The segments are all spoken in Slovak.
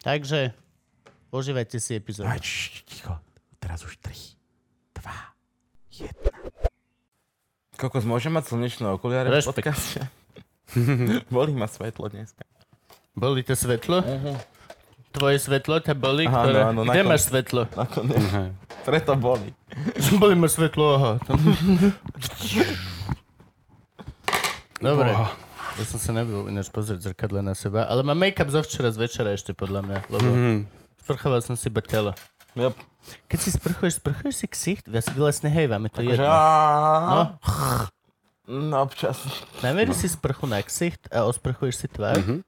Takže užívajte si epizódu. Aj, č, ticho. Teraz už 3, 2, 1. Kokos, môžem mať slnečné okuliare v podcaste? Bolí ma svetlo dneska. Boli to svetlo? Tvoje svetlo ťa boli? Áno, ktoré... áno, Kde nakon- máš svetlo? Nakoniec. Preto boli. boli ma svetlo, aha. Dobre. Boha. Ja som sa nebol ináč pozrieť zrkadle na seba, ale mám make-up zo včera z večera ešte podľa mňa, lebo Mhm. sprchoval som si iba telo. Yep. Keď si sprchuješ, sprchuješ si ksicht? Ja si vlastne hej, máme to jedno. No. no, občas. Namieríš si sprchu na ksicht a osprchuješ si tvár? Mhm.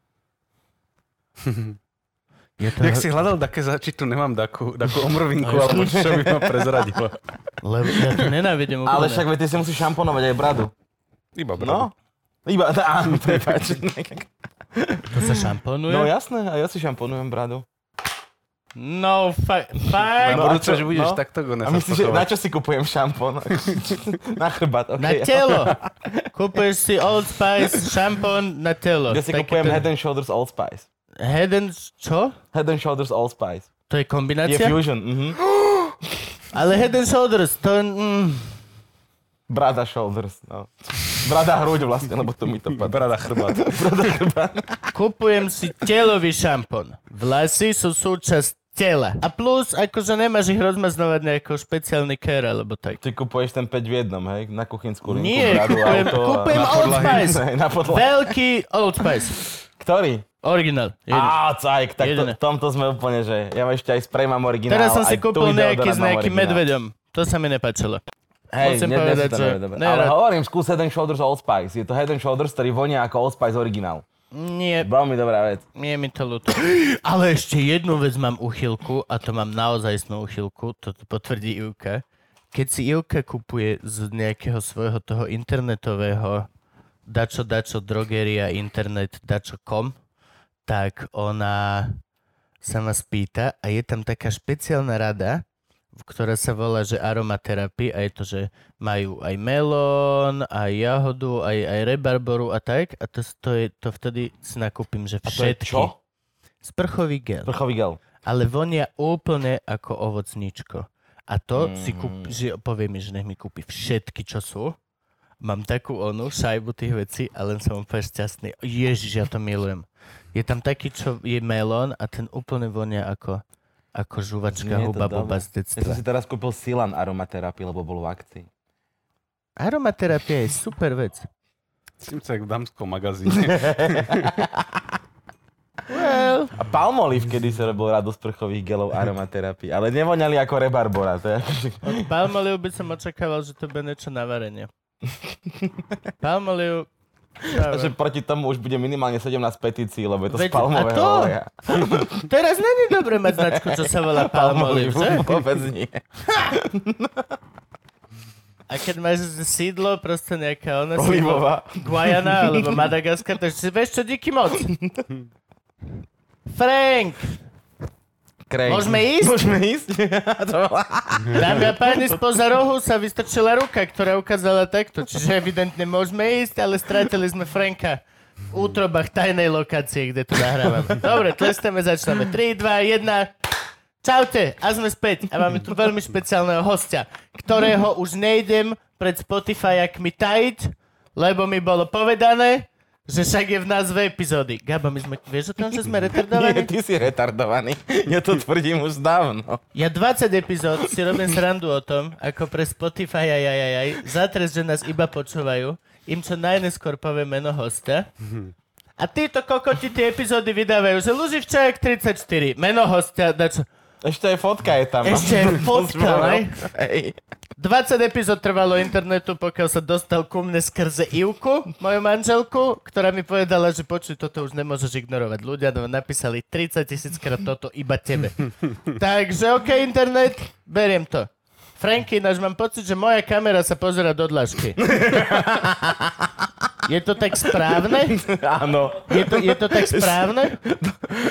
Je to... Jak si hľadal také za, či tu nemám takú, takú omrvinku, alebo čo by ma prezradilo. Lebo ja to nenávidím úplne. Ale však ty si musíš šamponovať aj bradu. Iba No. Iba, áno, prepáč. To sa šamponuje? No jasné, a ja si šamponujem bradu. No, fa- Na fakt? No, a budúce, čo? že budeš No. takto go A myslíš, že na čo si kupujem šampón? na chrbát, okay. Na telo. Kúpuješ si Old Spice šampón na telo. Ja si Také kupujem to- Head and Shoulders Old Spice. Head and... Čo? Head and Shoulders Old Spice. To je Je kombinácia? fusion, mhm. Ale Head and Shoulders, to... Mm, Brada Shoulders, no. Brada hruď vlastne, lebo to mi to padá. Brada chrbát. kupujem si telový šampón. Vlasy sú súčasť tela. A plus, akože nemáš ich rozmaznovať nejakou špeciálny care, alebo tak. Ty kupuješ ten 5 v jednom, hej? Na kuchynskú linku, Nie, bradu, kupujem, auto. kupujem Old podlahy. Spice. Hej, Na podlahu. Veľký Old Spice. Ktorý? Originál. Á, cajk, tak to, tomto sme úplne, že ja ešte aj spray mám originál. Teraz som si kúpil nejaký s nejakým medveďom. To sa mi nepáčilo. Hej, Musím ne, povedať, že- dobre. ne, Ale hovorím, skús Head and Shoulders Old Spice. Je to Head and Shoulders, ktorý vonia ako Old Spice originál. Nie, Veľmi dobrá vec. nie je mi to ľúto. Ale ešte jednu vec mám uchylku, a to mám naozaj snú uchylku, to potvrdí Ivka. Keď si Ivka kupuje z nejakého svojho toho internetového dačo dačo drogeria internet dačo.com, tak ona sa ma spýta a je tam taká špeciálna rada, ktorá sa volá, že aromaterapy a je to, že majú aj melón, aj jahodu, aj, aj rebarboru a tak a to, to, je, to vtedy si nakúpim, že A to je všetky. čo? Sprchový gel. Prchový gel. Ale vonia úplne ako ovocníčko. A to Mm. si kúp, že povie mi, že nech mi kúpi všetky, čo sú. Mám takú onu, šajbu tých vecí a len som úplne šťastný. Ježiš, ja to milujem. Je tam taký, čo je melón a ten úplne vonia ako, ako žuvačka huba boba z Ja som detstva. si teraz kúpil Silan aromaterapii, lebo bol v akcii. Aromaterapia je super vec. Tým sa jak v dámskom magazíne. Well, A Palmolive, kedy sa robil rado z prchových gelov aromaterapii. Ale nevoňali ako rebarbora. To je akože... od by som očakával, že to bude niečo na varenie. Palmolive... že proti tomu už bude minimálne 17 petícií, lebo je to Veď- z palmového to? oleja. Teraz není dobre mať značku, čo sa volá Palmolive, že? Vôbec nie. A keď máš sídlo, proste nejaká ona Olivová. Guajana alebo Madagaskar, takže si vieš čo, díky moc. Frank! Craig. Môžeme ísť? Môžeme ísť? Dámy a páni, spoza rohu sa vystrčila ruka, ktorá ukázala takto. Čiže evidentne môžeme ísť, ale stratili sme Franka v útrobách tajnej lokácie, kde tu nahrávame. Dobre, tlestáme, začneme. 3, 2, 1. Čaute, a sme späť. A máme tu veľmi špeciálneho hostia, ktorého už nejdem pred Spotify mi tajiť, lebo mi bolo povedané, že však je v názve epizódy. Gabo, my sme, vieš o tom, že sme Nie, retardovaní? ty si retardovaný. Ja to tvrdím už dávno. Ja 20 epizód si robím srandu o tom, ako pre Spotify aj, aj, aj, aj, za trest, že nás iba počúvajú, im čo najneskôr povie meno hosta. A títo kokoti tie epizódy vydávajú, že Luživčák 34, meno hostia, dačo. Ešte aj fotka je tam. Ešte aj fotka, ne? Hej. 20 epizód trvalo internetu, pokiaľ sa dostal ku mne skrze Ivku, moju manželku, ktorá mi povedala, že počuj, toto už nemôžeš ignorovať. Ľudia napísali 30 tisíc krát toto iba tebe. Takže OK, internet, beriem to. Franky, náš mám pocit, že moja kamera sa pozera do dlažky. Je to tak správne? Áno. Je to, je to tak správne?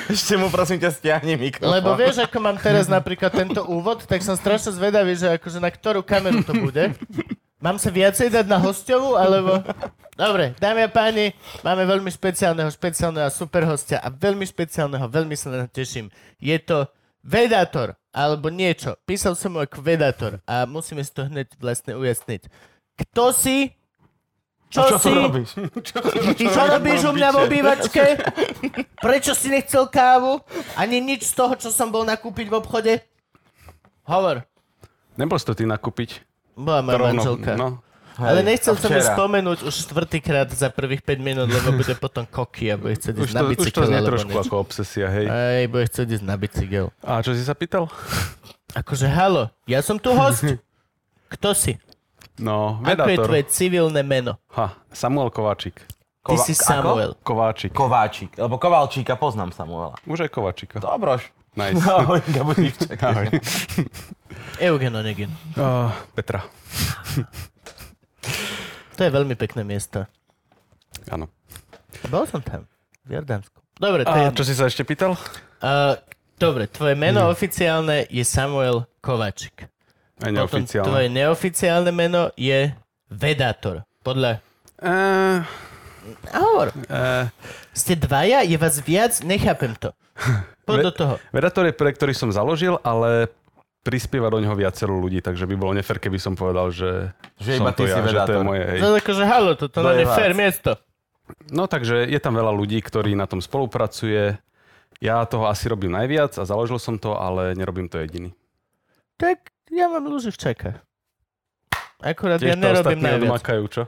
Ešte mu prosím ťa stiahni mikrofón. Lebo vieš, ako mám teraz napríklad tento úvod, tak som strašne zvedavý, že akože na ktorú kameru to bude. Mám sa viacej dať na hostovú, alebo... Dobre, dámy a páni, máme veľmi špeciálneho, špeciálneho a super hostia a veľmi špeciálneho, veľmi sa na teším. Je to Vedátor, alebo niečo. Písal som mu ako Vedátor a musíme si to hneď vlastne ujasniť. Kto si? Čo, Čo si? robíš? Čo robíš u mňa v obývačke? Prečo si nechcel kávu? Ani nič z toho, čo som bol nakúpiť v obchode? Hovor. Nebol si to ty nakúpiť? Bola moja manželka. No. Ale nechcel som ju spomenúť už štvrtýkrát za prvých 5 minút, lebo bude potom koky a bude chcieť ísť na to, už to bicykel. znie trošku niečo. ako obsesia, hej. Ej, bude chcieť ísť na bicykel. A čo si sa pýtal? Akože, halo, ja som tu host. Kto si? No, Ako je Vedátor. tvoje civilné meno? Ha, Samuel Kováčik. Ty Kova- si ako? Samuel. Kováčik. Kováčik. Lebo Kovalčíka poznám Samuela. Už aj Kováčika. Dobroš. Nice. Ahoj. Ahoj. Eugen Onegin. Uh, Petra. To je veľmi pekné miesto. Áno. Bol som tam. V Jordánsku. Dobre, to A je... čo si sa ešte pýtal? Uh, dobre, tvoje meno oficiálne je Samuel Kovačik. Aj Potom neoficiálne. tvoje neoficiálne meno je Vedátor. Podľa... Uh, Hovor. uh, Ste dvaja? Je vás viac? Nechápem to. Poď Ve- do toho. Vedator je projekt, ktorý som založil, ale prispieva do neho viacero ľudí, takže by bolo nefér, keby som povedal, že, Že som iba to ty si ja, že to je moje. Hej. To je akože halo, toto To nie je vás. miesto. No takže je tam veľa ľudí, ktorí na tom spolupracuje. Ja toho asi robím najviac a založil som to, ale nerobím to jediný. Tak ja mám Luživčaka. Akurát ja Tiež to nerobím najviac. odmakajú, čo?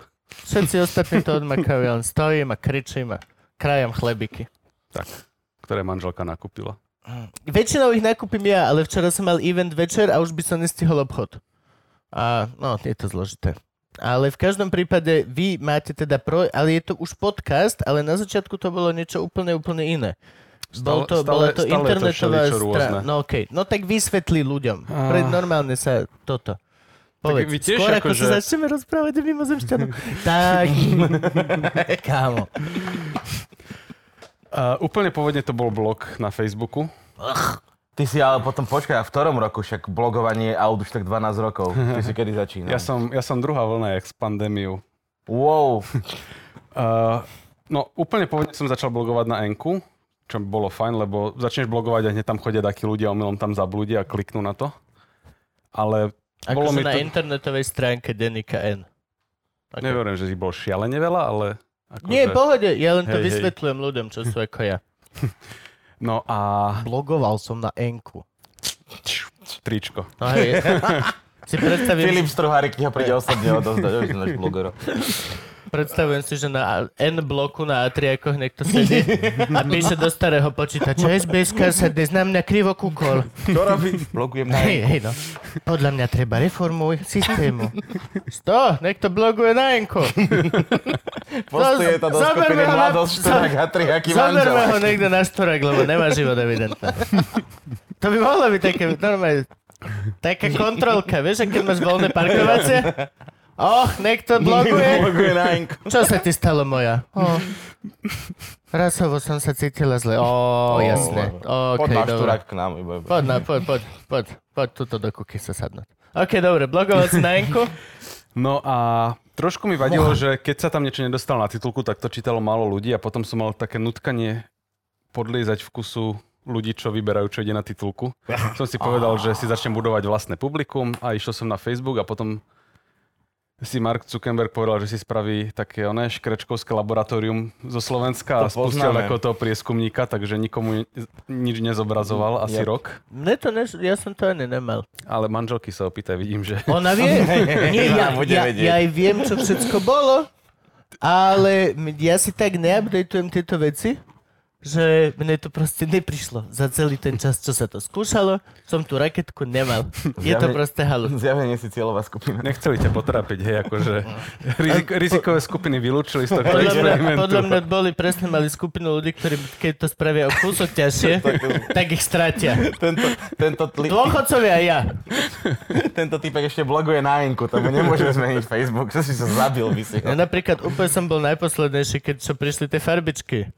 Všetci ostatní to odmakajú, ja len stojím a kričím a krajam chlebiky. Tak, ktoré manželka nakúpila. Väčšinou ich nakúpim ja, ale včera som mal event večer a už by som nestihol obchod. A no, je to zložité. Ale v každom prípade vy máte teda pro, ale je to už podcast, ale na začiatku to bolo niečo úplne, úplne iné. Bol Stále- to, stále- bola to stále je to internetová rôzne. strana. No okej, no tak vysvetli ľuďom. Ah. Pred normálne sa toto. Povedz, vy tiež skôr ako akože- sa začneme rozprávať o mimozemšťanom. tak, kámo. Uh, úplne pôvodne to bol blog na Facebooku. Ty si ale potom počkaj, a v ktorom roku? Však blogovanie aut už tak 12 rokov. Ty si kedy začínal? Ja som, ja som druhá vlna, jak s pandémiou. Wow. Uh, no, úplne pôvodne som začal blogovať na Enku, čo bolo fajn, lebo začneš blogovať a hneď tam chodia takí ľudia, omylom tam zablúdia a kliknú na to. Ale bolo Akože mi na to... internetovej stránke Denika N. Okay. Neverím, že ich bolo šialene veľa, ale... Akože... Nie, pohode, ja len to Hej, hej. vysvetľujem ľuďom, čo sú ako ja. No a Blogoval som na Enku. tričko. No hej. si predstavím, Filip Struhárik ti ho príde osobne odozdať, už náš bloger. Predstavujem si, že na N bloku na A3 ako niekto sedí a píše do starého počítača SBS sa dnes na mňa krivo kúkol. Čo robí? Blogujem na Hej, hej, no. Podľa mňa treba reformuj systému. Sto, niekto bloguje na Enko. Postuje to do skupiny Mladosť Šturak a tri aký Zoberme ho niekto na štorak, lebo nemá život evidentne. To by mohlo byť také normálne, taká kontrolka, vieš, keď máš voľné parkovacie, Och, niekto bloguje. Bloguje na. Čo sa ti stalo, moja? Oh. Rasovo som sa cítila zle. Ó, jasné. Poď OK, na dobre. štúrať k nám. Iba. Poď, na, poď, poď, poď, poď tuto do kuky sa sadnúť. OK, dobre, blogoval si na Enku? No a trošku mi vadilo, že keď sa tam niečo nedostalo na titulku, tak to čítalo málo ľudí a potom som mal také nutkanie podliezať vkusu ľudí, čo vyberajú, čo ide na titulku. Som si povedal, že si začnem budovať vlastné publikum a išiel som na Facebook a potom si Mark Zuckerberg povedal, že si spraví také oné škrečkovské laboratórium zo Slovenska a To spustil poznáme. ako toho prieskumníka, takže nikomu nič nezobrazoval asi Yep. rok. Mne to neš... Ja som to ani nemal. Ale manželky sa opýtaj, vidím, že... Ona vie. Nie, ja, ja, ja aj viem, čo všetko bolo, ale ja si tak neupdateujem tieto veci, že mne to proste neprišlo. Za celý ten čas, čo sa to skúšalo, som tú raketku nemal. Je to proste halu. Zjavne nie si cieľová skupina. Nechceli ťa potrápiť, hej, akože rizik, rizikové skupiny vylúčili z tohto Podľa mňa, experimentu. podľa mňa boli presne mali skupinu ľudí, ktorí keď to spravia o kúsok ťažšie, tak ich stratia. Tento, tento, tli, Dôchodcovia ja. tento typek ešte bloguje na Enku, tomu nemôže zmeniť Facebook, že si sa zabil by si Ja napríklad úplne som bol najposlednejší, keď čo prišli tie farbičky.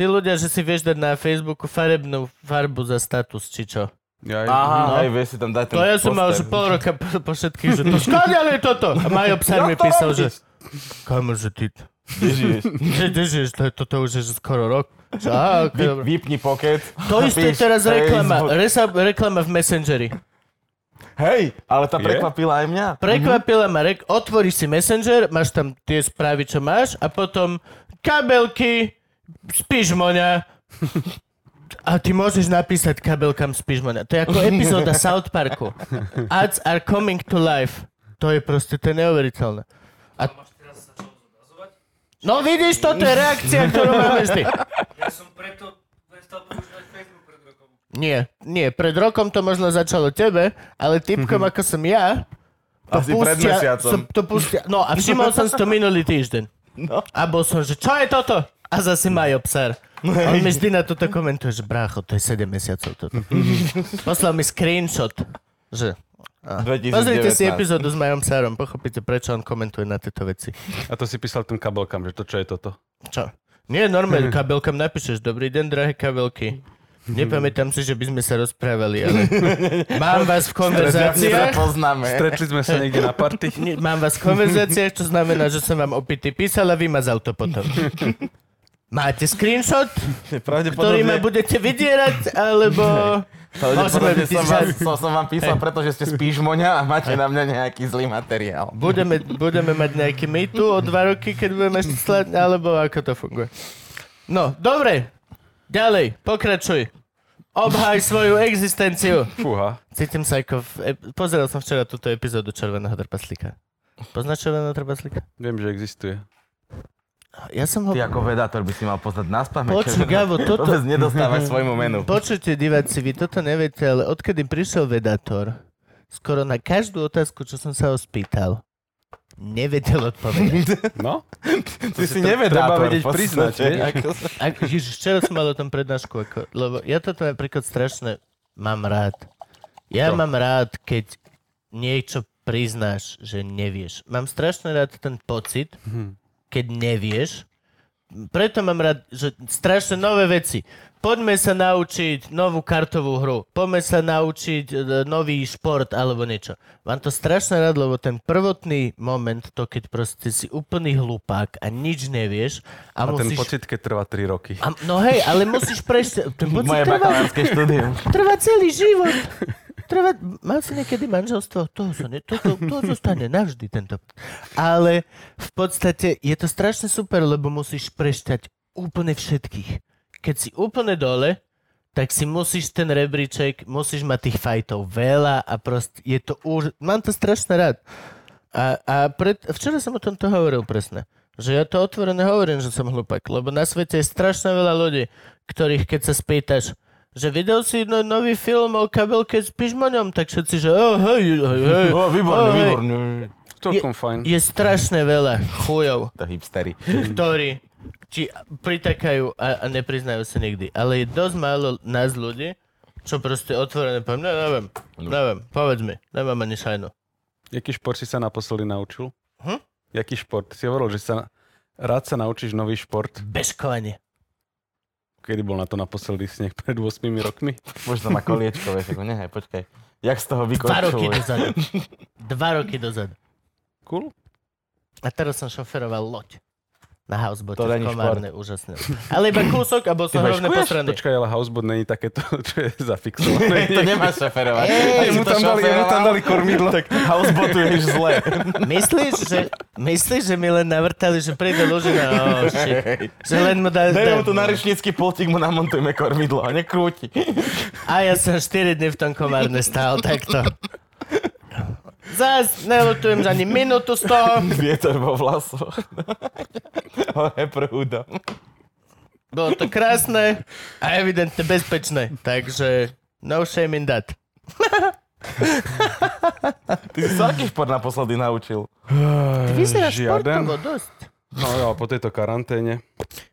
Tí ľudia, že si vieš dať na Facebooku farebnú farbu za status, či čo. Ja, Aha, No. hej, vieš si tam dať To ja som mal už pol roka po, po všetkých, že to skáďale toto. A Majo Psar mi písal, že kamo, že ty... Kde žiješ? Žiješ, to, toto už je skoro rok. Á, okay, Vy, vypni pocket. To isté teraz reklama. Resa, reklama v Messengeri. Hej, ale tá Je? prekvapila aj mňa. Prekvapila ma, rek- otvoríš si Messenger, máš tam tie správy, čo máš a potom kabelky, spíš moňa. A ty môžeš napísať kabelkám spíš moňa. To je ako epizóda South Parku. Ads are coming to life. To je proste, to je neuveriteľné. A... No vidíš, toto je reakcia, ktorú máme vždy. Ja som preto prestal používať Facebook pred rokom. Nie, nie, pred rokom to možno začalo tebe, ale typkom ako som ja, to Asi pred mesiacom. som, to pustia, no a všimol som si to minulý týždeň. No. A bol som, že čo je toto? A zase Majo Psar. On mi vždy na toto komentuje, že brácho, to je 7 mesiacov toto. Poslal mi screenshot, že... A. 2019. Pozrite si epizódu s Majom Psarom, pochopíte, prečo on komentuje na tieto veci. A to si písal tým kabelkám, že to čo je toto. Čo? Nie, normálne, kabelkám napíšeš, dobrý deň, drahé kabelky. Nepamätám si, že by sme sa rozprávali, ale mám vás v konverzáciách. poznáme. Stretli sme sa niekde na party. Nie, Mám vás v konverzáciách, čo znamená, že som vám opity písal a vymazal to potom. Máte screenshot, ktorý ma budete vydierať, alebo... Pravdepodobne Môžeme som, vypísať. som, som vám písal, pretože ste spíš moňa a máte na mňa nejaký zlý materiál. Budeme, budeme mať nejaký mýtu o dva roky, keď budeme slať, alebo ako to funguje. No, dobre. Ďalej, pokračuj. Obhaj svoju existenciu. Fúha. Cítim sa ako... V, pozeral som včera túto epizódu Červeného trpaslíka. Poznáš Červeného trpaslíka? Viem, že existuje. Ja som ho... Ty ako vedátor by si mal poznať nás pamäť. Počuj, Gabo, toto... Vôbec nedostávaš svojmu menu. Počujte, diváci, vy toto neviete, ale odkedy prišiel vedátor, skoro na každú otázku, čo som sa ho spýtal, nevedel odpovedať. No? Ty si to nevedátor. treba vedieť priznať, vieš? Ako- ježiš, včera som mal o tom prednášku, ako, lebo ja toto napríklad strašne mám rád. Ja Čo? mám rád, keď niečo priznáš, že nevieš. Mám strašne rád ten pocit, keď nevieš. Preto mám rád, že strašne nové veci. Poďme sa naučiť novú kartovú hru. Poďme sa naučiť e, nový šport alebo niečo. Mám to strašne rád, lebo ten prvotný moment, to keď proste si úplný hlupák a nič nevieš a, A ten musíš... pocit, keď trvá 3 roky. A, no hej, ale musíš prejsť... Ten pocit Moje trvá, bakalárske štúdium. trvá celý život. Mal si niekedy manželstvo? To, sa ne, to, to, to zostane navždy tento. Ale v podstate je to strašne super, lebo musíš prešťať úplne všetkých. Keď si úplne dole, tak si musíš ten rebríček, musíš mať tých fajtov veľa a proste je to už... Mám to strašne rád. A, a pred, včera som o tomto hovoril presne. Že ja to otvorene hovorím, že som hlupak, lebo na svete je strašne veľa ľudí, ktorých keď sa spýtaš, že videl si no, nový film o kabelke s pižmoňom, tak všetci, že oh, hej, hej, hej. O, výborne, oh. Celkom fajn. Je strašne veľa chujov, To hipstery. ktorí ti pritakajú a, a nepriznajú sa nikdy. Ale je dosť málo nás ľudí, čo proste otvorené poviem, ne, neviem, neviem, povedz mi, nemám ani šajnu. Jaký šport si sa naposledy naučil? Hm? Jaký šport? Si hovoril, že sa rád sa naučíš nový šport. Bežkovanie. Kedy bol na to naposledy sneh? Pred 8 rokmi? Možno na koliečko, vieš, ako nehaj, počkaj. Jak z toho Dva roky dozadu. Dva roky dozadu. Cool. A teraz som šoferoval loď. Na housebote To není Komárne, úžasné. Ale iba kúsok a bol som rovne posraný. Počkaj, ale houseboat není takéto, čo je zafixované. to nemáš šoferovať. Ej, to tam dali, jemu tam dali kormidlo. Tak houseboatuješ zle. Myslíš, že, myslíš, že mi len navrtali, že príde Lužina? Oh, shit. Že len mu dá... Daj mu tu na rečnícky pultík, mu namontujeme kormidlo a nekrúti. A ja som 4 dny v tom Komárne stál takto. Zas nelutujem za ani minútu z toho. Vietor vo vlasoch. Hore prúdom. Bolo to krásne a evidentne bezpečné. Takže no shame in that. Ty si sa aký šport naposledy naučil? Ty vyzeráš športovo dosť. No jo, a po tejto karanténe.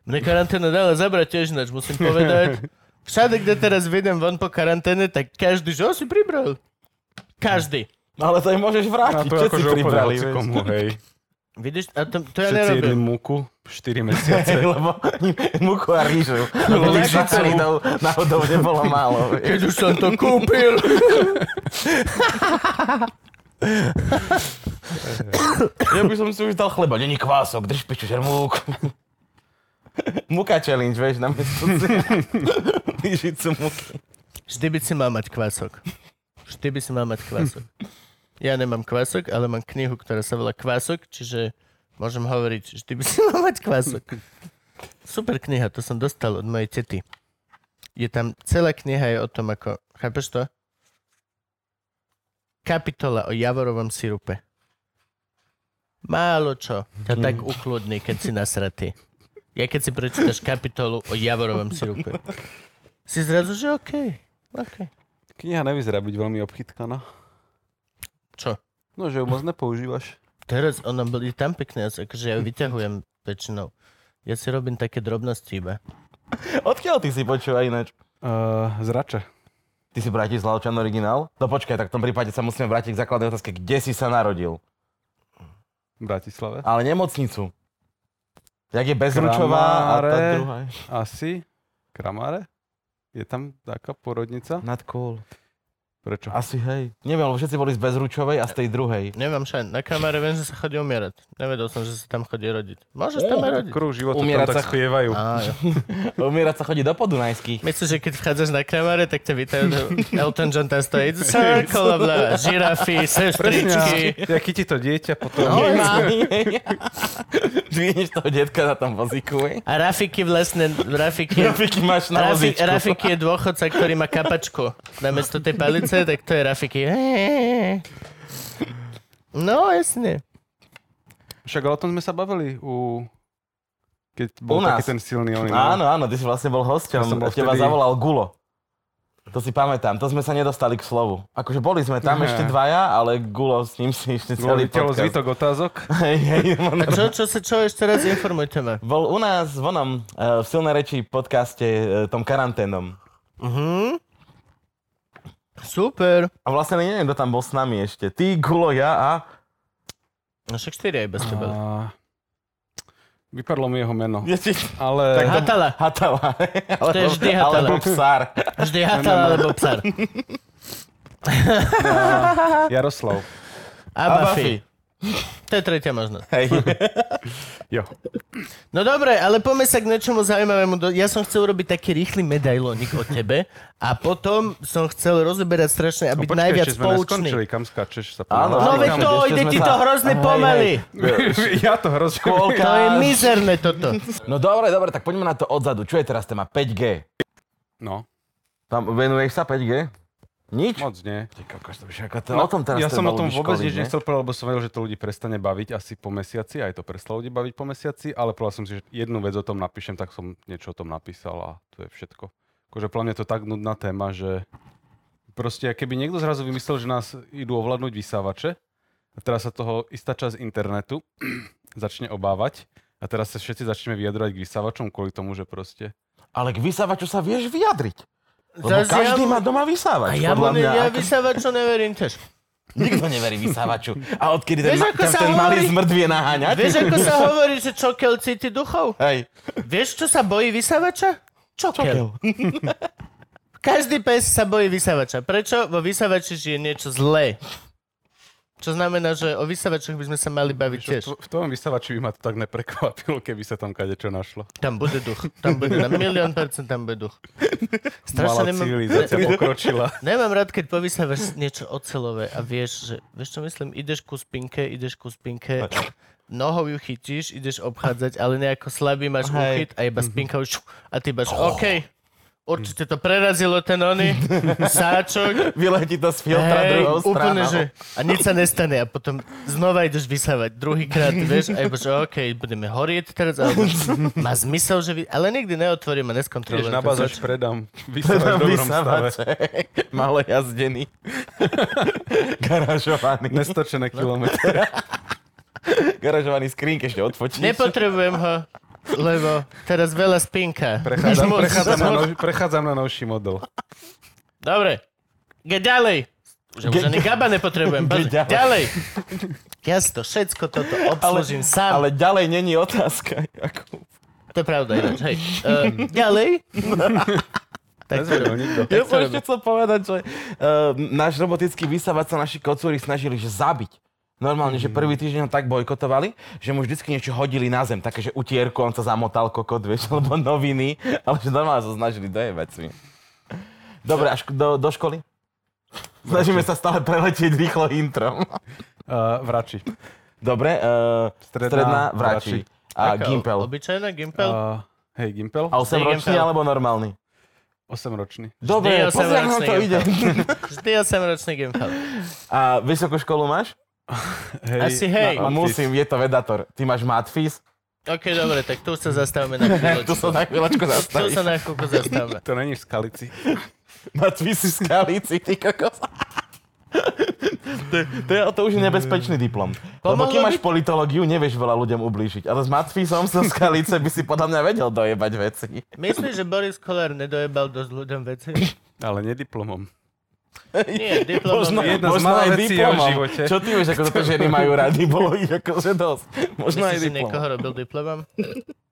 Mne karanténa dala zabrať tiež ináč, musím povedať. Všade, kde teraz vidím von po karanténe, tak každý, že si pribral. Každý. Ale to aj môžeš vrátiť. to je Všetci akože pribrali, komu, hej. Vidíš, a to, to ja Všetci jedli múku 4 mesiace. Lebo muku a rýžu. Lebo sacharidov náhodou nebolo málo. vieš. Keď už som to kúpil. Ja by som si už dal chleba. Není kvások, drž piču, žer múku. Muka challenge, vieš, na miesto lyžicu muky. Vždy by si mal mať kvások. Vždy by si mal mať kvások. Ja nemám kvások, ale mám knihu, ktorá sa volá Kvások, čiže môžem hovoriť, vždy by si mal mať kvások. Super kniha, to som dostal od mojej tety. Je tam, celá kniha je o tom, ako, chápeš to? Kapitola o javorovom sirupe. Málo čo ťa tak ukludní, keď si nasratý. Ja keď si prečítaš kapitolu o javorovom sirupe, si zrazu, že OK. OK. Kniha nevyzerá byť veľmi obchytkaná. Čo? No, že ju moc nepoužívaš. Teraz ona boli tam pekné, akože ja ju vyťahujem väčšinou. Ja si robím také drobnosti iba. Odkiaľ ty si počúva ináč? Uh, zrače. Ty si Bratislavčan originál? No počkaj, tak v tom prípade sa musíme vrátiť k základnej otázke. Kde si sa narodil? V Bratislave. Ale nemocnicu. Jak je Bezručová a tá druhá? Asi. Kramáre? Je tam taká porodnica? Not cool. Prečo? Asi hej. Neviem, lebo všetci boli z Bezručovej a z tej druhej. Nemám šan. Na kamáre viem, že sa chodí umierať. Nevedel som, že sa tam chodí rodiť. Môžeš tam aj rodiť. Kruh života Umierať tam tak sa- spievajú. Á. Umierať sa chodí do podunajských. Myslíš, že keď vchádzaš na kamáre, tak ťa vítajú, že Elton John tam stojí. Circle of love. Žirafy, sestričky. Ja chytí to dieťa, potom... No, Mami, Dvihneš toho detka na tom vozíku? A Rafiky vlastne, Rafiky, Grafiky máš na Rafi, vozíčku. Rafiky je dôchodca, ktorý má kapačku. Namiesto tej palice, tak to je Rafiky. No, jasne. Však o tom sme sa bavili u... Keď bol U nás. taký ten silný oný. no. Áno, áno, ty si vlastne bol hosťom. Ja bol Teba vtedy- zavolal Gulo. To si pamätám, to sme sa nedostali k slovu. Akože boli sme tam Ne. ešte dvaja, ale Gulo s ním si ešte celý vytiaľ podcast. zvítok otázok. Hej, hej, on- A čo, čo, sa, čo ešte raz informujte ma? Bol u nás v onom, eh, v Silnej reči podcaste, eh, tom karanténom. Mhm. Super. A vlastne neviem, kto tam bol s nami ešte. Ty, Gulo, ja a... No však štyri aj bez teba. A... Vypadlo mi jeho meno. Ja ti... Ale... Tak to- Hatala. Hatala. To je vždy Hatala. Alebo psár. Vždy hatala alebo psar. Jaroslav. A A Buffy. To je tretia možnosť. Hej. Jo. No dobre, ale poďme sa k niečomu zaujímavému. Ja som chcel urobiť taký rýchly medailónik o tebe a potom som chcel rozoberať strašne a byť No najviac ešte sme poučný. neskončili. Kam skáčeš sa Áno, No veď to, ide ti to hrozne Hej, pomaly. ja to hrozne... Škôlka. To je mizerné toto. No dobre, dobre, tak poďme na to odzadu. Čo je teraz téma? 5G. No, Tam venuješ sa 5G? Nič? moc nie. Ty kokos, to to, o tom teraz ja som o tom vôbec nič ne? nechcel povedať, lebo som vedel, že to ľudí prestane baviť asi po mesiaci, aj to prestalo ľudí baviť po mesiaci, ale povedal som si, že jednu vec o tom napíšem, tak som niečo o tom napísal a to je všetko. Akože pre mňa to tak nudná téma, že proste keby niekto zrazu vymyslel, že nás idú ovládnuť vysávače a teraz sa toho istá časť internetu začne obávať a teraz sa všetci začneme vyjadrovať k vysávačom kvôli tomu, že proste... Ale k vysávaču sa vieš vyjadriť. Lebo Zas ja každý mu- má doma vysávač. A ja, mu podľa mňa. ja vysávaču neverím tiež. Nikto neverí vysávaču. A odkedy ten, Vieš, ma- ten, ten malý zmrt vie naháňať? Vieš, ako sa hovorí, že čokel cíti duchov? Hej. Vieš, čo sa bojí vysávača? Čokel. Každý pes sa bojí vysávača. Prečo? Vo vysávači žije niečo zlé. Čo znamená, že o vysávačoch by sme sa mali baviť Čo, tiež. v, tvojom vysavači by ma to tak neprekvapilo, keby sa tam kadečo našlo. Tam bude duch. Tam bude na milión percent tam bude duch. Malá Strašne nemám, civilizácia pokročila. nemám rád, keď povysávaš niečo ocelové a vieš, že, vieš čo myslím, ideš ku spinke, ideš ku spinke, nohou ju chytíš, ideš obchádzať, ale nejako slabý máš Hej. uchyt a iba spinka už a ty máš, OK, určite to prerazilo ten ony, sáčok, Vyletí to z filtra Hej, druhou úplne, stranou. že a nič sa nestane a potom znova ideš vysávať druhýkrát, vieš, a iba, že OK, budeme horieť teraz, alebo má zmysel, že vy... Ale nikdy neotvorím a neskontrolujem. na ten bazač predám. Vysavač v dobrom stave. Vysávače. Malo jazdený. Garažovaný. Nestočené kilometre. Garažovaný skrínk ešte odfotíš. Nepotrebujem ho, lebo teraz veľa spinka. Prechádzam, moc, prechádzam, na nov, prechádzam na novší model. Dobre, ge ďalej. Že už ani gaba nepotrebujem. Ďalej. ďalej. Ja si to všetko toto obslužím sám. Ale ďalej není otázka. Ako... To je pravda ináč, hej. Uh, ďalej. tak to Nezvedel nikto. Ja som ešte chcel povedať, že uh, náš robotický vysavač sa naši kocúri snažili, že zabiť. Normálne, že prvý týždeň ho tak bojkotovali, že mu vždycky niečo hodili na zem, také, že utierku, on sa zamotal kokot, vieš, alebo noviny, ale že normálne sa snažili dojebať si. Dobre, až do, do školy? Snažíme sa stále preletieť rýchlo intro. Uh, vrači. Dobre, uh, stredná, Stredná, vrači. A Taká Gimpel. Obyčajná Gimpel? Uh, hej, Gimpel. A 8 ročný Gimpel. alebo normálny? 8-ročný. Dobre, Vždy pozri, ako nám osemročný to ide. Vždy 8-ročný Gimpel. A vysokú školu máš? Hej, Asi hej. na Musím, je to vedator. Ty máš matfis? OK, dobre, tak tu sa zastavíme na chvíľočku. Tu sa na chvíľočku Tu zastavíš. sa na chvíľku zastavíme. To není v skalici. Matfis v skalici, ty kokos. to, to, je, to už je nebezpečný diplom. Lebo Pomohlo keď by- máš politológiu, nevieš veľa ľuďom ublížiť. Ale s matfisom zo skalice by si podľa mňa vedel dojebať veci. Myslíš, že Boris Kolár nedojebal dosť ľuďom veci? Ale nie diplomom. Nie, diplomom. Možno. Jedna z možno mála aj diplomom. živote. Čo ty vieš, ako toto ženy majú rady? Bolo ich akože dosť. Možno aj Myslíš, že diplom. niekoho robil diplomom?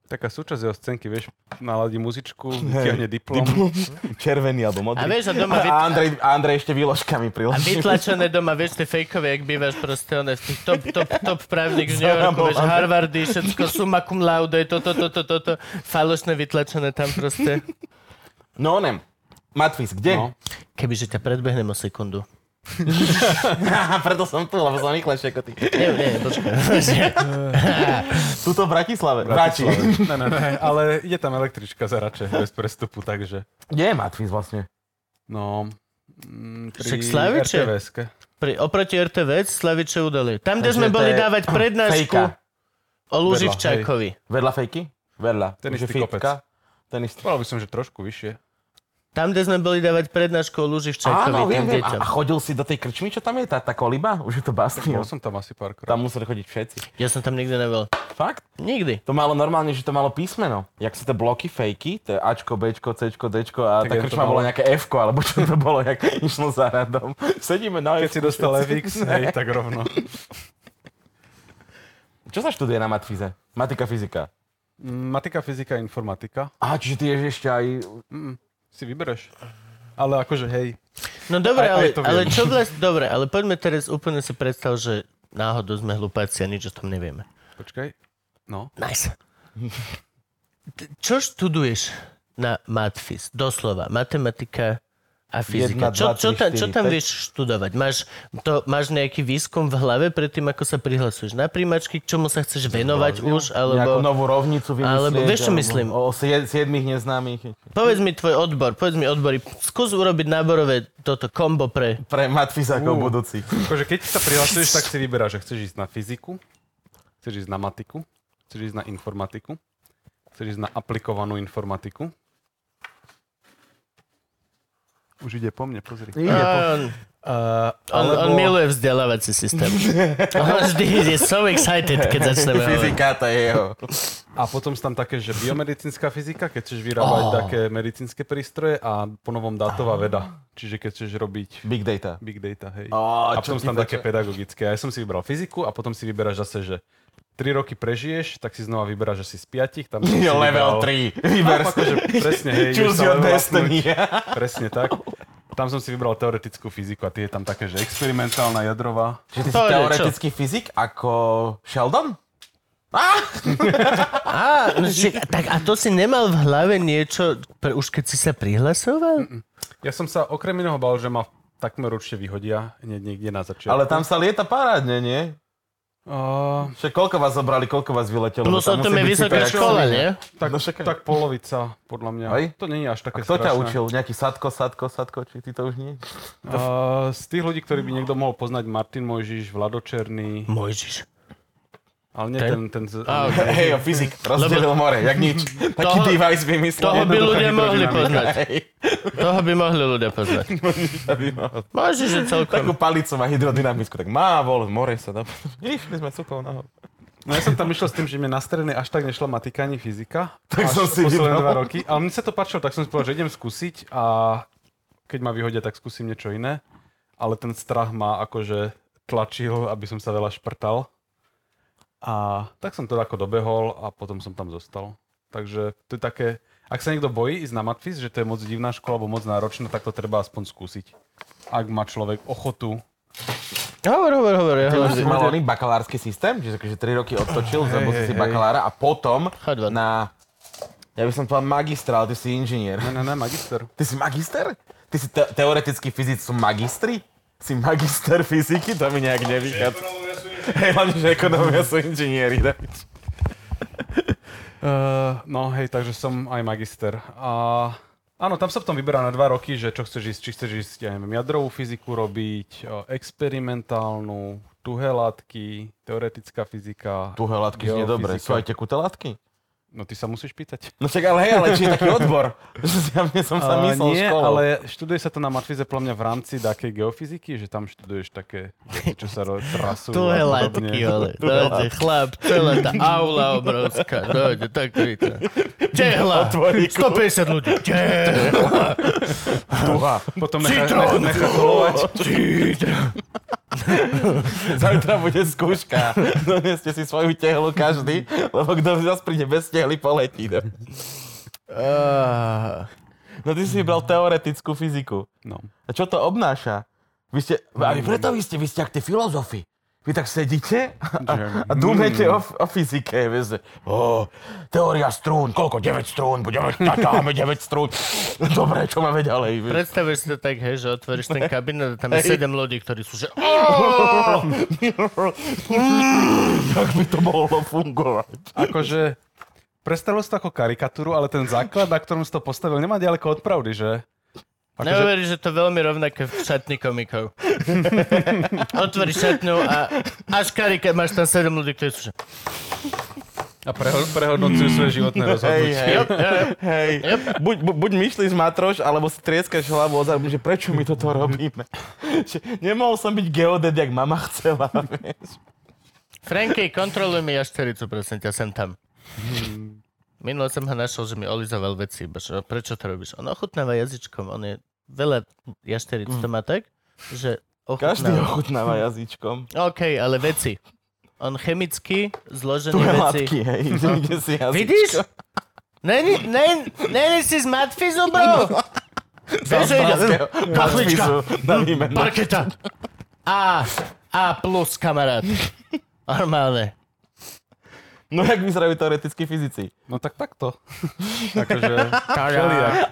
Taká súčasť jeho scénky, vieš, naladí muzičku, vytiahne diplom. Červený alebo A modrý. vieš, a doma vyt- a Andrej, a Andrej ešte výložkami A priloží. vytlačené doma, vieš, tie fejkové, jak bývaš proste, one v tých top, top, top právnik v New Yorku, vieš. Harvardy, všetko, summa cum laude, toto, toto, toto, falošné vytlačené tam proste. No onem. Matfis, kde? No. Kebyže ťa predbehnem o sekundu. Preto som tu, lebo som rýchlejšie ako ty. Nie, nie, počkaj. Tuto v Bratislave. Vráti. Ne, ne, ne, ale ide tam električka za rače, bez prestupu, takže... Kde je Matfis vlastne? No, mm, pri Slaviče. RTVS-ke. Pri, oproti RTV Slaviče udali. Tam, kde sme boli je dávať prednášku o Luživčákovi. Vedľa fejky? Vedľa. Ten istý kopec. Ten istý. By som, že trošku vyššie. Tam, kde sme boli dávať prednášku o Luživčákovi Áno, viem, viem. A, a chodil si do tej krčmy, čo tam je? Tá, tá koliba? Už je to Bastion. Bol som tam asi párkrát. Tam museli chodiť všetci. Ja som tam nikdy nebol. Fakt? Nikdy. To malo normálne, že to malo písmeno. Jak sú tie bloky fejky, to je Ačko, Bčko, Cčko, Dčko a Tak tá to krčma bola nejaké Fko, alebo čo to bolo, jak išlo za radom. Sedíme na Keď si dostal. FX, hej, tak rovno. Čo sa študuje na matfize? Matika, fyzika. Matika, fyzika, informatika. Á, čiže ty ješ ešte aj... Mm, si vybereš. Ale akože hej, No dobre, Aj- ale, ale čo vlastne... Dobre, ale poďme teraz úplne si predstav, že náhodou sme hlupáci a nič o tom nevieme. počkaj. No, Nice. Čo študuješ na matfis? Doslova, matematika a fyzika. Jedna, Čo, dva, čo, tri, tam, čo štyri, tam päť. vieš študovať? Máš, to, máš nejaký výskum v hlave predtým, ako sa prihlasuješ na príjmačky, k čomu sa chceš venovať už? Nejakú Alebo novú rovnicu vymyslieť. alebo vieš, čo alebo myslím? O sie- siedmých neznámych. povedz mi tvoj odbor, povedz mi odbory. Skús urobiť náborové toto kombo pre... Pre matfizákov Ú. budúcich. akože keď sa prihlasuješ, tak si vyberáš, že chceš ísť na fyziku, chceš ísť na matiku, chceš ísť na informatiku, chceš ísť na aplikovanú informatiku, Už ide po mne, pozri. On, Uh, on, on miluje vzdelávací systém. On vždy je so excited, keď začneme. Fyzika, to je jeho. A potom sú tam také, že biomedicínska fyzika, keď chceš vyrábať Oh. také medicínske prístroje a ponovom dátová veda. Čiže keď chceš robiť Big data. big data, hej. Ó, a potom sú tam také pedagogické. Ja som si vybral fyziku a potom si vyberáš zase, že 3 roky prežiješ, tak si znova vyberáš asi z 5. Tam si Level vybral- 3. Vyber Áno, akože presne, hej, Choose your level destiny. Presne tak. Tam som si vybral teoretickú fyziku a tie je tam také, že experimentálna jadrová. Čiže ty To si je teoretický fyzik ako Sheldon? Á, no, že, tak a to si nemal v hlave niečo, pre, už keď si sa prihlasoval? Ja som sa okrem iného bal, že ma takmer určite vyhodia hneď niekde na začiatku. Ale tam sa lieta parádne, nie? Uh, Však koľko vás zobrali, koľko vás vyletelo? Plus o Tam je super škola, nie? tak, No však aj. tak polovica, podľa mňa. Hej? To nie je až A také kto ťa strašné. učil? Nejaký Sadko, Sadko, Sadko? Či ty to už nie? Uh, z tých ľudí, ktorí by niekto mohol poznať, Martin Mojžiš, Vlado Černý, Mojžiš. Ale nie Ten? ten, ten, z, Á, Hej, o fyzik. Rozdelil more, jak nič. Taký Toho- device vymyslel. Toho by ľudia mohli poznať. Toho by mohli ľudia poznať. Môžeš, že Takú celkom. palicu má hydrodynamickú, tak má vol, more sa dá. Išli sme sukou nahor. No ja som tam išiel s tým, že mi na strednej až tak nešla matika ani fyzika. Tak som si posledné vybral. dva roky. Ale mne sa to páčilo, tak som si povedal, že idem skúsiť a keď ma vyhodia, tak skúsim niečo iné. Ale ten strach ma akože tlačil, aby som sa veľa šprtal. A tak som to ako dobehol a potom som tam zostal. Takže to je také, ak sa niekto bojí ísť na matfiz, že to je moc divná škola alebo moc náročná, tak to treba aspoň skúsiť. Ak má človek ochotu. Hovor, hovor, hovor. Ja hovor. si mal oný bakalársky systém, čiže akože 3 roky odtočil, Hej, zabil si hej, bakalára a potom Choď von. na... Ja by som povedal magistrál, ty si inžinier. Ne, ne, ne, magister. Ty si magister? Ty si te- teoretický fyzik, sú magistri? Si magister fyziky? To mi nejak nevychádza. Hej, hlavne, že ekonomia sú inžinieri. David. Uh, no hej, takže som aj magister. A áno, tam sa potom vyberá na dva roky, že čo chceš ísť, či chceš ísť, ja neviem, jadrovú fyziku robiť, o, experimentálnu, tuhé látky, teoretická fyzika. Tuhé látky znie dobre. Sú aj tekuté látky? No ty sa musíš pýtať. No však ale hej, ale či je taký odbor? ja mne som sa Ale myslel nie, školou. ale študuje sa to na matfize podľa mňa v rámci takej geofyziky, že tam študuješ také čo sa ro- trasujú. Tu je látky, ale. Dojde chlap, celá tá aula obrovská. Dojde, tak to Tehla, Otvoríku. 150 ľudí. Tehla, Tuha. Potom nechá, nechá. Zajtra bude skúška. Doneste si svoju tehlu každý, lebo kto zase príde bez tehly, poletí. No. Ah, no ty si vybral teoretickú fyziku. No. A čo to obnáša? Vy ste, a vy preto vy ste, vy ste ak tie filozofi. Vy tak sedíte a, a dúmete o, o fyzike. Vieš, že, o, teória strún, koľko? 9 strún, budeme, ťaháme 9 strún. Dobre, čo máme ďalej? Vieš. predstavuješ si to tak, hej, že otvoríš ten kabinet a tam je 7 ľudí, ktorí sú, že Jak by to mohlo fungovať? Akože, predstavil si to ako karikatúru, ale ten základ, na ktorom si to postavil, nemá ďaleko od pravdy, že? Akože, Neuveríš, že to je veľmi rovnaké v šatni komikov. Otvoríš šatňu a až karike máš tam 7 ľudí, ktorí sú, že a preho- prehodnocujú svoje životné Hej, rozhodnutie. hej, Yep, yep. hej. Yep. Buď, bu, buď myšlíš matroš, alebo si trieskaš hlavu o že prečo my toto robíme. Že nemohol som byť geodet, jak mama chcela. Vieš. Franky, kontroluj mi jaštericu, prosím ťa, sem tam. Minule som ho našiel, že mi olizoval veci. že Prečo to robíš? On ochutnáva jazyčkom. On je veľa jašteric to má tak, že Každý ochutnáva. ochutnáva jazyčkom. OK, ale veci. On chemicky zložený veci. látky, hej. Kde si jazyčko. Vidíš? Není, není, není si z matfizu, bro? Vieš, že ide- výmenu. Parketa. A, A plus, kamarát. Normálne. No jak vyzerajú teoretickí fyzici? No tak takto. akože.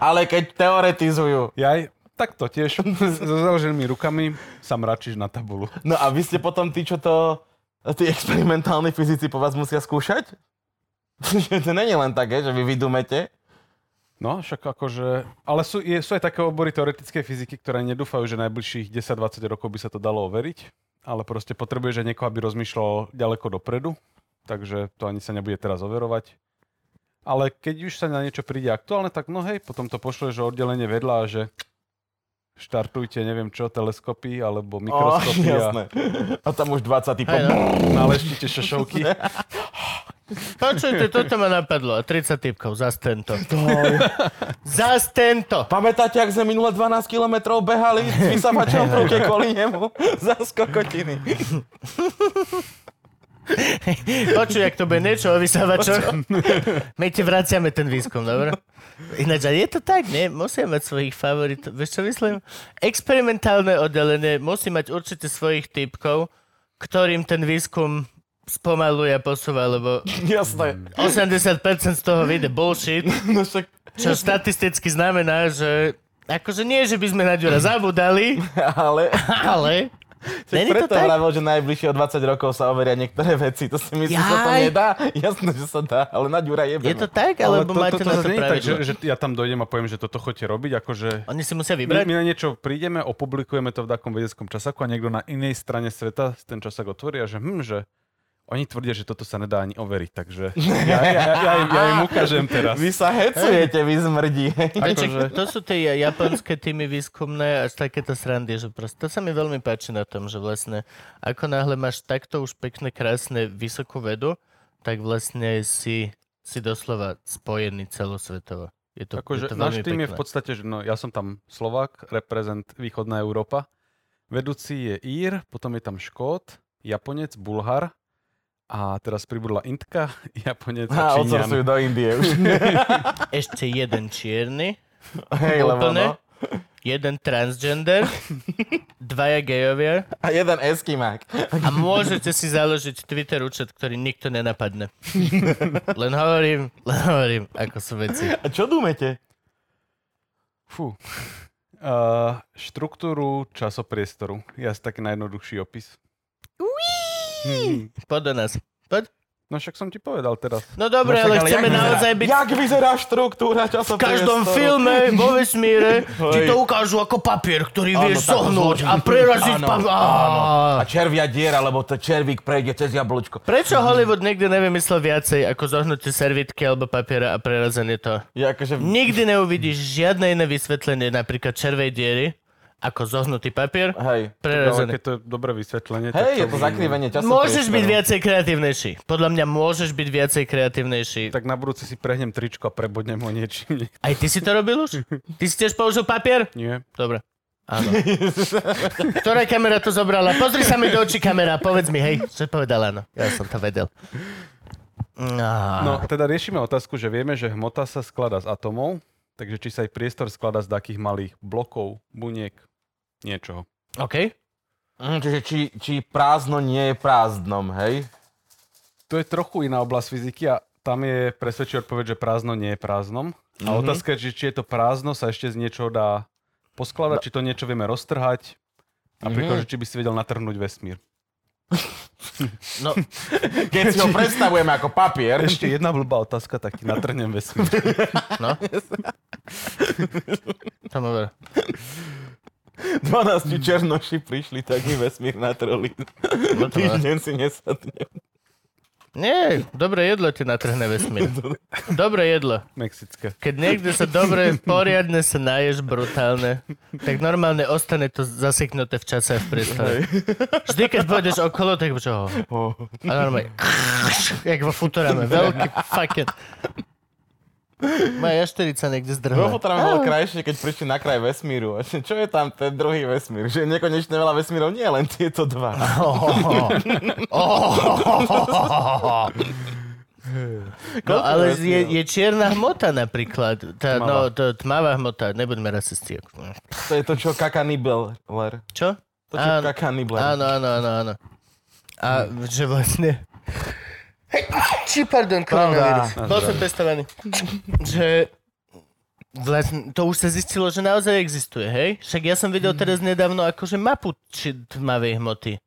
Ale keď teoretizujú. Jaj, takto tiež. So založenými rukami sa mračíš na tabulu. No a vy ste potom tí, čo to... Tí experimentálni fyzici po vás musia skúšať? To není len také, že vy vydumete. No, však akože... Ale sú, je, sú aj také obory teoretickej fyziky, ktoré nedúfajú, že najbližších 10-20 rokov by sa to dalo overiť. Ale proste potrebuješ aj niekoho, aby rozmýšľal ďaleko dopredu. Takže to ani sa nebude teraz overovať. Ale keď už sa na niečo príde aktuálne, tak no hej, potom to pošleš oddelenie vedľa a že štartujte, neviem čo, teleskopy alebo Oh, mikroskopy a jasné. A tam už 20 typov. No. naleštite šošovky. Počujte, toto ma napadlo. 30 typkov, zas tento. Zas tento. Pamätáte, ak sme minule 12 kilometrov behali s vysavačom v ruke kvôli nemu? Za skokotiny. Počuj, ak to bude niečo o vysávačoch. My ti vraciame ten výskum, dobre? Ináč, a je to tak, nie? Musia mať svojich favoritov. Vieš, čo myslím? Experimentálne oddelenie musí mať určite svojich typkov, ktorým ten výskum spomaluje a posúva, lebo Jasné. 80% z toho vyjde bullshit, No však, čo štatisticky znamená, že akože nie, že by sme na Ďura zabudali, ale... ale Není to preto tak? vravel, že najbližšie o 20 rokov sa overia niektoré veci. To si myslíš, že sa to nedá? Jasné, že sa dá, ale na Ďura jebeme. je to tak, alebo máte na to nie je tak, že, že ja tam dojdem a poviem, že toto chodte robiť, akože Oni si musia my, vybrať? my na niečo prídeme, opublikujeme to v takom vedeckom časaku a niekto na inej strane sveta ten časak otvorí a že hm, že oni tvrdia, že toto sa nedá ani overiť, takže ja, ja, ja, ja, im, ja im ukážem teraz. Vy sa hecujete, vy zmrdí. Akože... To sú tie japonské týmy výskumné až takéto srandy, že proste to sa mi veľmi páči na tom, že vlastne ako náhle máš takto už pekné, krásne, vysokú vedu, tak vlastne si, si doslova spojený celosvetovo. Je to, je Akože to náš tým je v pekné. podstate, že no, ja som tam Slovák, reprezent východná Európa. Vedúci je Ír, potom je tam Škót, Japonec, Bulhar a teraz pribudla Indka, Japonec A a Číňan. do Indie už. Ešte jeden čierny, Hej, lebo no. jeden transgender, dvaja gejovia A jeden Eskimák. a môžete si založiť Twitter účet, ktorý nikto nenapadne. Len hovorím, len hovorím, ako sú veci. A čo dúmete? Fú. Uh, štruktúru časopriestoru. Je asi taký najjednoduchší opis. Hmm. Poď do nás. Poď. No však som ti povedal teraz. No dobre, však ale jak chceme naozaj byť Jak vyzerá štruktúra v časopriestoru? každom filme vo vesmíre ti to ukážu ako papier, ktorý Áno, vieš zohnúť a preraziť Áno, áno. A červia diera, lebo to červík prejde cez jablčko. Prečo Hollywood nikdy nevymyslel viacej ako zohnutie servitky alebo papiera a prerazenie to? Je akože... Nikdy neuvidíš žiadne iné vysvetlenie napríklad červej diery ako zohnutý papier, Hej. Ale prerazený. keď to je dobré vysvetlenie, tak Hej, je to zakrivenie časopriestoru. Môžeš byť viacej kreatívnejší. Podľa mňa môžeš byť viacej kreatívnejší. Tak na budúce si prehnem tričko a prebodnem ho niečím. Aj ty si to robil už? Ty si tiež použil papier? Nie. Dobre. Áno. Ktorá kamera to zobrala? Pozri sa mi do očí kamera, povedz mi, hej, čo povedala, áno. Ja som to vedel. No, No, teda riešime otázku, že vieme, že hmota sa skladá z atomov, takže či sa aj priestor skladá z takých malých blokov, buniek, niečoho. OK. Mm, Čiže či, či prázdno nie je prázdnom, hej? To je trochu iná oblasť fyziky a tam je presvedčí odpoveď, že prázdno nie je prázdnom. A Mhm. otázka je, že či je to prázdno, sa ešte z niečoho dá poskladať, či to niečo vieme roztrhať. Napríklad, Mhm. že či by si vedel natrhnúť vesmír. No, Keď si ho predstavujeme ako papier, Ešte jedna blbá otázka, tak ti natrhnem vesmír. no. Ver. 12 černoši prišli, tak mi vesmír natroli. No. Týždeň si nesadnem. Nie, dobré jedlo ti natrhne vesmír. Dobré jedlo. Mexické. Keď niekde sa dobre, poriadne sa naješ brutálne, tak normálne ostane to zaseknuté v čase a v priestore. Vždy, keď pôjdeš okolo, tak čo? A normálne, jak vo Futurame, veľký fucking... Moja jašterica niekde zdrhla. Futurame bolo krajšie, keď prišli na kraj vesmíru. Čo je tam ten druhý vesmír? Že je nekonečne veľa vesmírov? Nie, len tieto dva. No ale je, je čierna hmota napríklad. Tá, no, to tmavá hmota, nebuďme rasisti. To je to, čo kaká Nibler. Čo? To, čo kaká Nibler. Áno, áno, áno, áno. A že vlastne... Či, pardon, koronavírus. Bol som testovaný. Že vlastne, to už sa zistilo, že naozaj existuje, hej? Však ja som videl teraz nedávno akože mapu či tmavej hmoty.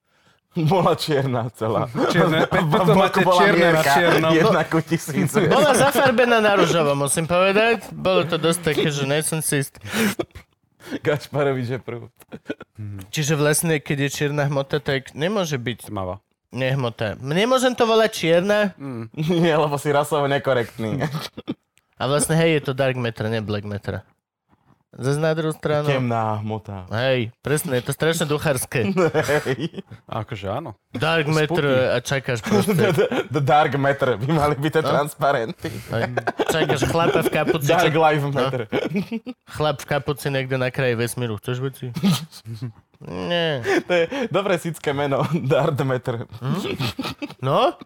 Bola čierna celá. Čierne, V preto máte čierne na čiernom. Jedna ku tisícu. Bola zafarbená na ružovo, musím povedať. Bolo to dosť také, že nejsem si istý. Gašparovič je prvý. Čiže vlastne, keď je čierna hmota, tak nemôže byť Tmavá. Nehmota. Nemôžem to volať čierna? Nie, lebo si rasovo nekorektný. A vlastne, hej, je to dark matter, nie black matter. Zase na druhú stranu. Temná hmota. Hej, presne, je to strašne duchárske. Akože áno. Dark matter a čakáš proste. The Dark Matter by mali byť tie transparenty. Hej. Čakáš chlapa v kapuci. Dark Čak... Life Matter. Chlap v kapuci niekde na kraji vesmíru. Chceš veci? Nie. To je dobré sícké meno. Dark Matter. No,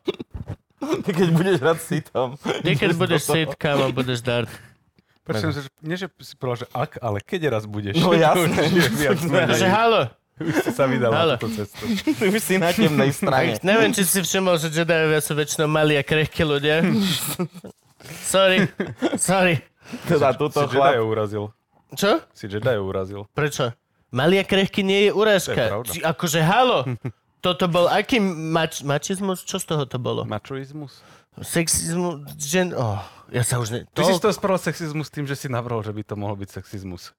Ty keď budeš hrať sitom. ty keď budeš sit, kámo, budeš dart. Prečo, že, nie, že si povedal, že ak, ale keď raz budeš. No jasné. Takže halo. Už si sa vydal na túto cestu. Ty už si na temnej strane. Ak, neviem, či si všimol, že Jediovia sú väčšinou malí a krehkí ľudia. Sorry. Sorry. Teda túto Si Jedi chlap. urazil. Čo? Si Jedi urazil. Prečo? Malý a krehký nie je To je urážka. Či, akože halo. Toto bol aký mač, mačizmus? Čo z toho to bolo? Mačoizmus. Sexizmus? Gen... Oh, ja sa už ne... Ty si toho spravil sexizmus tým, že si navrhol, že by to mohol byť sexizmus.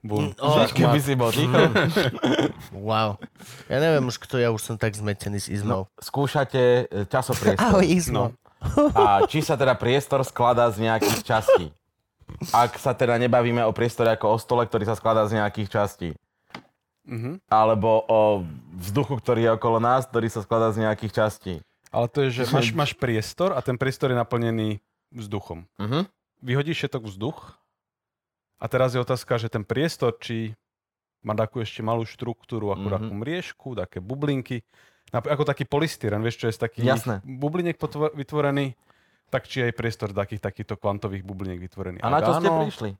Bum. Oh, Keby si bol ticho. wow. Ja neviem už kto, ja už som tak zmetený s izmou. Skúšate e, časopriestor. Izmo. A či sa teda priestor skladá z nejakých častí. Ak sa teda nebavíme o priestore ako o stole, ktorý sa skladá z nejakých častí. Mhm. Alebo o vzduchu, ktorý je okolo nás, ktorý sa skladá z nejakých častí. Ale to je, že máš, máš priestor a ten priestor je naplnený vzduchom. Uh-huh. Vyhodíš všetok vzduch a teraz je otázka, že ten priestor, či má takú ešte malú štruktúru, ako Mhm. takú mriežku, také bublinky, ako taký polystyren, vieš, čo je z takých Jasné. bubliniek vytvorený, tak či aj priestor takých takýchto kvantových bubliniek vytvorený. A na čo ste áno, prišli?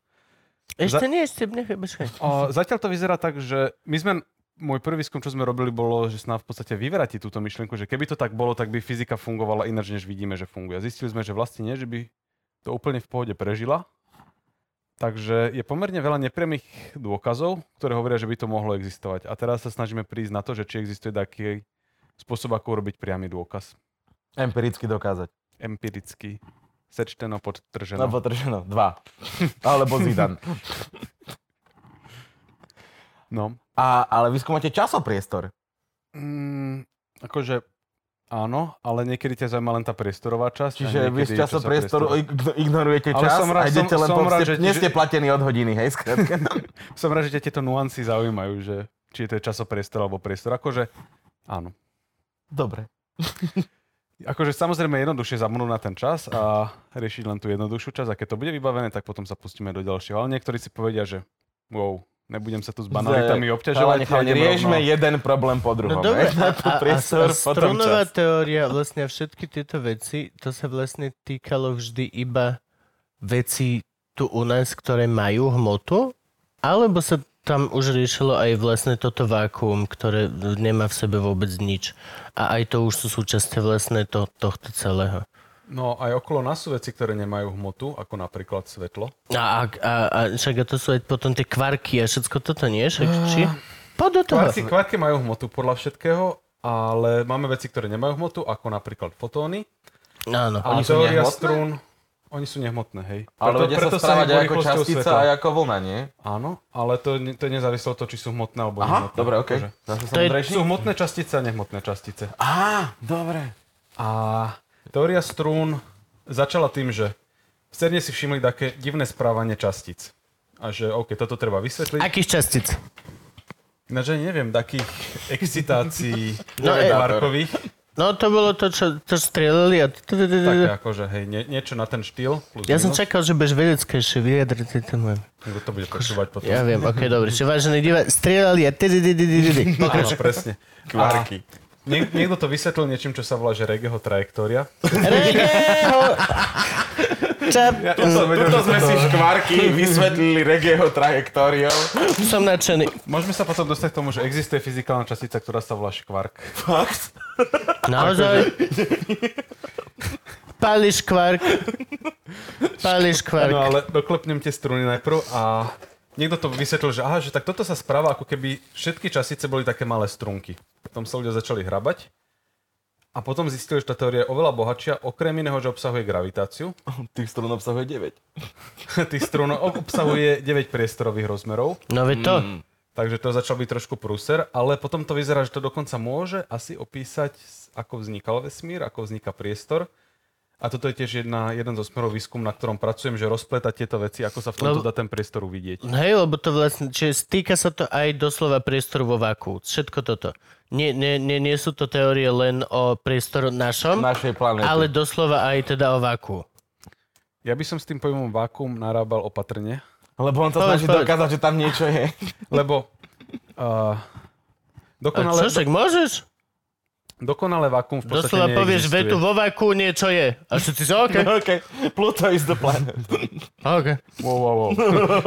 Ešte nie, ešte nechaj. O, zatiaľ to vyzerá tak, že my sme, môj prvý výskum, čo sme robili, bolo, že sa nám v podstate vyvráti túto myšlienku, že keby to tak bolo, tak by fyzika fungovala ináč, než vidíme, že funguje. Zistili sme, že vlastne nie, že by to úplne v pohode prežila. Takže je pomerne veľa nepriamých dôkazov, ktoré hovoria, že by to mohlo existovať. A teraz sa snažíme prísť na to, že či existuje taký spôsob, ako urobiť priamy dôkaz. Empiricky dokázať. Empiricky. Sečteno, podtrženo. No potrženo, dva. Alebo Zidane. No. A, ale vy skúmate časopriestor. Mm, akože áno, ale niekedy ťa zaujíma len tá priestorová časť. Čiže vy z časopriestoru časopriestor- ig- ignorujete Ale čas som rád- a idete som- len som po... rád, ste, že- nie ste platení od hodiny, hej. Som rád, že ťa tieto nuancy zaujímajú, že či to je časopriestor alebo priestor. Akože áno. Dobre. Akože samozrejme jednoduchšie zabudnúť na ten čas a riešiť len tú jednoduchšiu časť. A keď to bude vybavené, tak potom sa pustíme do ďalšieho. Ale niektorí si povedia, že wow, nebudem sa tu s banalitami obťažovať. Chalani, idem riešme rovno- jeden problém po No druhom. dobre, hej. a, a, a, priestor, a čas. teória, vlastne všetky tieto veci, to sa vlastne týkalo vždy iba veci tu u nás, ktoré majú hmotu, alebo sa tam už riešilo aj vlastne toto vákuum, ktoré nemá v sebe vôbec nič. A aj to už sú súčasťou vlastne to, tohto celého. No aj okolo nás sú veci, ktoré nemajú hmotu, ako napríklad svetlo. A, a, a, a však a to sú aj potom tie kvarky a všetko toto, nie? Však, či? Poď do toho. Kvárky, kvárky majú hmotu podľa všetkého, ale máme veci, ktoré nemajú hmotu, ako napríklad fotóny. Áno. A Oni sú teória strún, oni sú nehmotné, hej. Ale vedia sa sa správať aj ako častica, svetla. aj ako vlna, nie? Áno, ale to, to nezávislo od toho, či sú hmotné alebo Aha, nehmotné. dobre, okej. Akože. To je-? Sú hmotné častice a nehmotné častice. Á, dobre. A teória strún začala tým, že v CERNE si všimli také divné správanie častíc. A že OK, toto treba vysvetliť. Akých častíc? Ináč ani neviem, takých excitácií No, no, kvarkových. No to bolo to, čo to strelili a... Také akože, hej, nie, niečo na ten štýl. Plus Ja som minus. čakal, že budeš vedeckejšie vyjadriť tieto moje. Kto to bude počúvať potom. Ja viem, ok, dobre. Čiže vážený diva, strelali a... Áno, presne. Kvárky. Nie, niekto to vysvetlil niečím, čo sa volá, že Regeho trajektória. Regeo! Čap, Ja, ja som vedel, Tuto že sme si škvárky vysvetlili regieho trajektóriou. som nadšený. Môžeme sa potom dostať k tomu, že existuje fyzikálna častica, ktorá sa volá škvark. Fakt? Naozaj? Pališ kvark. Pališ kvark. No ale doklepnem tie struny najprv a niekto to vysvetlil, že aha, že tak toto sa správa, ako keby všetky častice boli také malé strunky. Potom sa ľudia začali hrabať a potom zistili, že tá teória je oveľa bohatšia, okrem iného, že obsahuje gravitáciu. Tých strún obsahuje 9. Tých strún obsahuje 9 priestorových rozmerov, No veď to. takže to začal byť trošku prúser, ale potom to vyzerá, že to dokonca môže asi opísať, ako vznikal vesmír, ako vzniká priestor A toto je tiež jedna, jeden zo smerov výskum, na ktorom pracujem, že rozpletať tieto veci, ako sa v tomto No- dá ten priestor uvidieť. Hej, lebo to vlastne, čiže stýka sa to aj doslova priestoru vo váku. Všetko toto. Nie, nie, nie, nie sú to teórie len o priestoru našom, Našej planéty. ale doslova aj teda o váku. Ja by som s tým pojmom vákum narábal opatrne, Lebo on sa snaží dokázať, že tam niečo je. lebo uh, A dokonale, čo, však môžeš? Dokonale vákum v podstate Doslova povieš vetu vo váku niečo je. A všetci sa OK. OK, Pluto is the planet. OK. Wow, wow, wow.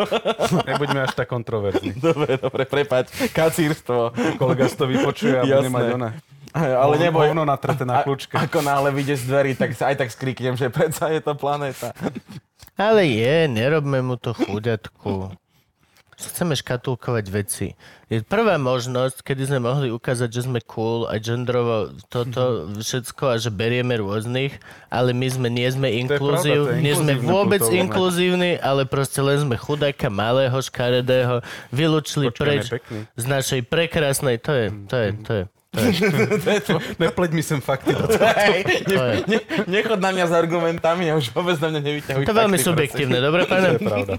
Nebuďme až tak kontroverzní. dobre, dobre, prepač. Kacírstvo. Kolega si to vypočuje a bude mať ona. Ale neboj. Hovno natreté na kľúčke. Ako náhle vyjde z dverí, tak sa aj tak skriknem, že predsa je to planéta. Ale je, nerobme mu to chuďatku. Chceme škatulkovať veci. Je prvá možnosť, kedy sme mohli ukázať, že sme cool a genderovo toto všetko a že berieme rôznych, ale my sme, nie sme inkluzív, pravda, nie sme vôbec kultúrne. inkluzívni, ale proste len sme chudáka malého, škaredého, vylúčili Počkaj, preč z našej prekrásnej, to je, to je, to je, Nepleť mi sem fakty do Hej, to je. ne, nechod na mňa s argumentami a už vôbec na mňa nevyťahuj. To je veľmi subjektívne, dobre, pane? To je pravda.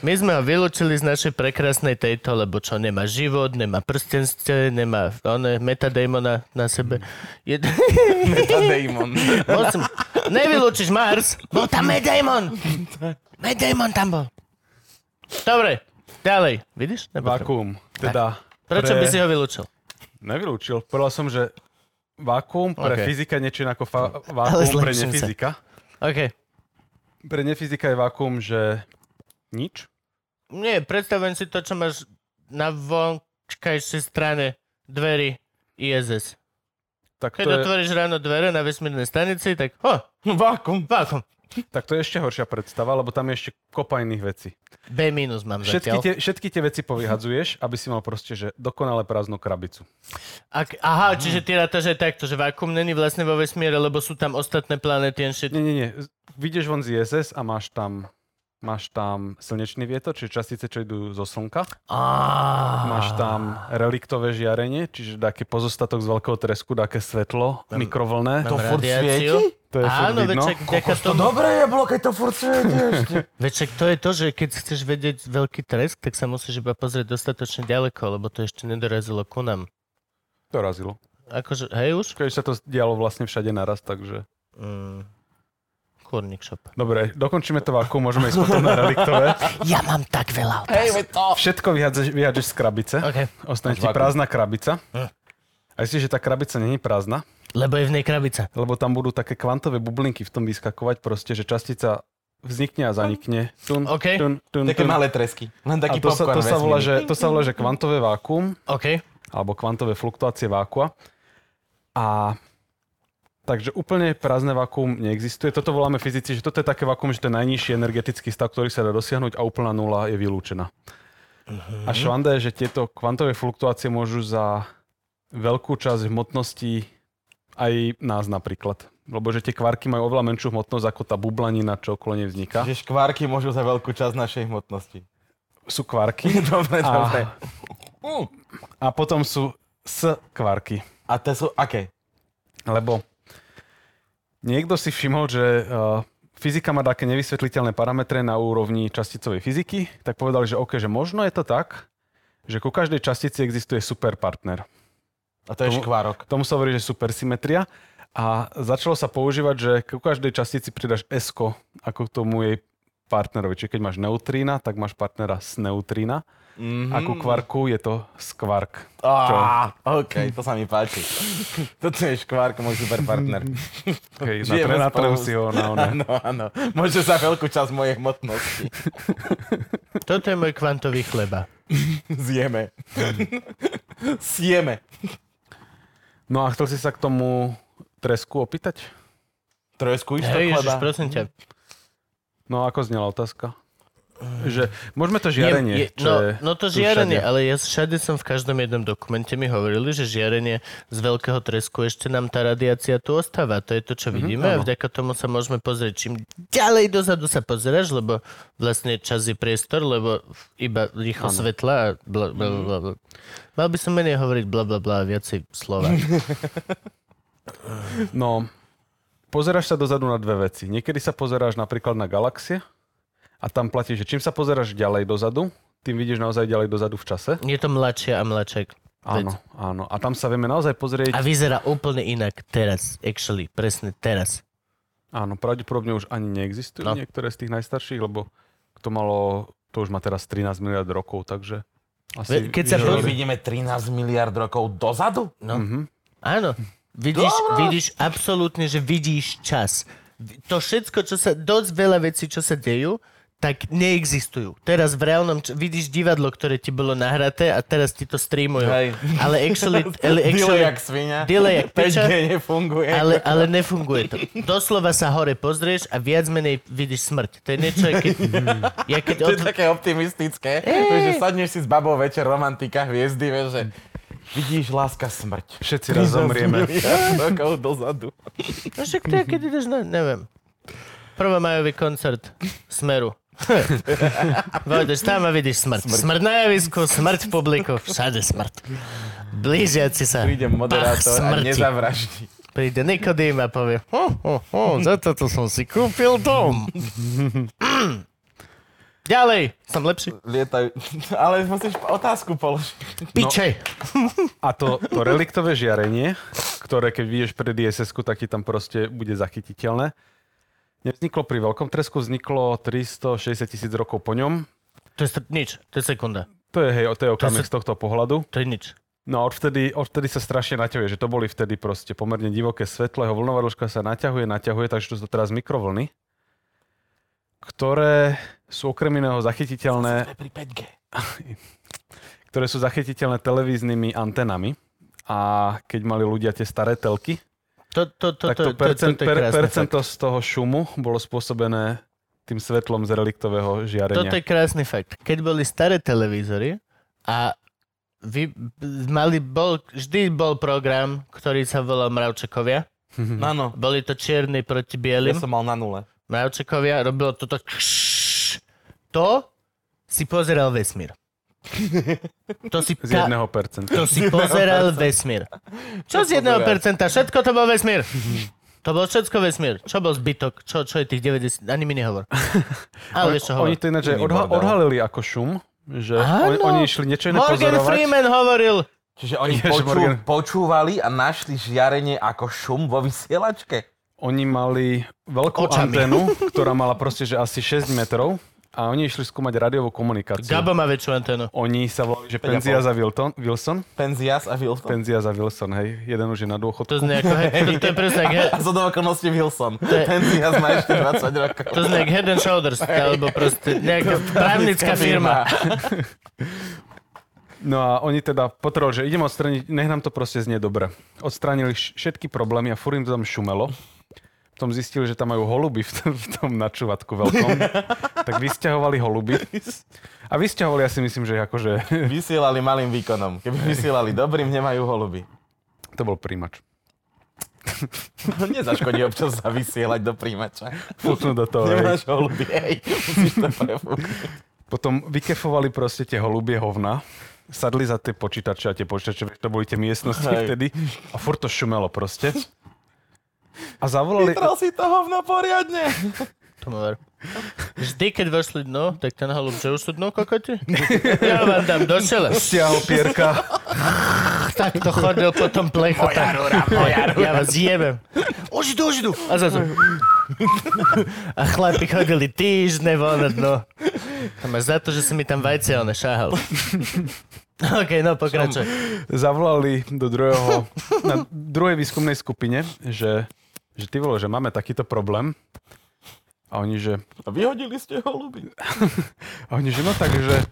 My sme ho vylúčili z našej prekrásnej tejto, lebo čo, nemá život, nemá prstenste, nemá one, metadémona na sebe. Je... prosím. Meta Damon. Musím... Nevylúčiš Mars, bol tam. Matt Damon tam bol. Dobre, ďalej. Vidíš? Vákuum. Teda Prečo pre... by si ho vylúčil? Nevylúčil. Povedal som, že vákuum pre Ok. fyzika je niečo ako fa- vákuum pre zlepším sa. nefyzika. OK. Pre nefyzika je vákuum, že nič. Nie, predstavujem si to, čo máš na vonkajšej strane dverí ISS. Tak Keď to, je, otvoríš ráno dvere na vesmírnej stanici, tak ho, Vákum. vákum. Tak to je ešte horšia predstava, lebo tam je ešte kopa iných vecí. B minus mám Všetky zatiaľ. tie, všetky tie veci povyhadzuješ, aby si mal proste, že dokonale prázdnu krabicu. Ak, aha, čiže ty rátaš aj takto, že vákum není vlastne vo vesmíre, lebo sú tam ostatné planéty. Nie, nie, nie. Vyjdeš von z ISS a máš tam máš tam slnečný vietor, čiže častice, čo idú zo slnka. Ah. Máš tam reliktové žiarenie, čiže taký pozostatok z veľkého tresku, také svetlo, mikrovlné. To furt svieti? To je furt Áno, vidno. večak, vďaka To tomu. dobre je bolo, keď to furt svieti ešte. Večak, to je to, že keď chceš vedieť veľký tresk, tak sa musíš iba pozrieť dostatočne ďaleko, lebo to ešte nedorazilo ku nám. To razilo. Akože, hej už? Keď sa to dialo vlastne všade naraz, takže... Mm. Kurník shop. Dobre, dokončíme to váku, môžeme ísť potom na reliktové. Ja mám tak veľa otázok. to. Všetko vyhádžeš z krabice. OK, Ostane ti prázdna krabica. Hm. A myslíš, že tá krabica není prázdna? lebo je v nej krabica. Lebo tam budú také kvantové bublinky v tom vyskakovať, proste, že častica vznikne a zanikne. Tun, OK. tun, tun, Také tun. malé tresky. Len A taký to sa, to, sa volá, že, to sa volá, že kvantové vákuum, OK. alebo kvantové fluktuácie vákua. A takže úplne prázdne vákuum neexistuje. Toto voláme fyzici, že toto je také vákuum, že to je najnižší energetický stav, ktorý sa dá dosiahnuť a úplná nula je vylúčená. A švanda je, že tieto kvantové fluktuácie môžu za veľkú časť hmotnosti aj nás napríklad. Lebo že tie kvarky majú oveľa menšiu hmotnosť ako tá bublanina, čo okolo nej vzniká. Že škvárky môžu za veľkú časť našej hmotnosti. Sú kvarky dobre, dobre. a, a potom sú s kvarky. A to sú aké? Lebo niekto si všimol, že uh, fyzika má také nevysvetliteľné parametre na úrovni časticovej fyziky, tak povedali, že OK, že možno je to tak, že ku každej častici existuje superpartner. A to je Tomu- škvárok. Tomu sa hovorí, že supersymetria. A začalo sa používať, že ku každej častici pridaš s ako k tomu jej partnerovi. Čiže keď máš neutrína, tak máš partnera s neutrína. Mm-hmm. A ku kvarku je to skvark. Á, OK, to sa mi páči. Toto je škvárko, môj super partner. Žijeme na, spolu. si ho na one. Áno, áno. Môže za veľkú časť mojej hmotnosti. Toto je môj kvantový chleba. Zjeme. Sieme. No a chcel si sa k tomu tresku opýtať? Trojsku isto Hej, Ježiš, chleba. prosím ťa. No ako znela otázka? Že môžeme to Nie, žiarenie, je, čo no, je no to tu žiarenie, všade. ale ja všade som v každom jednom dokumente mi hovorili, že žiarenie z veľkého tresku ešte nám tá radiácia tu ostáva. To je to, čo vidíme a áno. vďaka tomu sa môžeme pozrieť. Čím ďalej dozadu sa pozeráš, lebo vlastne čas je priestor, lebo iba rýchlo Áno. svetla a bla, bla, bla, bla. Mal by som menej hovoriť bla bla bla a viacej slova. No, pozeráš sa dozadu na dve veci. Niekedy sa pozeráš napríklad na galaxie a tam platí, že čím sa pozeráš ďalej dozadu, tým vidíš naozaj ďalej dozadu v čase. Je to mladšia a mladšia. Áno, áno. A tam sa vieme naozaj pozrieť. A vyzerá úplne inak teraz, actually, presne teraz. Áno, pravdepodobne už ani neexistujú No. niektoré z tých najstarších, lebo to malo, to už má teraz 13 miliard rokov, takže asi... Keď sa pozrie- vidíme 13 miliard rokov dozadu? No. Mhm. Áno. Vidíš, Dobre. vidíš absolútne, že vidíš čas. To všetko, čo sa, dosť veľa vecí, čo sa dejú, tak neexistujú. Teraz v reálnom, č- vidíš divadlo, ktoré ti bolo nahraté a teraz ti to streamujú. Hej. Ale actually, ale actually Delay jak svinia. delay jak piča, 5G nefunguje. ale, ale nefunguje to. Doslova sa hore pozrieš a viac menej vidíš smrť. To je niečo, keď, ja keď To je od... také optimistické, že sadneš si s babou večer, romantika, hviezdy, vieš, že vidíš, láska, smrť. Všetci raz zomrieme. Rokov dozadu. No však to je, keď ideš na, neviem, prvomajový koncert Smeru. Vojdeš tam a vidíš smrť. Smrť, smrť na javisku, smrť v publiku, všade smrť. Blížiaci sa. Príde moderátor a nezavraždí. Príde Nikodým a povie, ho, ho, ho, za toto som si kúpil dom. Ďalej, som lepší. Lietajú. Ale musíš otázku položiť. Piče. A to, to reliktové žiarenie, ktoré keď vidieš pred iss tak ti tam proste bude zachytiteľné. Nevzniklo pri veľkom tresku, vzniklo 360 tisíc rokov po ňom. To je str- nič, to je sekunda. To je, hej, to je okamih sa- z tohto pohľadu. To je nič. No a odvtedy, odvtedy sa strašne naťahuje, že to boli vtedy proste pomerne divoké svetlo, jeho vlnová dĺžka sa naťahuje, naťahuje, takže to sú teraz mikrovlny, ktoré sú okrem iného zachytiteľné, Pri 5G. ktoré sú zachytiteľné televíznymi antenami. A keď mali ľudia tie staré telky, To, to, to, tak to, to, to, percent, to, to je per, krásny percento z toho šumu bolo spôsobené tým svetlom z reliktového žiarenia. Toto je krásny fakt. Keď boli staré televízory a vy, mali, bol, vždy bol program, ktorý sa volal Mravčekovia. Áno, Boli to čierni proti ja bielým. som mal na nule. Mravčekovia, robilo to to... To si pozeral vesmír. To si, Z jedného percenta. to si pozeral vesmír. Čo z jedného percenta? Všetko to bol vesmír. To bol všetko vesmír. Čo bol zbytok? Čo, čo je tých 90? Ani mi nehovor. Ale vieš čo Oni hovor. to ináč odha- odhalili ako šum, že Áno. oni, oni išli niečo iné Morgan pozorovať. Freeman hovoril, Čiže oni Ježiš, počú, Morgan. počúvali a našli žiarenie ako šum vo vysielačke. Oni mali veľkú Očami. anténu, ktorá mala proste že asi 6 metrov a oni išli skúmať rádiovú komunikáciu. Gabo má väčšiu anténu. Oni sa volali, že a. Penzias a Wilton, Wilson. Penzias a Wilson. Penzias a Wilson, hej. Jeden už je na dôchodku. To znie ako, he- to, to je presne ako, he- A zo okolností Wilson. je- Penzias má ešte 20 rokov. to znie ako Head and Shoulders, alebo proste nejaká právnická firma. No a oni teda potrebovali, že idem odstraniť, nech nám to proste znie dobre. Odstránili š- všetky problémy a furt im to tam šumelo. Potom zistili, že tam majú holuby v tom, v tom načúvatku veľkom. tak vysťahovali holuby. A vysťahovali, ja si myslím, že akože Vysielali malým výkonom. Keby vysielali dobrým, nemajú holuby. to bol príjimač. Nezaškodí občas sa vysielať do príjimača. Fúknú do toho. hej. Nemáš holuby, hej. Musíš to prefúknuť. Potom vykefovali proste tie holubie hovna, sadli za tie počítače a tie počítače, to boli tie miestnosti Hej. vtedy a furt to šumelo proste. A zavolali... Vytral si to hovno poriadne. Tomu ver. Vždy, keď vošli dno, tak ten holub, že už sú dno kokoti? Ja vám dám do čela. Stiahol pierka. Tak to chodil po tom plechu. Moja rúra, moja rúra. Ja vás jebem. Už idú, už idú. A zase. A chlapi chodili týždne von na dno. To máš za to, že si mi tam vajce one šáhal. OK, no pokračuj. Zavolali do druhého, na druhej výskumnej skupine, že, že ty vole, že máme takýto problém. A oni, že, A vyhodili ste holuby. a oni, že no tak, že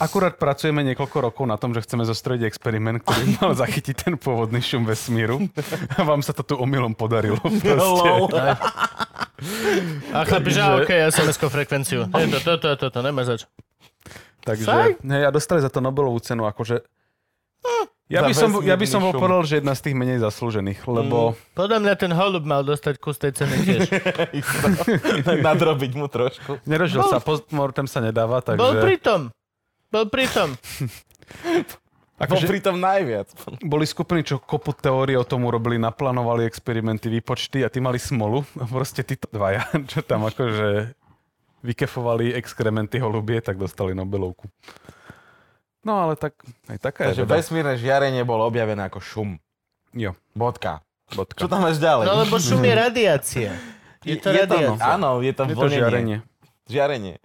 akurát pracujeme niekoľko rokov na tom, že chceme zostrojiť experiment, ktorý mal zachytiť ten pôvodný šum vesmíru. A vám sa to tu omylom podarilo. A chlapi, že OK, SMS-ko frekvenciu. Je to, toto, toto, toto, nemá zač. Takže, hej, a dostali za to Nobelovú cenu, akože... Ja by, som, ja by som bol povedal, že jedna z tých menej zaslúžených, lebo Podľa mňa ten holub mal dostať kus tej ceny tiež. Nadrobiť mu trošku. nerožil Bol- sa, postmortem sa nedáva, takže... Bol pritom. Bol pritom. Akože... Akože pritom najviac. boli skupiny, čo kopu teórie o tom urobili, naplánovali experimenty, výpočty a tí mali smolu. Proste títo dvaja, čo tam akože vykefovali exkrementy holubie, tak dostali Nobelovku. No ale tak, aj taká Takže je veda. vesmírne žiarenie bolo objavené ako šum. Jo, Bodka. bodka. Čo tam máš ďalej? No lebo šum je radiácia. Je to je to, no. radiácia. Áno, je to Je to žiarenie. Žiarenie.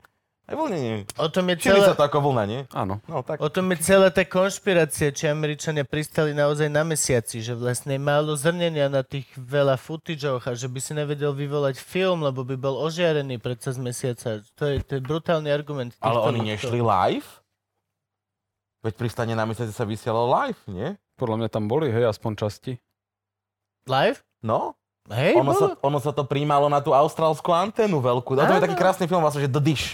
Aj vlnenie. O tom je sa to ako vlna, nie? Áno. No tak. O tom je celá tá konšpirácia, či Američania pristali naozaj na mesiaci, že vlastne je málo zrnenia na tých veľa footageoch a že by si nevedel vyvolať film, lebo by bol ožiarený predsa z mesiaca. To je, to je brutálny argument. Ale oni nešli live? Veď pristane na mesiaci sa vysielalo live, nie? Podľa mňa tam boli, hej, aspoň časti. Live? No, Hej, ono sa, ono sa to príjmalo na tú austrálskú anténu veľkú. A to je taký krásny film vlastne, že The Dish.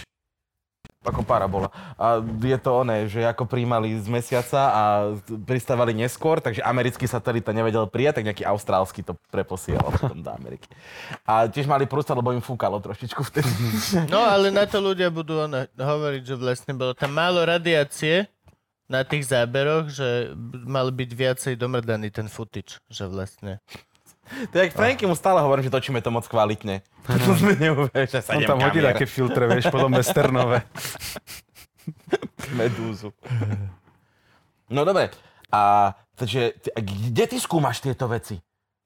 Ako parabola. A je to oné, že ako príjmali z mesiaca a pristávali neskôr, takže americký satelit to nevedel prijať, tak nejaký austrálsky to preposielal potom do Ameriky. A tiež mali prústať, lebo im fúkalo trošičku vtedy. No, ale na to ľudia budú ono, hovoriť, že vlastne bolo tam málo radiácie na tých záberoch, že mal byť viacej domrdaný ten footage, že vlastne. To je jak Franky mu stále hovorím, že točíme to moc kvalitne. To sme neuverili, že sa On tam hodí také filtre, vieš, potom westernové. medúzu. No dobre, a takže, kde ty skúmaš tieto veci?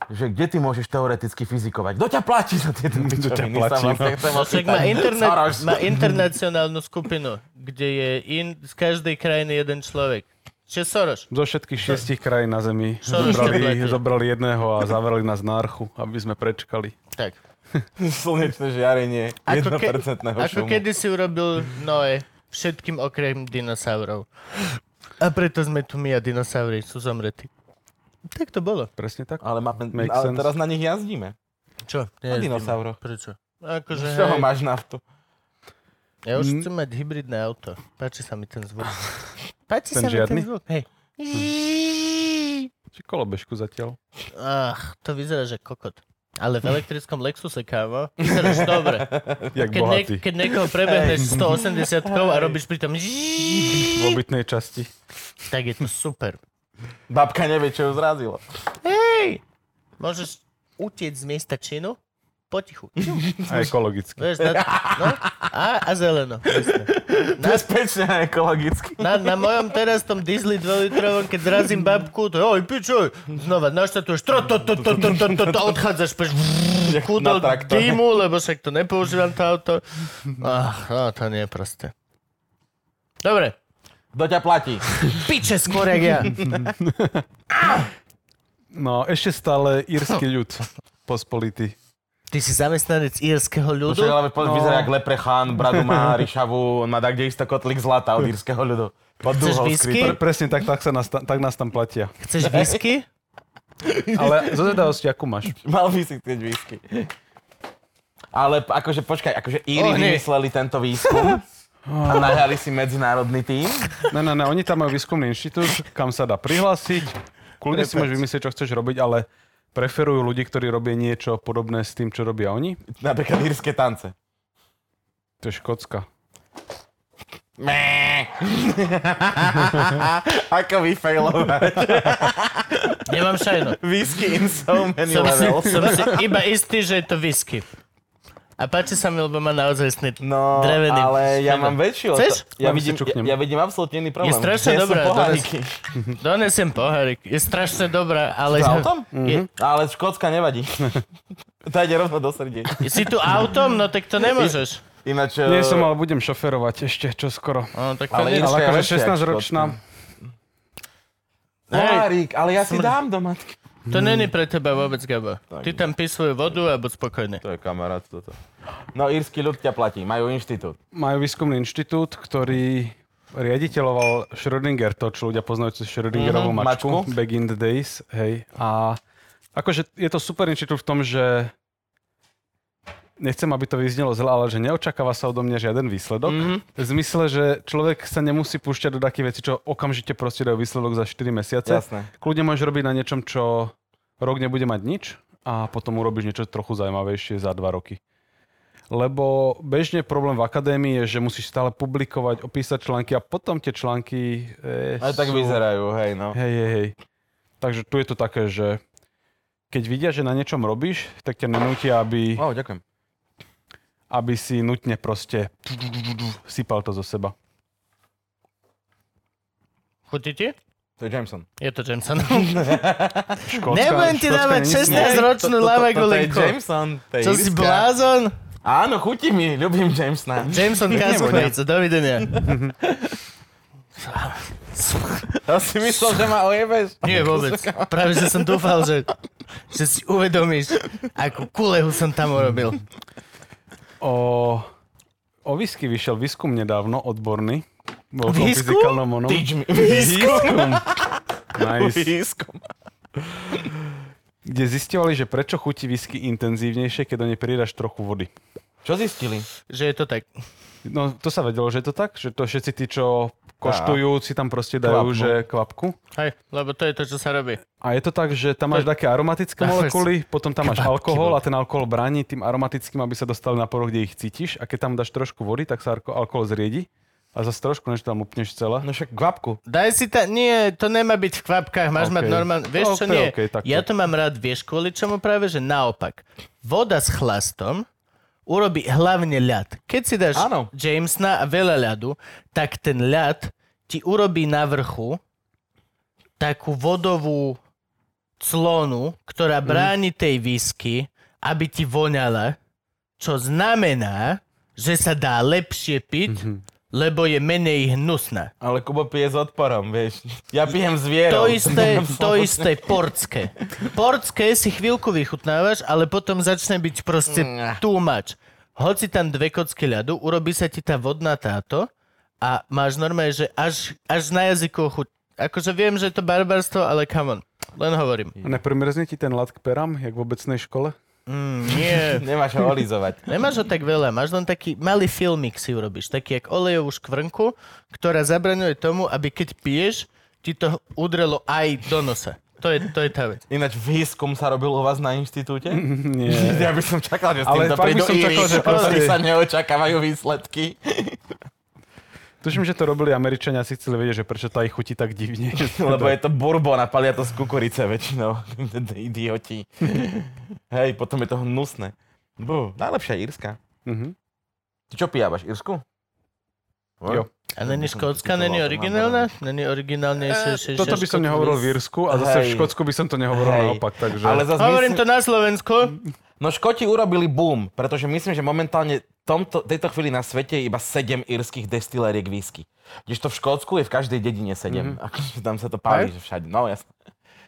Že kde ty môžeš teoreticky fyzikovať? Kto ťa platí za tieto Kto ťa pičoviny? platí, no. však má, internet, má internacionálnu skupinu, kde je in, z každej krajiny jeden človek. Čiže Soros. Zo všetkých šiestich krajín na Zemi zobrali, zobrali jedného a zavreli nás na archu, aby sme prečkali. Tak. Slnečné žiarenie Ako, ke, 1% ako šumu. kedy si urobil Noé všetkým okrem dinosaurov. A preto sme tu my a dinosaury sú zomretí. Tak to bolo. Presne tak? Ale, Make ale sense. teraz na nich jazdíme. Čo? Na dinosauroch. Prečo? Akože, Z čoho hej, máš naftu? ja už Mm. chcem mať hybridné auto. Páči sa mi ten zvuk. Páči Ten sa mi žiadny? ten zvuk. Hej. Či kolobežku zatiaľ? Ach, to vyzerá, že kokot. Ale v elektrickom Lexuse, kávo, vyzeráš dobre. Jak Keď, ne, bohatý. keď niekoho prebehneš 180 a robíš pritom V obytnej časti. tak je to super. Babka nevie, čo ju zrazilo. Hej! Môžeš utiec z miesta činu potichu. A ekologicky. Vieš, na, no, a, a zeleno. Na, Bezpečne a ekologicky. na, na mojom teraz tom diesli 2 litrovom, keď zrazím babku, to oj, pičoj, znova naštatuješ, tro, to, to, to, to, to, to, to, odchádzaš, peš, kúdol dýmu, lebo však to nepoužívam to auto. Ach, no, to nie je prosté. Dobre, Kto ťa platí? piče skôr, jak ja. No, ešte stále írsky ľud pospolitý. Ty si zamestnanec írskeho ľudu? však ale poď No. vyzerá jak leprechan, bradu má, ryšavu, on má tak, kde isto kotlik zlata od írskeho ľudu. Pod Chceš whisky? Pre, presne tak, tak, sa nás, ta- tak nás tam platia. Chceš whisky? Ale zo zvedavosti, akú máš? Mal by si chcieť whisky. Ale akože, počkaj, akože Íri Oh, vymysleli tento výskum a najali si medzinárodný tím. Ne, ne, ne, oni tam majú výskumný inštitút, kam sa dá prihlásiť. Kľudne si môžeš vymyslieť, čo chceš robiť, ale preferujú ľudí, ktorí robia niečo podobné s tým, čo robia oni. Napríklad írske tance. To je Škótska. Ako vyfailovať. Nemám šajno. Whisky in so many Som si, levels. som si iba istý, že je to whisky. A páči sa mi, lebo má naozaj snyt. No, Drevený. ale ja mám väčšiu. Chceš? Ja Len si vidím, čuknem. ja, ja vidím absolútne iný problém. Je strašne sú dobrá, poháriky? Donesiem pohárik. Je strašne dobrá, ale... S autom? Je, Ale Škótska nevadí. to ide rovno do srdiek. si tu autom, no tak to nemôžeš. Ináč... Nie eh, som, ale budem šoferovať ešte, čo skoro. No, tak to Ale nie. Ale akože lepšie, jak 16-ročná, Pohárik, ale ja si dám do matky. To není pre teba vôbec, Gabo. Ty tam pí svoju vodu a buď spokojný. To je kamarát toto. No, írsky ľud ťa platí, majú inštitút. majú výskumný inštitút, ktorý riaditeľoval Schrödinger, to, čo ľudia poznajú cez Schrödingerovú Mhm, mačku, mačku. back in the days, hej. A akože je to super inštitút v tom, že nechcem, aby to vyznelo zle, ale že neočakáva sa odo mňa žiaden výsledok. Mhm. V zmysle, že človek sa nemusí púšťať do takých vecí, čo okamžite proste dajú výsledok za 4 mesiace. Jasné. Kľudne môžeš robiť na niečom, čo rok nebude mať nič a potom urobíš niečo trochu zaujímavejšie za 2 roky. Lebo bežne problém v akadémii je, že musíš stále publikovať, opísať články a potom tie články... E, Aj tak sú- vyzerajú, hej, no. Hej, hej, hej. Takže tu je to také, že keď vidia, že na niečom robíš, tak ťa nenútia, aby, Wow, ďakujem. Aby si nutne proste sypal to zo seba. Chutí ti? To je Jameson. Je to Jameson. Škótska, Nebudem ti dávať není 16 smol. ročnú lava Toto je. Jameson, to je Čo si blázon? Áno, chutí mi, ľubím Jamesona. Jameson Kaskovejca, dovidenia. To si myslel, že ma ojebeš? Nie vôbec. Práve, že som dúfal, že, že si uvedomíš, akú kulehu som tam urobil. O, o whisky vyšiel výskum nedávno, odborný. Bol Výskum? fyzikálnom onom. Teach me. Výskum. Nice. Výskum. Kde zistovali, že prečo chutí whisky intenzívnejšie, keď do nej pridaš trochu vody. Čo zistili? Že je to tak. No, to sa vedelo, že je to tak? Že to všetci tí, čo koštujú, si tam proste dajú, Kvapnú. že kvapku. Hej, lebo to je to, čo sa robí. A je to tak, že tam máš také aromatické Dávaj molekuly, potom tam máš kvapky, alkohol a ten alkohol bráni tým aromatickým, aby sa dostali na poruch, kde ich cítiš. A keď tam dáš trošku vody, tak sa alko- alkohol zriedi. A zase trošku, než tam upneš celé. No však kvapku. Daj si ta... Nie, to nemá byť v kvapkách, máš OK. mať normálne... Vieš No, čo, nie. OK, takto. ja to mám rád, vieš kvôli čomu práve, že naopak. Voda s chlastom urobí hlavne ľad. Keď si dáš Áno. Jamesona a veľa ľadu, tak ten ľad ti urobí na vrchu takú vodovú clonu, ktorá Mhm. bráni tej whisky, aby ti voňala, čo znamená, že sa dá lepšie piť, Mhm. Lebo je menej hnusná. Ale Kubo pije s odporom, vieš. Ja pijem s vierou. To isté, to isté portské. Portské si chvíľku vychutnávaš, ale potom začne byť proste much. Hoci tam dve kocky ľadu, urobí sa ti tá vodná táto a máš normálne, že až, až na jazyku chuť. Akože viem, že je to barbarstvo, ale come on. Len hovorím. A nepremrzne ti ten lad k perám, jak v obecnej škole? Mm, nie. Nemáš ho olizovať. Nemáš ho tak veľa, máš len taký malý filmik si urobíš, taký jak olejovú škvrnku, ktorá zabraňuje tomu, aby keď piješ, ti to udrelo aj do nosa. To je, to je tá vec. Ináč výskum sa robil u vás na inštitúte? Nie. Ja by som čakal, že s Ale týmto prídu som čakal, že proste- sa neočakávajú výsledky. Tuším, že to robili Američania, si chceli vedieť, že prečo to aj chutí tak divne. Lebo je to bourbon a palia to z kukurice väčšinou. Idioti. Hej, potom je to hnusné. Bú, najlepšia Írska. Mhm. Ty čo pijavaš, Írsku? Jo. A není škótska, není originálna? Není originálnejšie? Toto by som nehovoril v Írsku a zase v Hej. Škótsku by som to nehovoril Hej. naopak, takže... Ale zase Hovorím myslím, to na Slovensku. No Škoti urobili boom, pretože myslím, že momentálne v tomto, tejto chvíli na svete je iba 7 írskych destilériek whisky. Kdežto v Škótsku je v každej dedine 7. Mm-hmm. Akože tam sa to páli, že všade. No jasné.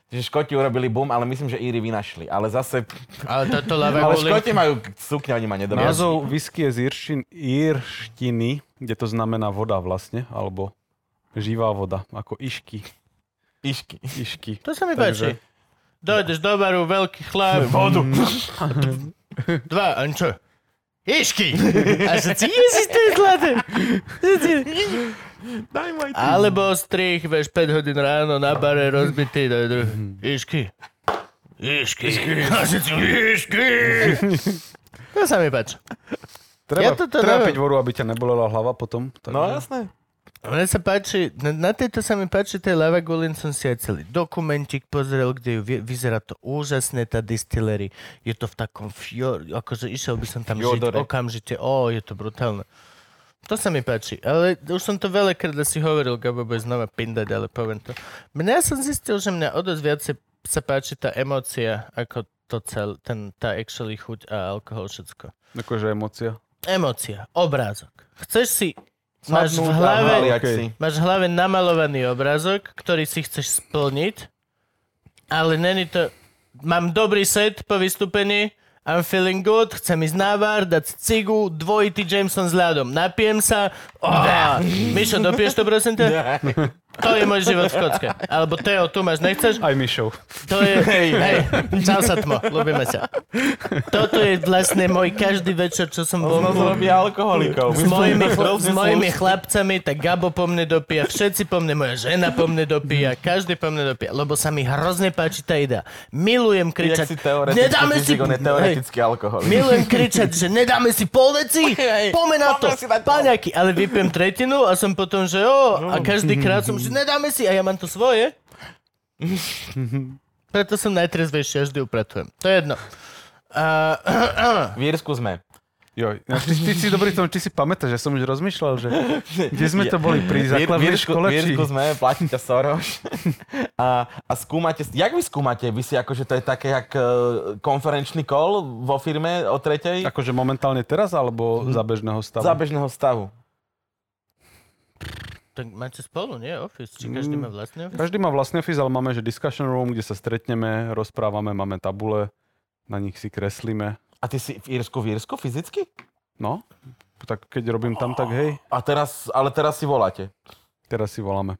Čiže Škoti urobili boom, ale myslím, že Íry vynašli. Ale zase... Ale toto Ale Škoti majú sukňa, oni ma nedobiajú. Názov whisky je z írštin, írštiny, kde to znamená voda vlastne, alebo živá voda, ako išky. Išky. Išky. To sa mi Takže- páči. Dojdeš do baru, veľký chlap. Vodu. Dva, a čo? Išky. A všetci, ježiš, to je zlaté. Daj môj Alebo strich, vieš, 5 hodín ráno na bare rozbitý. daj dru- Išky. Išky. A Išky. To sa mi páči. Treba, Ja toto treba neviem. piť vodu, aby ťa nebolela hlava potom. Takže... No jasné. Mne sa páči, na, na tejto sa mi páči, tej Lava Gulin som si aj celý dokumentik pozrel, kde ju, vy- vyzerá to úžasné, tá distillery. Je to v takom fjor, akože išiel by som tam žiť Fjordore. okamžite. Ó, je to brutálne. To sa mi páči, ale už som to veľakrát asi hovoril, Gabo bude znova pindať, ale poviem to. Mňa som zistil, že mňa o dosť viacej sa páči tá emócia, ako to cel, ten, tá actually chuť a alkohol, všetko. Akože emócia. Emócia, obrázok. Chceš si, máš v hlave, si. Máš v hlave namalovaný obrázok, ktorý si chceš splniť, ale není to... Mám dobrý set po vystúpení, I'm feeling good, chcem ísť na bar, dať cigu, dvojitý Jameson s ľadom. Napijem sa. Oh, Mišo, dopieš to prosím ťa? To je môj život v kocke. Alebo Teo, tu máš, nechceš? Aj Mišov. To je... Hej, hej. Čau sa tmo, ľúbime sa. Toto je vlastne môj každý večer, čo som On vonku robí alkoholikov. s mojimi, s mojimi chlapcami, tak Gabo po mne dopíja, všetci po mne, moja žena po mne dopíja, každý po mne dopíja, lebo sa mi hrozne páči tá idea. Milujem kričať, si nedáme si... on je teoretický alkoholik. Milujem kričať, že nedáme si pol veci, poďme na to, si paňaky, ale vypiem tretinu a som potom, že o, a každý krát som, že nedáme si a ja mám to svoje. Preto som najtrezvejší, a vždy upratujem. To je jedno. Uh, V Írsku sme. Joj, no, ty, ty, si dobrý tom, či si pamätáš, že som už rozmýšľal, že kde sme to boli pri základnej škole, v. Írsku sme, platí ťa Soros. a, a skúmate, jak vy skúmate? Vy si akože to je také jak uh, konferenčný call vo firme o tretej? Akože momentálne teraz, alebo za bežného stavu? Za bežného stavu. Tak máte spolu, nie? Office? Či každý má vlastný office? Každý má vlastný office, ale máme že discussion room, kde sa stretneme, rozprávame, máme tabule, na nich si kreslíme. A ty si v Írsku, v Írsku fyzicky? No, tak keď robím tam, tak hej, A teraz, ale teraz si voláte. teraz si voláme.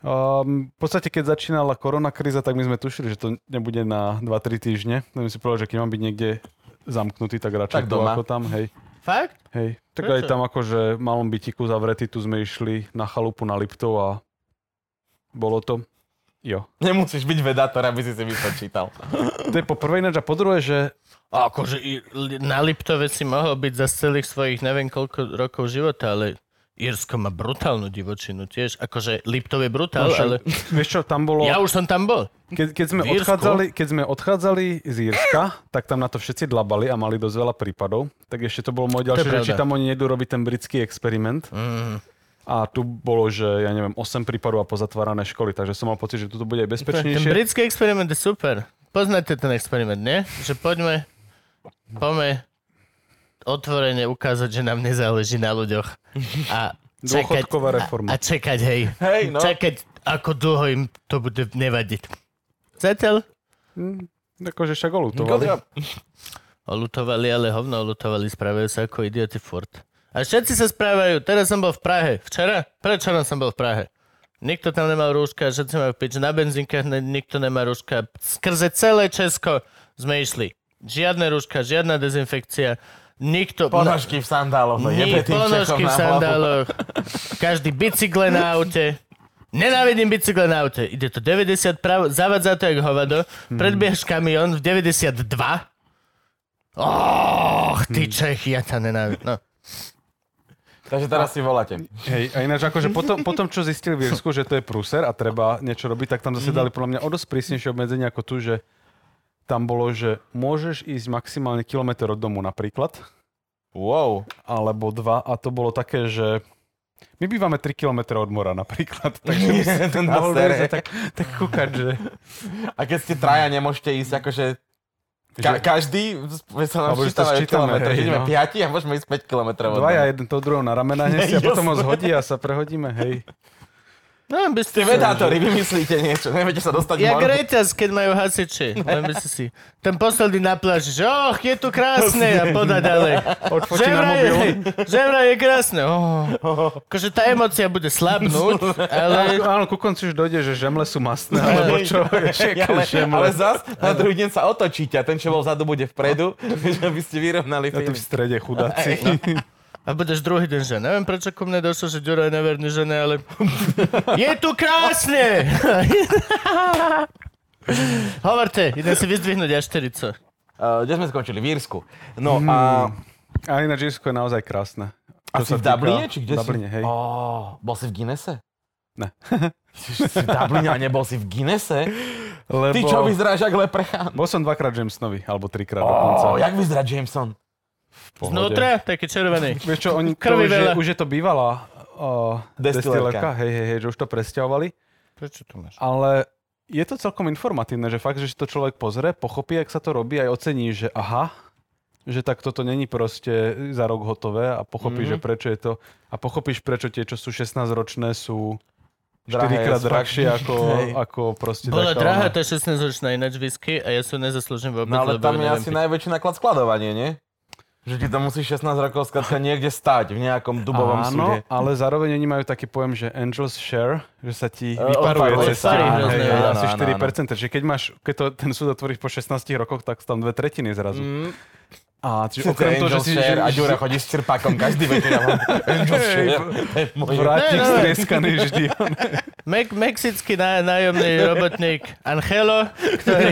Um, v podstate, keď začínala koronakríza, tak my sme tušili, že to nebude na 2-3 týždne. Tak sme si povedali, že keď mám byť niekde zamknutý, tak radšej Tak doma. ako tam, hej. Fakt? Hej, tak Prečo? aj tam akože v malom bytiku zavretý, tu sme išli na chalupu na Liptov a bolo to, jo. Nemusíš byť vedátor, aby si si vypočítal. To je po ináč a po druhé, že A akože na Liptove si mohol byť za celých svojich neviem koľko rokov života, ale Irsko má brutálnu divočinu tiež. Akože Liptov je brutál, no, ale vieš čo, tam bolo, ja už som tam bol. keď, keď, sme odchádzali, keď sme odchádzali z Írska, tak tam na to všetci dlabali a mali dosť veľa prípadov. Tak ešte to bolo moje ďalšie, že či tam oni nejdú robiť ten britský experiment. Mm. A tu bolo, že ja neviem, 8 prípadov a pozatvárané školy, takže som mal pocit, že tu bude aj Ten bezpečnejšie. britský experiment je super. Poznáte ten experiment, nie? Že poďme, poďme otvorene ukázať, že nám nezáleží na ľuďoch. A čakať, Dôchodková a, reforma. a čakať, hej. Hej, no. Čakať, ako dlho im to bude nevadiť. Zatiaľ Hm, akože však olutovali. olutovali, ale hovno olutovali, správajú sa ako idioti furt. A všetci sa správajú. Teraz som bol v Prahe. Včera? Prečo som bol v Prahe? Nikto tam nemal rúška, všetci majú pič. Na benzínkach ne, nikto nemá rúška. Skrze celé Česko sme išli. Žiadne rúška, žiadna dezinfekcia. Nikto... Ponožky v sandáloch, no ponožky v sandáloch. Každý bicykle na aute. Nenávidím bicykle na aute. Ide to 90 prav, zavadza to jak hovado. Predbiehaš kamión v 92. Oh, ty Čechy, ja ťa nenávidím. No. Takže teraz si voláte. Hej, a ináč akože potom, potom, čo zistili v Írsku, že to je prúser a treba niečo robiť, tak tam zase dali podľa mňa o dosť prísnejšie obmedzenia ako tu, že tam bolo, že môžeš ísť maximálne kilometr od domu napríklad, Wow. alebo dva a to bolo také, že my bývame 3 km od mora napríklad, takže si to na mohol sere. ísť a tak, tak kúkať, že... A keď ste traja, nemôžete ísť akože Ka- každý, sa nám Alebo to sčítame, hej, ideme no. piati a môžeme ísť 5 kilometrov. od dvaja, jeden to druhého na ramenách nesie a potom ho zhodí a sa prehodíme, hej. No, by Ste ste vedátori, vymyslíte niečo, neviete sa dostať Jak von. reťaz, keď majú hasiči. Len by si si... Ten posledný na pláži, že och, je tu krásne a podá ďalej. Odfotí Že na mobil. že vraj je krásne. Oh. Akože tá emocia bude slabnúť, ale... Áno, ku koncu už dojde, že žemle sú mastné, alebo čo, ale, žemle. ale zas na druhý deň sa otočíte a ten, čo bol vzadu, bude vpredu, že by ste vyrovnali Ja film. v strede chudáci. A budeš druhý deň, že neviem, prečo ku mne došlo, že Ďuro je neverný žene, ale je tu krásne! Hovorte, idem si vyzdvihnúť A40. Uh, kde sme skončili? V Írsku. No a, A ináč Irsko je naozaj krásne. a si v Dubline? Či kde v Dubline, si? hej. Oh, bol si v Guinnesse? Ne. si v Dubline a nebol si v Guinnesse? Lebo... Ty čo vyzeráš jak leprechaun? Bol som dvakrát Jamesonovi, alebo trikrát dokonca. Oh, jak vyzerá Jameson? Znútra, taký červený. Vieš čo, oni to, Krvi už, je, veľa. už je to bývalá uh, Destilérka. destilérka, hej, hej, hej, že už to presťahovali, Prečo tu máš? ale je to celkom informatívne, že fakt, že si to človek pozrie, pochopí, jak sa to robí, aj ocení, že aha, že tak toto není proste za rok hotové a pochopíš, Mhm. mm-hmm. že prečo je to a pochopíš, prečo tie, čo sú 16-ročné, sú Drahé, 4 krát drahšie ako, ako proste Bola taká drahá ona- tá 16-ročná ináč whisky a ja sa nezaslúžim vôbec, No ale lebo tam je neviem asi piť. najväčší náklad skladovanie, nie? Že ti to musí 16 rokov skrátka niekde stať v nejakom dubovom súde. Áno, ale zároveň oni majú taký pojem, že Angels Share, že sa ti E, vyparuje cez asi áno, 4%. Že keď, máš, keď to, ten súd otvoríš po 16 rokoch, tak tam dve tretiny zrazu. Mm. A čiže Okrem toho, že si... share že- a Ďura chodí s čerpákom každý večer. Angel share. Ne. strieskaný vždy. Mek- mexický ná- nájomný robotník Angelo, ktorý,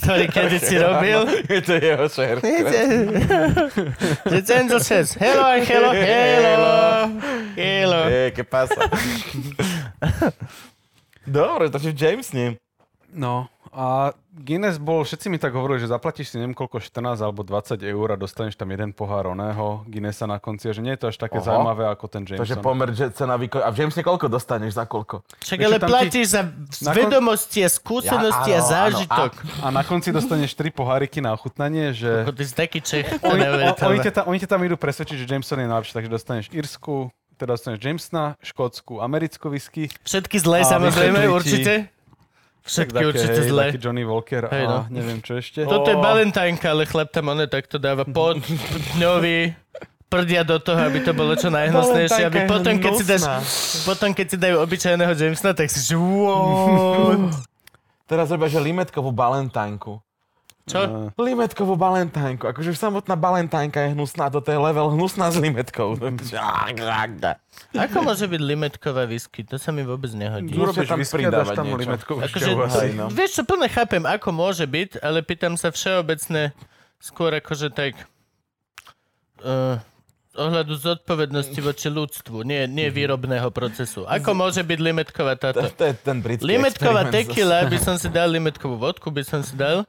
ktorý kedysi robil. Je to jeho share. Že Angel says, hello Angelo, hello, hello. Je, que pasa. Dobre, takže James s ním. No a Guinness bol, všetci mi tak hovorili, že zaplatíš si neviem koľko, 14 alebo 20 eur a dostaneš tam jeden pohár oného Guinnessa na konci, a že nie je to až také Oho. zaujímavé ako ten Jameson. Takže pomer, že cena výkon... A v Jamese koľko dostaneš za koľko? Však ale tam ti- platíš za vedomosti a skúsenosti Ja, a áno, zážitok. A na konci dostaneš tri poháriky na ochutnanie, že... Ako ty si taký Čech, to Oni, o, oni, ťa tam, oni ťa tam idú presvedčiť, že Jameson je najlepší, takže dostaneš Irsku, teda dostaneš Jamesona, škótsku, americkú whisky. Všetky zlé A samozrejme, určite. Všetky také, určite hej, zlé. Taký Johnny Walker Hej, no. a neviem čo ešte. Toto je Ó. Valentínka, ale chlap tam one takto dáva pod dňový prdia do toho, aby to bolo čo najhnusnejšie, aby je potom, keď si dáš, potom, keď si dajú obyčajného Jamesona, tak si že wow. Teraz robia, že limetkovú balentánku. Čo? Eh, Limetkovú balentánku. Akože už samotná balentánka je hnusná, toto je level hnusná s limetkou. Ako môže byť limetková whisky? To sa mi vôbec nehodí. Musíte Urobíš tam whisky a dáš pridávať tam niečo. limetkovú Akože, hej, no. vieš čo, plne chápem, ako môže byť, ale pýtam sa všeobecne skôr akože tak uh, ohľadu zodpovednosti voči ľudstvu, nie, nie výrobného procesu. Ako môže byť limetková To, táto? to je ten britský Limetková tequila by som si dal, limetkovú vodku by som si dal,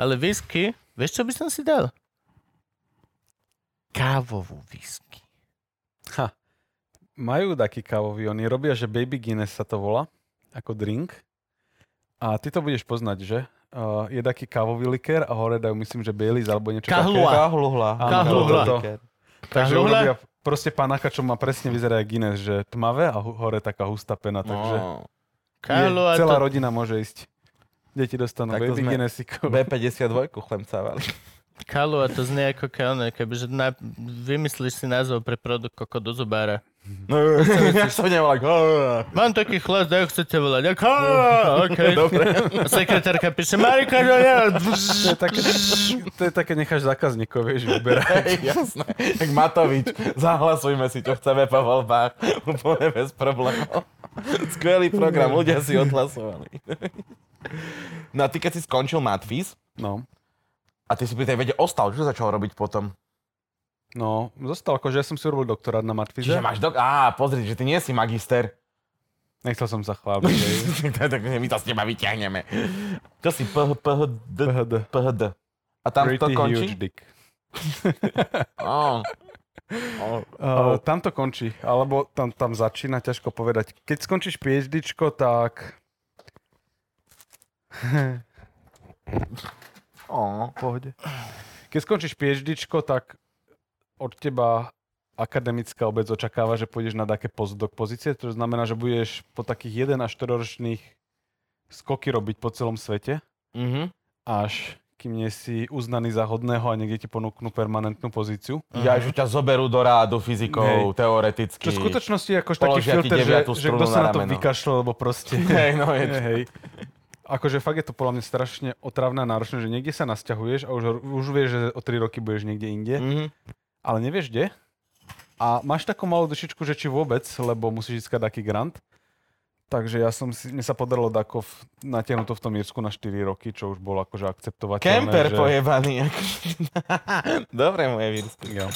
ale whisky, vieš čo by som si dal? Kávovú whisky. Ha. Majú taký kávový, oni robia, že Baby Guinness sa to volá, ako drink. A ty to budeš poznať, že? Uh, je taký kávový likér a hore dajú, myslím, že Baileys alebo niečo Kahlua. také. Kahluhla. Kahluhla. Takže Kahlua? urobia proste panáka, čo má presne vyzerá jak Guinness, že tmavé a hore taká hustá pena, takže No. Je, celá to... rodina môže ísť. Deti dostanú Tak Baby sme- Guinnessíkov. B52 chlemcávali. Kalu a to znie ako kalne, kebyže na, vymyslíš si názov pre produkt koko do zubára. No, ja som nevolal. Mám taký chlas, dajú chcete volať. Ako, okay. Dobre. A sekretárka píše, Marika, no ja. To je také, to je také necháš zákazníkov, vieš, vyberať. Jasné. Tak Matovič, zahlasujme si, čo chceme po voľbách. Úplne bez problémov. Skvelý program, ľudia si odhlasovali. No a ty keď si skončil Matfis No. A ty si pri tej vede ostal, čo začal robiť potom? No, zostal, akože ja som si urobil doktorát na matfize. Čiže máš dok... Á, pozri, že ty nie si magister. Nechcel som sa chváliť. tak my to s teba vyťahneme. Čo si PH, PHD, PHD. A tam to končí? huge dick. Ó. Ó. Uh, tam to končí, alebo tam, tam začína, ťažko povedať. Keď skončíš PhDčko, tak... Ó. Pohode. Keď skončíš PhDčko, tak od teba akademická obec očakáva, že pôjdeš na také postdoc pozície, to znamená, že budeš po takých 1 až 4 ročných skoky robiť po celom svete, Mhm. až kým nie si uznaný za hodného a niekde ti ponúknú permanentnú pozíciu. Ja, že ťa zoberú do rádu fyzikov, Hej. teoreticky. Čo v skutočnosti je akož taký filter, že, že kto sa na na to vykašľal, lebo proste... Hej, no je hej. Akože fakt je to podľa mňa strašne otravné a náročné, že niekde sa nasťahuješ a už, už vieš, že o 3 roky budeš niekde inde, Mhm. ale nevieš kde. A máš takú malú dušičku, že či vôbec, lebo musíš získať taký grant. Takže ja som si, mne sa podarilo dako v, natiahnuť to v tom Írsku na 4 roky, čo už bolo akože akceptovateľné. Kemper že... pojebaný. Dobre, moje vírsky. Jo.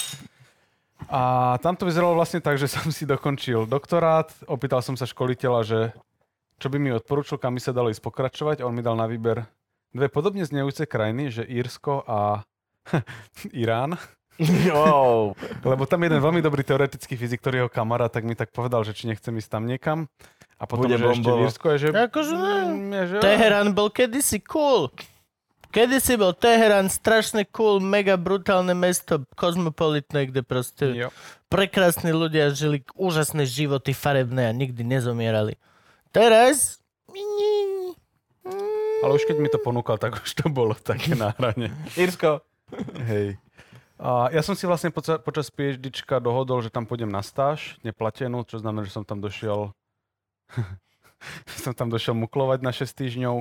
A tam to vyzeralo vlastne tak, že som si dokončil doktorát, opýtal som sa školiteľa, že čo by mi odporúčil, kam by sa dalo ísť pokračovať on mi dal na výber dve podobne znejúce krajiny, že Írsko a Irán. Jo. Lebo tam jeden veľmi dobrý teoretický fyzik, ktorý je jeho kamarát, tak mi tak povedal, že či nechcem ísť tam niekam. A potom, Bude že ešte bombovo. v Írsku je, že... Akože je, že... Teherán bol kedysi cool. Kedysi bol Teherán strašne cool, mega brutálne mesto, kozmopolitné, kde proste Jo. prekrásni ľudia žili úžasné životy farebné a nikdy nezomierali. Teraz... Ale už keď mi to ponúkal, tak už to bolo také na hrane. Írsko. Hej. A ja som si vlastne poca- počas PhDčka dohodol, že tam pôjdem na stáž, neplatenú, čo znamená, že som tam došiel som tam došiel muklovať na 6 týždňov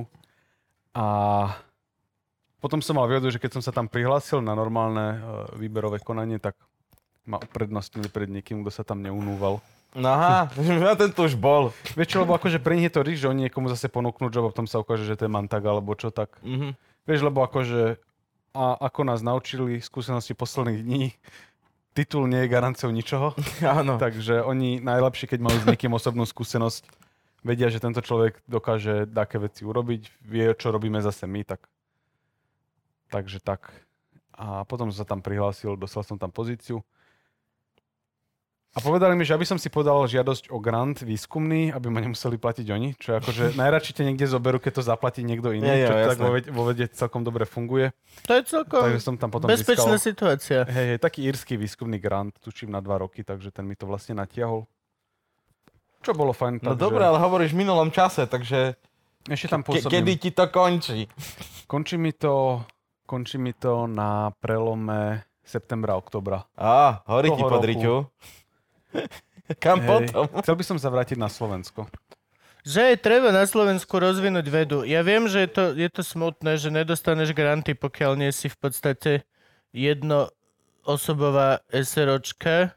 a potom som mal výhodu, že keď som sa tam prihlásil na normálne uh, výberové konanie, tak ma uprednostnili pred niekým, kto sa tam neunúval. No aha, ja ten tu už bol. Vieš čo, lebo akože pre nich je to risk, že oni niekomu zase ponúknú job a potom sa ukáže, že to je mantag alebo čo tak. Mhm. Vieš, lebo akože a ako nás naučili skúsenosti posledných dní, titul nie je garanciou ničoho. Áno. Takže oni najlepšie, keď majú s niekým osobnú skúsenosť, vedia, že tento človek dokáže také veci urobiť, vie, čo robíme zase my, tak takže tak. A potom som sa tam prihlásil, dostal som tam pozíciu. A povedali mi, že aby som si podal žiadosť o grant výskumný, aby ma nemuseli platiť oni, čo je akože najradšej te niekde zoberú, keď to zaplatí niekto iný, Je, je, čo tak jasné. vo, vede, vo vede celkom dobre funguje. To je celkom Takže som tam potom bezpečná získal situácia. hej, hej, taký írsky výskumný grant, tuším na dva roky, takže ten mi to vlastne natiahol. Čo bolo fajn. No takže dobré, ale hovoríš v minulom čase, takže Ešte tam pôsobím. kedy ti to končí? Končí mi to, končí mi to na prelome septembra, oktobra. Á, horí ti Toho pod roku. riťu. Kam Hej. potom? Chcel by som sa vrátiť na Slovensko. Že je treba na Slovensku rozvinúť vedu. Ja viem, že je to, je to smutné, že nedostaneš granty, pokiaľ nie si v podstate jednoosobová SROčka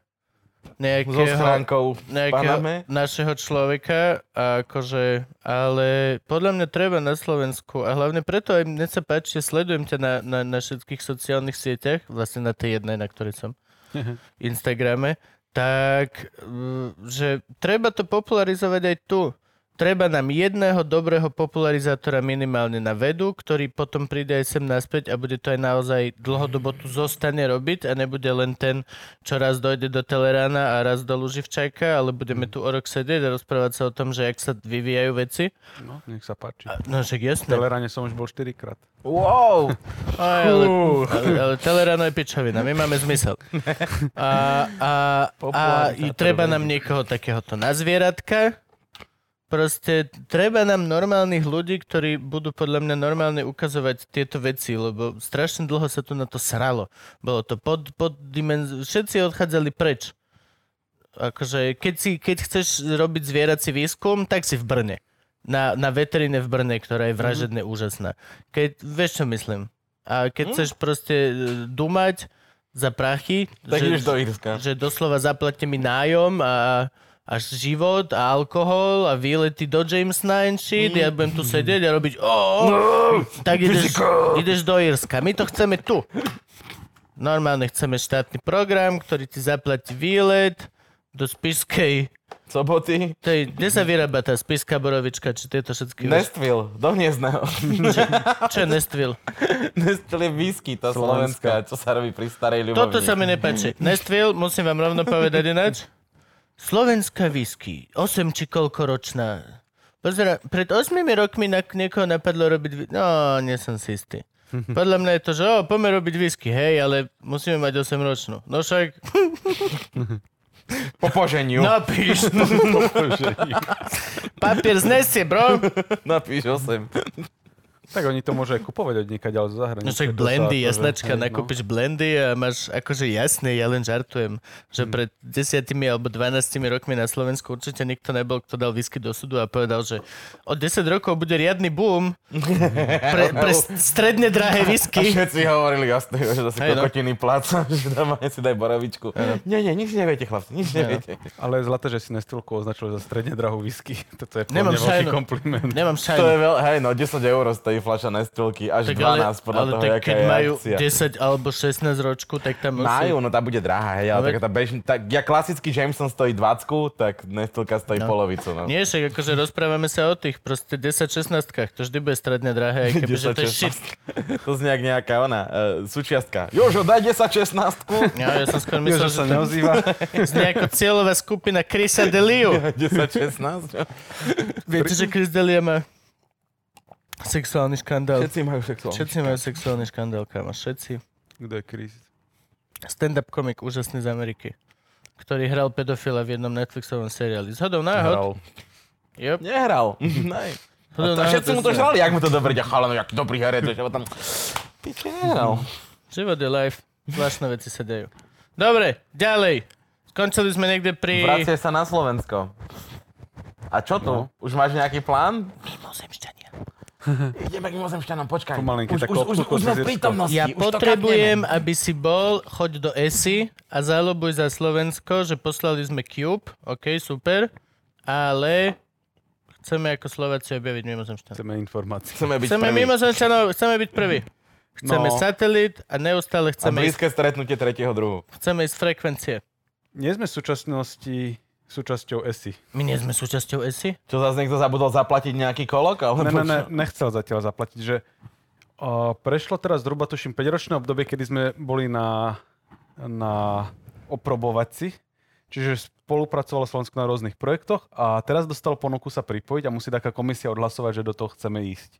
So nejakého, schránkou nejakého našeho človeka. A akože, ale podľa mňa treba na Slovensku a hlavne preto aj mne sa páči, že sledujem ťa na, na, na všetkých sociálnych sieťach, vlastne na tej jednej, na ktorej som, Instagrame, tak, mm, že treba to popularizovať aj tu. Treba nám jedného dobrého popularizátora minimálne na vedu, ktorý potom príde aj sem naspäť a bude to aj naozaj dlhodobo tu zostane robiť a nebude len ten, čo raz dojde do Telerána a raz do Luživčajka, ale budeme tu o rok sedieť a rozprávať sa o tom, že jak sa vyvíjajú veci. No, nech sa páči. No však V jasné. Teleráne som už bol 4 krát. Wow! Aj, ale, ale, ale Teleráno je pičovina, my máme zmysel. A, a, a i treba nám niekoho takéhoto na zvieratka. Proste treba nám normálnych ľudí, ktorí budú podľa mňa normálne ukazovať tieto veci, lebo strašne dlho sa tu na to sralo. Bolo to pod, pod dimenz... Všetci odchádzali preč. Akože, keď, si, keď chceš robiť zvierací výskum, tak si v Brne. Na, na veterine v Brne, ktorá je vražedne úžasná. Keď, vieš čo myslím? A keď chceš proste e, dumať za prachy, Tak ideš do Írska. že doslova zaplatte mi nájom a až život a alkohol a výlety do Jamesna and shit, ja budem tu sedieť a robiť oh, tak ideš, ideš do Irska. My to chceme tu. Normálne chceme štátny program, ktorý ti zaplatí výlet do Spišskej Soboty. to je, kde sa vyrába tá spiska borovička, či tieto všetky... Nestville, do Hniezdného. Čo, čo je Nestville? Nestville je whisky, tá Slovenská. slovenská, čo sa robí pri starej ľubovni. Toto sa mi nepáči. Nestville, musím vám rovno povedať ináč. Slovenská whisky, 8 či koľko ročná. Pozera, pred 8 rokmi na niekoho napadlo robiť... No, nie som si istý. Podľa mňa je to, že o, poďme robiť whisky, hej, ale musíme mať 8 ročnú. No však, Po poženiu. napíš. Papier znesie, bro. Napíš 8. Tak oni to môžu aj kupovať od niekaď, ale zo zahraničia. No však to blendy, akože- jasnačka, hej, no. nakúpiš blendy a máš akože jasné, ja len žartujem, že Hm. pred desiatimi alebo 12 rokmi na Slovensku určite nikto nebol, kto dal whisky do súdu a povedal, že od 10 rokov bude riadny boom pre, pre stredne drahé A whisky. všetci hovorili jasne, že zase no. kokotiny pláca, že tam si daj borovičku. Nie, nie, nič neviete, chlapci, nič neviete. Ale je zlaté, že si Nestilku označil za stredne drahú whisky. Toto je Nemám veľký šajnu. kompliment. Nemám To je šajnu. veľ, hej, no 10 eur stojí fľaša Nestilky, až Tak ale, 12 podľa ale toho, tak keď je majú akcia. 10 alebo 16 ročku, tak tam musí... Majú, no tá bude drahá, hej, ale No taká tá bežná, tak, ja klasický Jameson stojí 20, tak Nestilka stojí No. polovicu, no. Nie, však akože rozprávame sa o tých proste 10-16, to vždy bude stredne drahé, aj keby, že to je 10, shit. To znie jak nejaká ona, uh, súčiastka. Jožo, daj 10 16 Ja, ja som skôr myslel, Jožo že sa to neozýva. znie ako cieľová skupina Chrisa Deliu. 10 16 Viete, že Chris Delia má sexuálny škandál. Všetci majú sexuálne. Všetci majú sexuálny škandál, kámo. Všetci. Kto je Chris? Stand-up komik úžasný z Ameriky, ktorý hral pedofila v jednom Netflixovom seriáli. Zhodou náhod. Hral. Yep. Nehral. Nej. Zhodou A to, náhod všetci mu to žrali, jak mu to dobre ide, chalano, jaký dobrý herec, že tam... Piči, nehral. Život je life. Zvláštne veci sa dejú. Dobre, ďalej. Skončili sme niekde pri... Vracie sa na Slovensko. A čo tu? No. Už máš nejaký plán? Mimozemšťania. Ideme k mimozemšťanom, počkaj. Pomalinky, už, tak už, už, už sme v cez prítomnosti. Ja už potrebujem, aby si bol, choď do ESI a zalobuj za Slovensko, že poslali sme Cube. OK, super. Ale chceme ako Slováci objaviť mimozemšťanov. Chceme informácie. Chceme byť Chceme prví. mimozemšťanov, chceme byť prví. Chceme No. satelit a neustále A chceme, ísť, blízke stretnutie tretieho druhu. chceme ísť z frekvencie. Nie sme v súčasnosti súčasťou ESI. My nie sme súčasťou ESI? Čo zase niekto zabudol zaplatiť nejaký kolok? Alebo Ne, ne, ne, nechcel zatiaľ zaplatiť, že uh, prešlo teraz zhruba tuším 5-ročné obdobie, kedy sme boli na, na oprobovaci, čiže spolupracovalo Slovensko na rôznych projektoch a teraz dostal ponuku sa pripojiť a musí taká komisia odhlasovať, že do toho chceme ísť.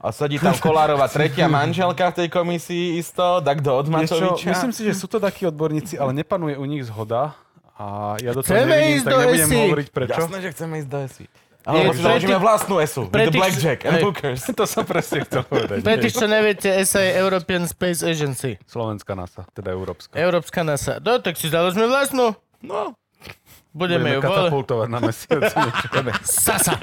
A sedí tam Kolárova tretia manželka v tej komisii isto, tak do od Matoviča. myslím si, že sú to takí odborníci, ale nepanuje u nich zhoda a ja do toho Chceme nevidím, ísť tak do nebudem ESI. hovoriť prečo. Jasné, že chceme ísť do si pre založíme vlastnú ESu. pre With the tých- blackjack and hookers. To som presne chcel povedať. Pre tých, čo neviete, ESA je European Space Agency. Slovenská NASA, teda európska. Európska NASA. No, tak si založme vlastnú. No. Budeme, Budeme ju katapultovať na mesiac. Sasa.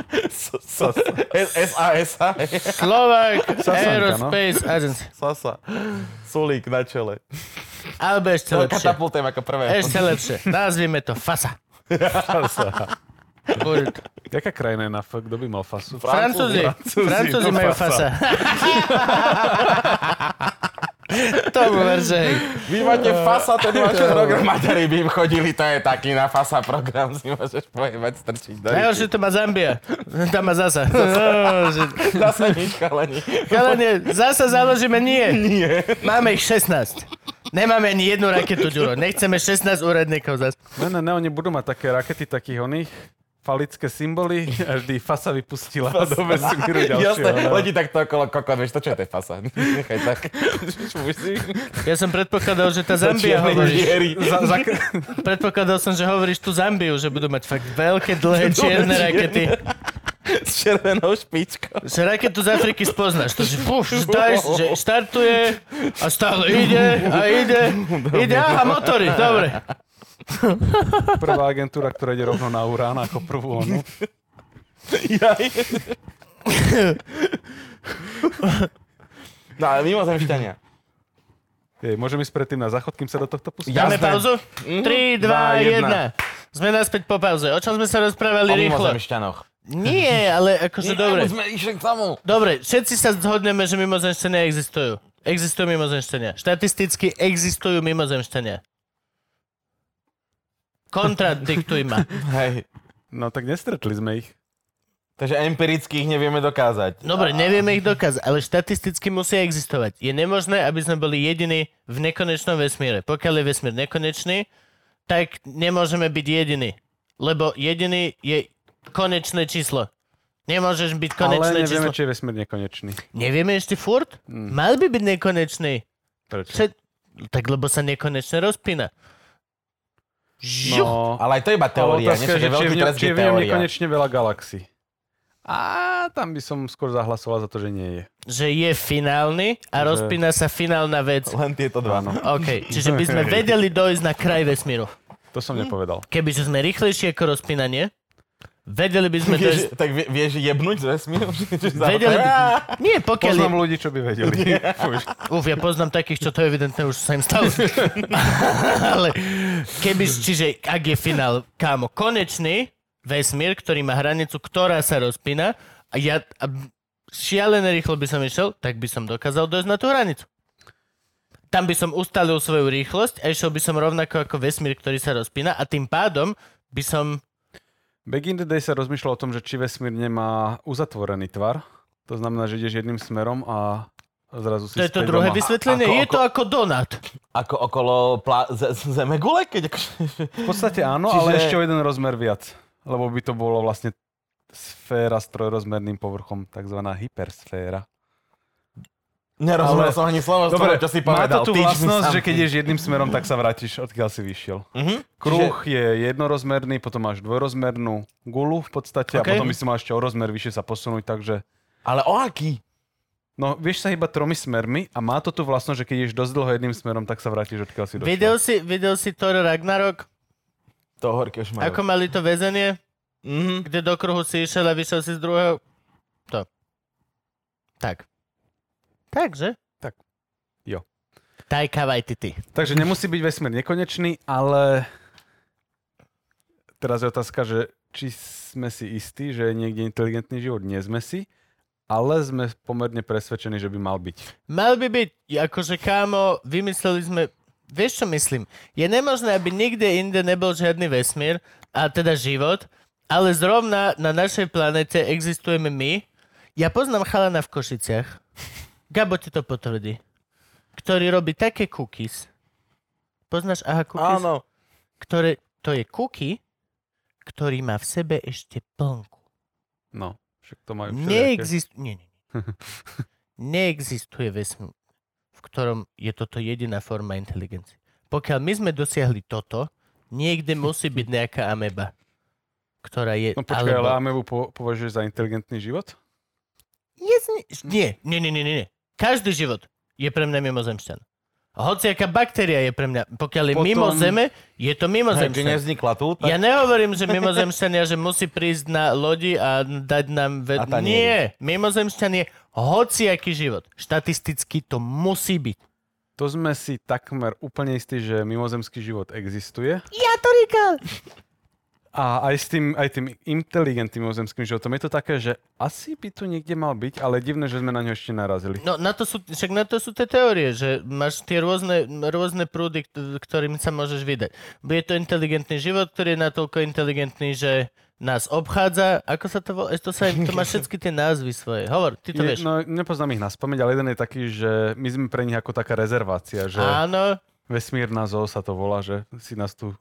S-A-S-A. Slovak no. Aerospace Agency. Sasa. Sulík na čele. Alebo ešte To lepšie. katapultujem ako prvé. Ešte lepšie. Nazvime to FASA. Bude to. Jaká krajina je na F? Kto by mal fasu? Francúzi. Francúzi, Francúzi majú FASA. FASA. Tomu ver, že. Vy máte FASA, ten váš programátori by im chodili, to je taký na FASA program, si môžeš pojebať, strčiť do Najhoršie to má Zambia. Tam má zasa. Zase nič, chalani. Chalanie, zasa založíme nie. Nie. Máme ich 16. Nemáme ani jednu raketu, Ďuro. Nechceme 16 úradníkov zase. Ne, ne, ne, oni budú mať také rakety takých oných falické symboly vždy fasa vypustila do vesmíru ďalšieho. no. letí takto okolo kokot, vieš, to čo je to je FASA? Nechaj tak. Ja som predpokladal, že tá Zambia hovoríš. Za, za, Predpokladal som, že hovoríš tú Zambiu, že budú mať fakt veľké, dlhé, čierne rakety. S červenou špičkou. Že raketu z Afriky spoznáš. To, že, puf, že, že štartuje a stále ide a ide. Ide, aha, motory, dobre. prvá agentúra, ktorá ide rovno na urán ako prvú onu. Jaj. No ale mimozemšťania. Jej, môžem ísť predtým na záchod, kým sa do tohto pustím? Dáme pauzu? 3, 2, Dva, 1. Sme naspäť po pauze. O čom sme sa rozprávali O rýchlo? mimozemšťanoch. Nie, ale akože dobre. sme išli k tomu. Dobre, všetci sa zhodneme, že mimozemšťania existujú. Existujú mimozemšťania. Štatisticky existujú mimozemšťania. Kontradiktuj ma. Hej. No tak nestretli sme ich. Takže empiricky ich nevieme dokázať. Dobre, nevieme ich dokázať, ale štatisticky musia existovať. Je nemožné, aby sme boli jediní v nekonečnom vesmíre. Pokiaľ je vesmír nekonečný, tak nemôžeme byť jediní. Lebo jediný je konečné číslo. Nemôžeš byť konečné Ale nevieme, číslo. či je vesmír nekonečný. Nevieme ešte furt? Mal by byť nekonečný. Prečo? Čo? Tak lebo sa nekonečne rozpína. Žuch. No, Ale aj to je iba teória, nie? otázka Že či je veľký v ňom- či je v ňom nekonečne veľa galaxií. A tam by som skôr zahlasoval za to, že nie je. Že je finálny a Že- rozpína sa finálna vec. Len tieto dva. Áno. OK, čiže by sme vedeli dojsť na kraj vesmíru. To som nepovedal. Kebyže sme rýchlejšie ako rozpínanie, vedeli by sme Vieš, dojsť... tak vie- vieš jebnúť z vesmíru? Vedeli by... Nie, pokiaľ... Poznám ľudí, čo by vedeli. Už. Uf, ja poznám takých, čo to evidentne už sa im stalo. Ale keby, čiže ak je finál, kámo, konečný vesmír, ktorý má hranicu, ktorá sa rozpína a ja a šialené rýchlo by som išiel, tak by som dokázal dojsť na tú hranicu. Tam by som ustalil svoju rýchlosť a išiel by som rovnako ako vesmír, ktorý sa rozpína a tým pádom by som... Back in the day sa rozmýšľalo o tom, že či vesmír nemá uzatvorený tvar. To znamená, že ideš jedným smerom a zrazu si To je to druhé doma. vysvetlenie? Ako- Je to ako donut. Ako okolo plá- z- z- zemegule? Keď akože... V podstate áno, Čiže- ale ešte o jeden rozmer viac. Lebo by to bolo vlastne sféra s trojrozmerným povrchom, takzvaná hypersféra. Nerozumel Ale- som ani slovo z toho, čo si má povedal. to tú vlastnosť, že keď ideš jedným smerom, tak sa vrátiš, odkiaľ si vyšiel. Mhm. Kruh je jednorozmerný, potom máš dvojrozmernú gulu v podstate OK. a potom by si mal ešte o rozmer vyššie sa posunúť, takže Ale o aký? No, vieš sa iba tromi smermi a má to tu vlastnosť, že keď ideš dosť dlho jedným smerom, tak sa vrátiš, odkiaľ si došiel. Videl si, videl si Thor Ragnarok? To horké majú. Ako mali to väzenie? Mhm. Kde do kruhu si išiel a vyšiel si z druhého? To. Tak. Takže? Tak. Jo. Taika Waititi. Takže nemusí byť vesmír nekonečný, ale teraz je otázka, že či sme si istí, že je niekde inteligentný život. Nie sme si, ale sme pomerne presvedčení, že by mal byť. Mal by byť, akože kámo, vymysleli sme, vieš čo myslím? Je nemožné, aby nikde inde nebol žiadny vesmír, a teda život, ale zrovna na našej planete existujeme my. Ja poznám chalana v Košiciach, Gabo ti to potvrdí, ktorý robí také cookies. Poznáš aha cookies? Áno. Ktoré, to je cookie, ktorý má v sebe ešte plnku. No, však to majú. Neexistuje, nie, nie, nie. Neexistuje vesmír, v ktorom je toto jediná forma inteligencie. Pokiaľ my sme dosiahli toto, niekde musí byť nejaká ameba, ktorá je... No počkaj, ale amebu po, považuješ za inteligentný život? Yes, nie, nie, nie, nie, nie, nie. Každý život je pre mňa mimozemšťan. Hociaká baktéria je pre mňa, pokiaľ je Potom- mimo Zeme, je to Hej, mimozemšťan. nevznikla tu, tak... Ja nehovorím, že mimozemšťania, že musí prísť na lodi a dať nám... Ve... A nie Nie, mimozemšťan je hociaký život. Štatisticky to musí byť. To sme si takmer úplne istí, že mimozemský život existuje. Ja to říkal. A aj s tým, aj tým inteligentným mimozemským životom je to také, že asi by tu niekde mal byť, ale je divné, že sme na ňo ešte narazili. No na to sú, však na to sú tie teórie, že máš tie rôzne, rôzne prúdy, kt- ktorým sa môžeš vydať. Bude to inteligentný život, ktorý je natoľko inteligentný, že nás obchádza. Ako sa to volá? To, sa, to má všetky tie názvy svoje. Hovor, ty to Je, vieš. no, nepoznám ich na spomeň, ale jeden je taký, že my sme pre nich ako taká rezervácia, že Áno, vesmírna zoo sa to volá, že si nás tu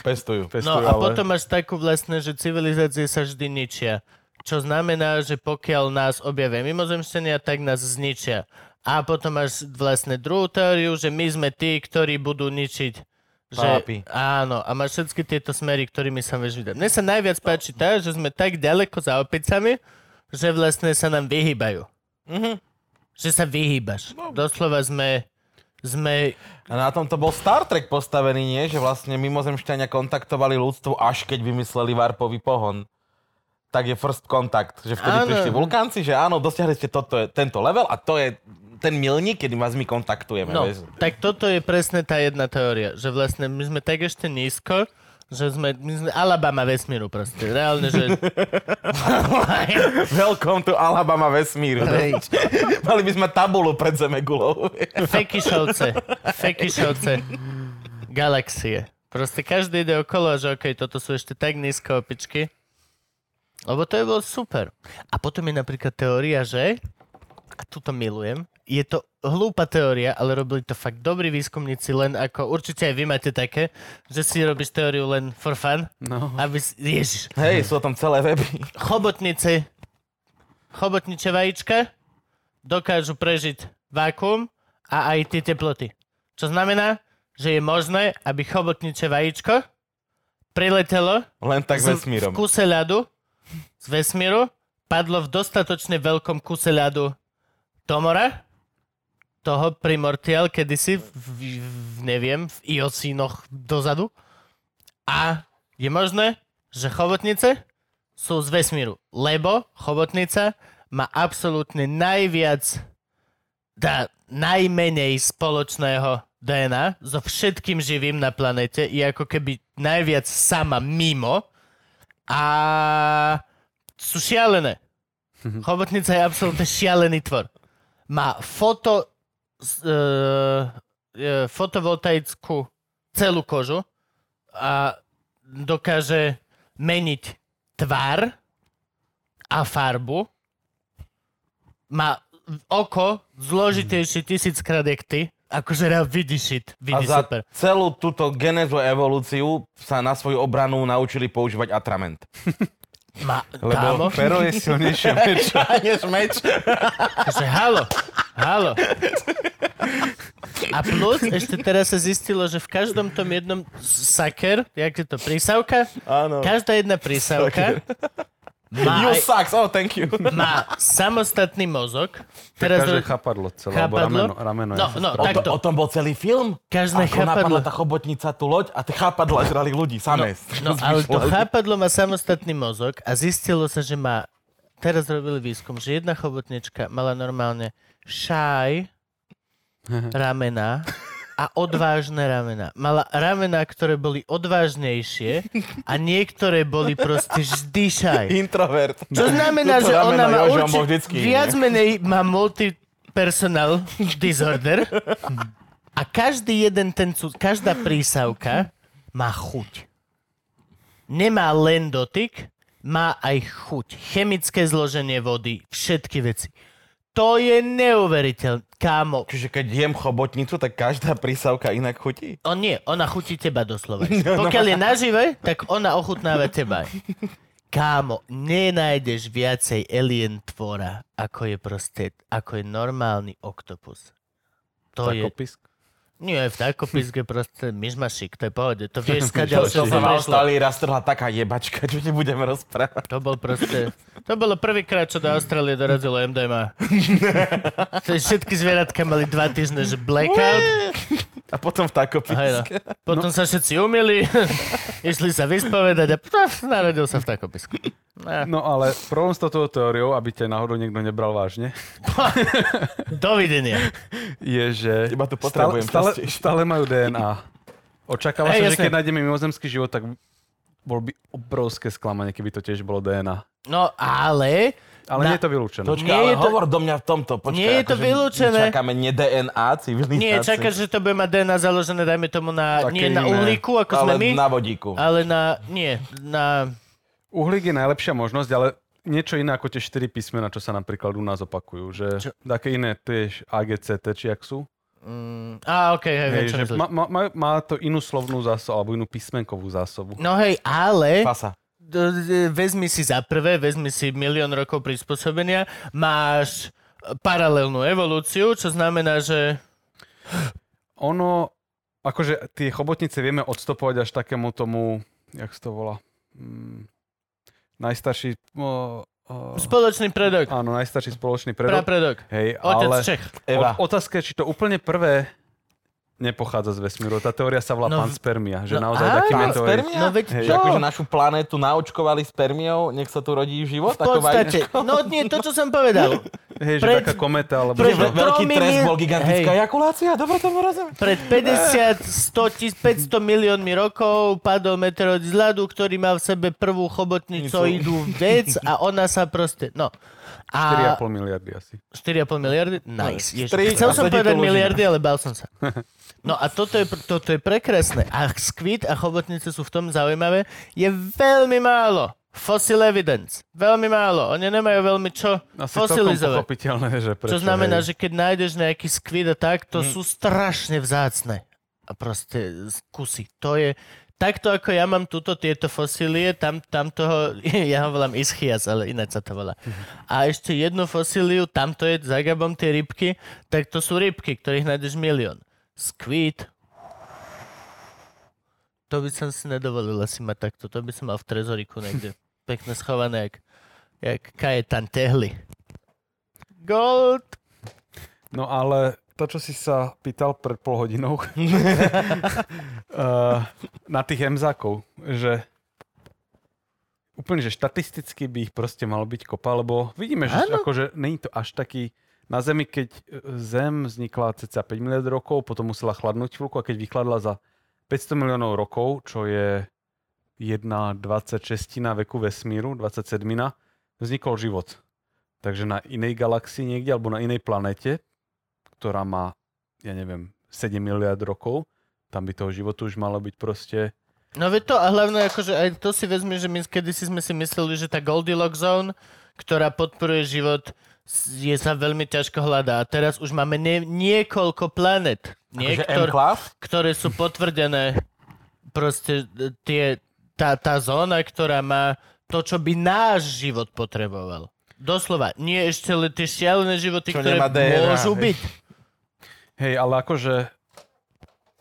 Pestujú. pestujú, no a ale... potom máš takú vlastne, že civilizácie sa vždy ničia. Čo znamená, že pokiaľ nás objavia mimozemšťania, tak nás zničia. A potom máš vlastne druhú teóriu, že my sme tí, ktorí budú ničiť. Že, Pápi. áno, a máš všetky tieto smery, ktorými sa vieš vydať. Mne sa najviac páči tá, že sme tak ďaleko za opicami, že vlastne sa nám vyhýbajú. Mhm. Že sa vyhýbaš. Doslova sme, sme A na tom to bol Star Trek postavený, nie? Že vlastne mimozemšťania kontaktovali ľudstvo, až keď vymysleli varpový pohon. Tak je first contact, že vtedy Áno. prišli vulkánci, že áno, dosiahli ste toto, tento level a to je ten milník, kedy vás my kontaktujeme. No, vieš. tak toto je presne tá jedna teória, že vlastne my sme tak ešte nízko, že sme, my sme Alabama vesmíru proste. Reálne, že... Welcome to Alabama vesmíru. Hej. Mali by sme tabulu pred Zemegulou. Fekišovce. Fekišovce. Galaxie. Proste každý ide okolo a že okej, toto sú ešte tak nízko opičky. Lebo to je bolo super. A potom je napríklad teória, že a tu to milujem, je to hlúpa teória, ale robili to fakt dobrí výskumníci, len ako, určite aj vy máte také, že si robíš teóriu len for fun, No. aby si, ježiš, Hej, sú o tom celé weby. chobotnice, chobotniče vajíčka dokážu prežiť vákuum a aj tie teploty. Čo znamená, že je možné, aby chobotniče vajíčko priletelo Len tak z- vesmírom. v kuse ľadu z vesmíru, padlo v dostatočne veľkom kuse ľadu do mora, toho primordial kedysi, v, v, v, neviem, v Iocínoch dozadu. A je možné, že chobotnice sú z vesmíru, lebo chobotnica má absolútne najviac, dá, najmenej spoločného DNA so všetkým živým na planete. Je ako keby najviac sama mimo a sú šialené. Chobotnica je absolútne šialený tvor. Má foto, uh, fotovoltaickú celú kožu a dokáže meniť tvar a farbu. Má oko zložitejšie tisíckrát jak ty. Akože rád vidí shit. A Vidí za super. celú túto genézu a evolúciu sa na svoju obranu naučili používať atrament. Kámo, Lebo pero je silnejšie meč. Než meč. že halo, halo. A plus, ešte teraz sa zistilo, že v každom tom jednom saker, jak je to prísavka, Áno. každá jedna prísavka Má, You sucks, oh thank you. má samostatný mozog. Teraz Každé chápadlo celé, alebo Chápadlo? rameno, rameno No, no. O, to, o tom bol celý film? Každé Ako napadla chápadlo. tá chobotnica tú loď a tie chápadla žrali ľudí samé. No, ale to chápadlo má samostatný mozog a zistilo sa, že má... Teraz robili výskum, že jedna chobotnička mala normálne šaj ramena a odvážne ramena. Mala ramena, ktoré boli odvážnejšie a niektoré boli proste vždy šaj. Introvert. Čo znamená, Toto že ona má Jožo určite vždycky viac menej má multi-personal disorder a každý jeden ten, každá prísavka má chuť. Nemá len dotyk, má aj chuť. Chemické zloženie vody, všetky veci. To je neuveriteľné. Kámo, Čiže keď jem chobotnicu, tak každá prísavka inak chutí? on nie, ona chutí teba doslova. Pokiaľ je nažive, tak ona ochutnáva teba. Kámo, nenájdeš viacej alien tvora, ako je proste, ako je normálny oktopus. To je, Takopisk. Nie, v takopiske proste myšmašik, to je pohode. To vieš, sa som v prišlo. Austrálii raz trhla taká jebačka, čo nebudeme rozprávať. To bol proste... To bolo prvýkrát, čo do Austrálie dorazilo MDMA. Všetky zvieratka mali dva týždne, že blackout. A potom v Hej, no. takopiske. Potom sa všetci umili, išli sa vyspovedať a pf, narodil sa v takopisku. No, No ale problém s touto teóriou, aby ťa náhodou niekto nebral vážne, dovidenia. je, že tu stále, potrebujem stále, častejšie. stále majú DNA. Očakáva Hej, sa, že jasne. keď nájdeme mimozemský život, tak bol by obrovské sklamanie, keby to tiež bolo DNA. No ale... Ale Na- nie je to vylúčené. Počkaj, Nie ale je to- hovor do mňa v tomto. Počkaj, Nie je to akože vylúčené. Čakáme nie DNA civilizáciu. Nie, čakáš, že to bude mať DNA založené, dajme tomu na... Také nie na uhlíku, ako sme ale my, na vodíku. ale na... Nie, na... Uhlík je najlepšia možnosť, ale niečo iné ako tie 4 písmena, čo sa napríklad u nás opakujú. Že Čo? také iné, tiež AGCT, či jak sú. Mm, á, okej, hej, viem, Hej, čo myslíš. má, má, má, má to inú slovnú zásobu, alebo inú písmenkovú zásobu. No hej, ale... Pasa. D- vezmi si za prvé, vezmi si milión rokov prispôsobenia, máš paralelnú evolúciu, čo znamená, že... Ono, akože tie chobotnice vieme odstopovať až takému tomu, jak sa to volá, hmm, najstarší, o, o, Spoločný predok. áno, najstarší spoločný predok. Prapredok. Hej, Otec ale Čech. Eva. o, otázka je, či to úplne prvé nepochádza z vesmíru. Tá teória sa volá No, panspermia, že no naozaj á, taký Pán meteorit. spermia? No veď Hej, to. akože našu planétu naočkovali spermiou, nech sa tu rodí život? V podstate, no nie, to, čo som povedal. Hej, že pred- taká kometa, alebo pred- čo. Ve- Veľký tromi trest bol gigantická Hej. ejakulácia? Dobre tomu rozumiem. Pred 50, 100, tis- 500 miliónmi rokov padol meteorit z ľadu, ktorý mal v sebe prvú chobotnicoidú vec a ona sa proste... No. A 4,5 miliardy asi. 4,5 miliardy? Nice. Ježiš. Tri Chcel a som povedať miliardy, ale bál som sa. No a toto je, toto je prekrásne. A skvit a chobotnice sú v tom zaujímavé. Je veľmi málo fossil evidence. Veľmi málo. Oni nemajú veľmi čo Asi fosilizovať. že prečo. Čo znamená, hej. že keď nájdeš nejaký skvit a tak, Mm. to sú strašne vzácne. A proste kusy. To je... Takto ako ja mám túto tieto fosílie, tam, tam toho, ja ho volám ischias, ale ináč sa to volá. Mhm. A ešte jednu fosíliu, tamto je za Gabom tie rybky, tak to sú rybky, ktorých nájdeš milión. Squid. To by som si nedovolil asi mať takto. To by som mal v trezoriku niekde. Pekne schované, jak, jak Kajetan Tehly. Gold. No ale to, čo si sa pýtal pred pol hodinou uh, na tých emzákov, že úplne, že štatisticky by ich proste malo byť kopa, lebo vidíme, že Áno. akože není to až taký na Zemi, keď e, Zem vznikla cca 5 miliard rokov, potom musela chladnúť chvíľku a keď vychladla za 500 miliónov rokov, čo je 1,26 veku vesmíru, 27, vznikol život. Takže na inej galaxii niekde, alebo na inej planete, ktorá má, ja neviem, 7 miliard rokov, tam by toho životu už malo byť proste... No veď to a hlavne akože aj to si vezmi, že my kedysi sme si mysleli, že tá Goldilocks zone, ktorá podporuje život, je sa veľmi ťažko hľadá. A teraz už máme ne- niekoľko planet, Akože niektor, ktoré sú potvrdené proste e, tie, tá, tá zóna, ktorá má to, čo by náš život potreboval. Doslova, nie ešte len tie šialené životy, Čo ktoré DNA, môžu hej. byť. Hej, ale akože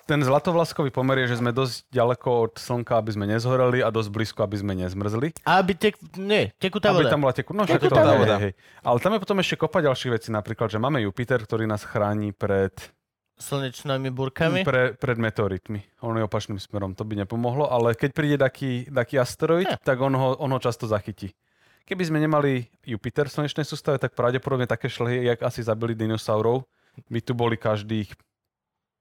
ten zlatovlaskový pomer je, že sme dosť ďaleko od slnka, aby sme nezhoreli a dosť blízko, aby sme nezmrzli. A aby tek... Nie, tekutá Aby voda. tam bola teku... No, Tekutá hej, voda. hej, hej. Ale tam je potom ešte kopa ďalších vecí, napríklad, že máme Jupiter, ktorý nás chráni pred, Slnečnými burkami. pre, pred meteoritmi. On je opačným smerom, to by nepomohlo, ale keď príde taký, taký asteroid, Ja. tak on ho, on ho často zachytí. Keby sme nemali Jupiter v slnečnej sústave, tak pravdepodobne také šlehy, jak asi zabili dinosaurov, by tu boli každých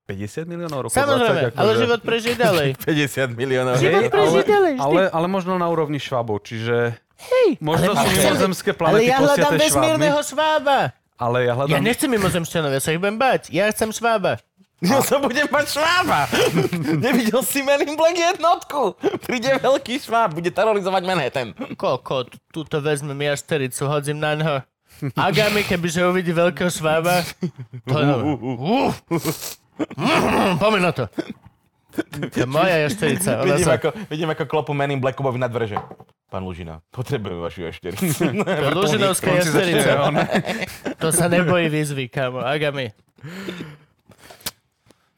50 miliónov rokov. Samozrejme, 20, ale akože- život prežije ďalej. 50 miliónov. Život Hej, prežije ale, ďalej vždy. ale, ale možno na úrovni švábov, čiže Hej, možno ale sú mimozemské ale planety ja hľadám vesmírneho švába. Ale ja Ja hľadám... nechcem mimozemšťanov, ja sa ich budem bať. Ja chcem švába. Ja sa budem mať švába. Nevidel si Men in Black jednotku. Príde veľký šváb, bude terorizovať Manhattan. Koľko, t- túto vezmem ja štericu, hodzím na ňo. Agami, kebyže uvidí veľkého švába, to je nové. Uf. Mm, Pomeň na to. To je moja jašterica. Ona Vidím, sa, ako, vidím, ako klopu Men in Blackovi na dveře. Pán Lužina, potrebujem vašu ešteri. to Lužinovská jašterica. To sa nebojí výzvy, kámo. Agami.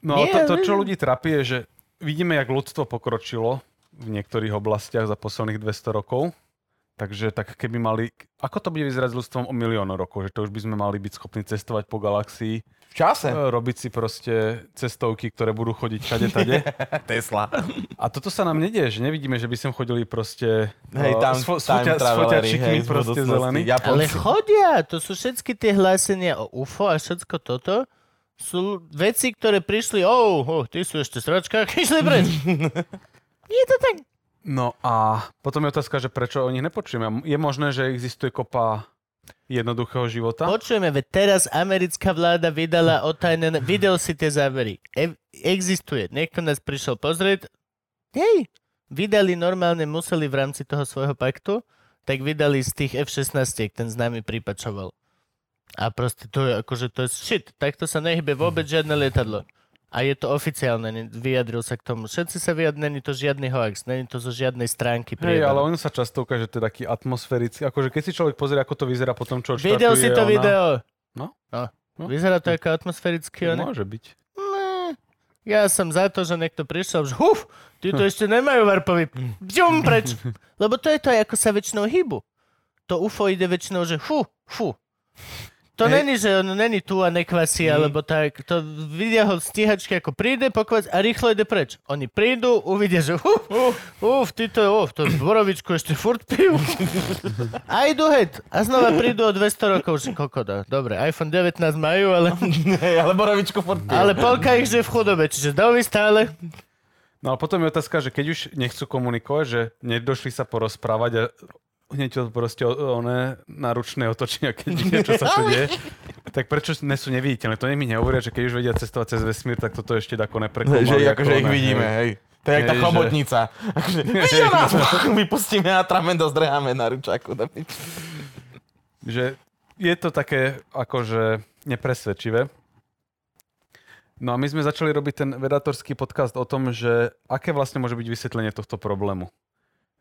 No Nie, to, to, čo ľudí trápi, je, že vidíme, jak ľudstvo pokročilo v niektorých oblastiach za posledných 200 rokov. Takže tak keby mali... Ako to bude vyzerať s ľudstvom o miliónov rokov? Že to už by sme mali byť schopní cestovať po galaxii, V čase. e, robiť si proste cestovky, ktoré budú chodiť všade tade. Tesla. A toto sa nám nedieje, že nevidíme, že by sem chodili proste Hej, tam, s, fo- s, time foťa, s foťačikmi hej, proste zelený. Ale chodia, to sú všetky tie hlásenia o UFO a všetko toto. Sú veci, ktoré prišli, oh, oh ty sú ešte sračka, išli preč. Je to tak. No a potom je otázka, že prečo o nich nepočujeme. Je možné, že existuje kopa jednoduchého života? Počujeme, veď teraz americká vláda vydala otajnené, videl si tie zábery. E- existuje. Niekto nás prišiel pozrieť. Hej, vydali normálne, museli v rámci toho svojho paktu, tak vydali z tých F-16, ten známy prípad, čo bol. A proste to je akože to je shit. Takto sa nehybe vôbec žiadne lietadlo. A je to oficiálne, ne- vyjadril sa k tomu. Všetci sa vyjadrili, není to žiadny hoax, není to zo žiadnej stránky. Hej, ale on sa často ukáže, že to je taký atmosférický. Akože keď si človek pozrie, ako to vyzerá po tom, čo Videl si odštartuje to ona- video? No. no. No. Vyzerá to ako atmosférický, on Môže byť. Ne, Ja som za to, že niekto prišiel, že huf, tí to ešte nemajú varpovi. Bďum preč. Lebo to je to, ako sa väčšinou hýbu. To UFO ide väčšinou, že fu, fu. To Hej. není, že on není tu a nekvasí, alebo tak. To vidia ho stíhačky, ako príde, pokvas a rýchlo ide preč. Oni prídu, uvidia, že uf, uf, ty to, uf, to borovičku ešte furt pijú. A idú head. A znova prídu o 200 rokov, že koľko dá. Dobre, iPhone 19 majú, ale, Hej, ale borovičku furt pije. ale polka ich žije v chudobe, čiže dovi stále. No a potom je otázka, že keď už nechcú komunikovať, že nedošli sa porozprávať a hneď to proste one náručné otočenia, keď niečo sa tu deje, tak prečo nie sú neviditeľné? To mi nehovoria, že keď už vedia cestovať cez vesmír, tak toto ešte tako nepreklamali. že ako akože ich vidíme, hej. To je jak tá chobotnica. Akože, vidia nás, vypustíme atrament a zdreháme na ručaku. Že je to také akože nepresvedčivé. No a my sme začali robiť ten vedátorský podcast o tom, že aké vlastne môže byť vysvetlenie tohto problému.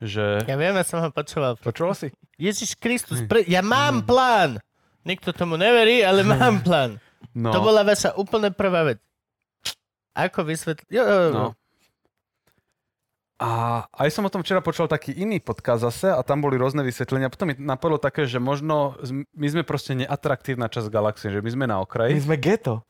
Že... Ja viem, ja som ho počúval. Počula si? Ježiš Kristus, pre... ja mám plán. Nikto tomu neverí, ale mám plán. No. To bola vaša úplne prvá vec. Ako vysvetliť? Jo, jo, jo. No. A aj som o tom včera počul taký iný podcast zase a tam boli rôzne vysvetlenia. Potom mi napadlo také, že možno my sme proste neatraktívna časť galaxie, že my sme na My okraji. sme geto.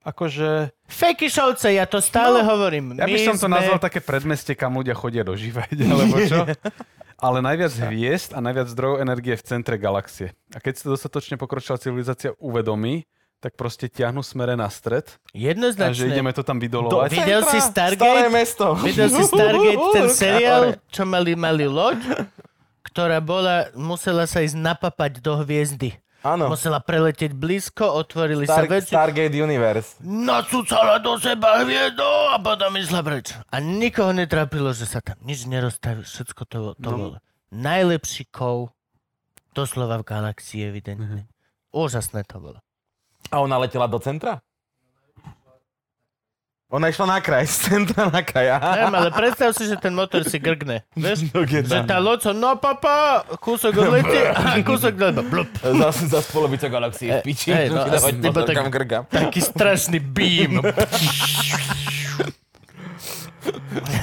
Akože, Fekišovce, ja to stále No, hovorím. ja by som to sme... nazval také predmestie, kam ľudia chodia dožívať, alebo čo? Ale najviac hviezd a najviac zdrojov energie v centre galaxie. A keď si to dostatočne pokročila civilizácia uvedomí, tak proste ťahnú smere na stred a že Jednoznačne. ideme to tam vydolovať. Do- Videl si Staré Stargate? mesto. Videl si Stargate, ten seriál, čo mali, mali loď, ktorá bola, musela sa ísť napapať do hviezdy. Áno. Musela preletieť blízko, otvorili sa Star, veci. Stargate Universe. nacúcala do seba hviezdu a potom išla preč. A nikoho netrápilo, že sa tam nič nerozstaví. Všetko to, to No. bolo. Najlepší kov doslova v galaxii, evidentne. Úžasné to bolo. A ona letela do centra? Ona išla na kraj, z centra na kraj. Aha. Neviem, ale predstav si, že ten motor si grgne. Vieš? je Že tá loď, no papa, kúsok odletí a kúsok odletí. Blup. Zas, zas polovica galaxie v piči. Hej, no, Dávať pozor, tak- kam grgam. Taký strašný beam.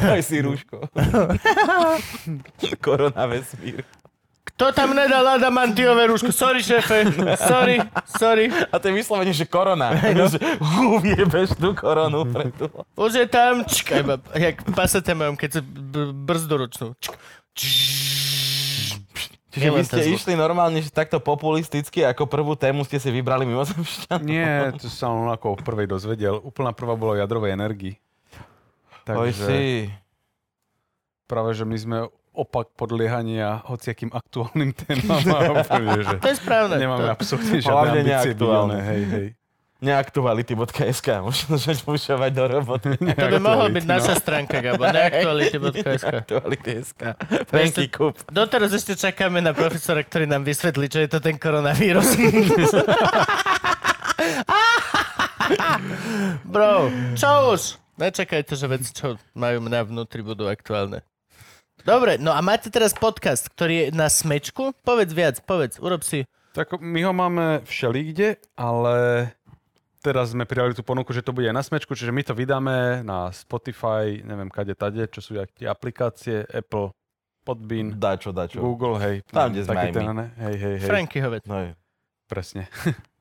Daj si rúško. Korona vesmír. Kto tam nedal adamantiové rúško? Sorry, šéfe. Sorry, sorry. A to je vyslovene, že korona. Že hú, jebeš tú koronu. Už je tam, čka, iba, jak pasete mojom, keď sa b- brzdu ručnú. Čk, Čiže vy ste išli normálne, že takto populisticky, ako prvú tému ste si vybrali mimozemšťan. Nie, to sa len ako prvej dozvedel. Úplná prvá bola jadrovej energii. Oj Takže si. práve, že my sme opak podliehania hociakým aktuálnym témam úplne, že To je správne. nemáme To, absolútne Hlavne žiadne ambície neaktuálne. hej, hej. Neaktuality.sk, možno že pušovať do roboty. to by mohla byť no. naša stránka, Gabo. Neaktuality.sk Aktuality.sk. Franky Kup. Doteraz ešte čakáme na profesora, ktorý nám vysvetlí, čo je to ten koronavírus. Bro, čo už? Nečakajte, že veci, čo majú mňa vnútri, budú aktuálne. Dobre, no a máte teraz podcast, ktorý je na smečku? Povedz viac, povedz, urob si. Tak my ho máme všelikde, ale teraz sme prijali tú ponuku, že to bude aj na smečku, čiže my to vydáme na Spotify, neviem kade tade, čo sú jak tie aplikácie, Apple, Podbean, Dačo, dačo. Google, hej. Tam, kde sme aj ten, my. ne? Hej, hej, hej. Frankyho vec. No, je. Presne.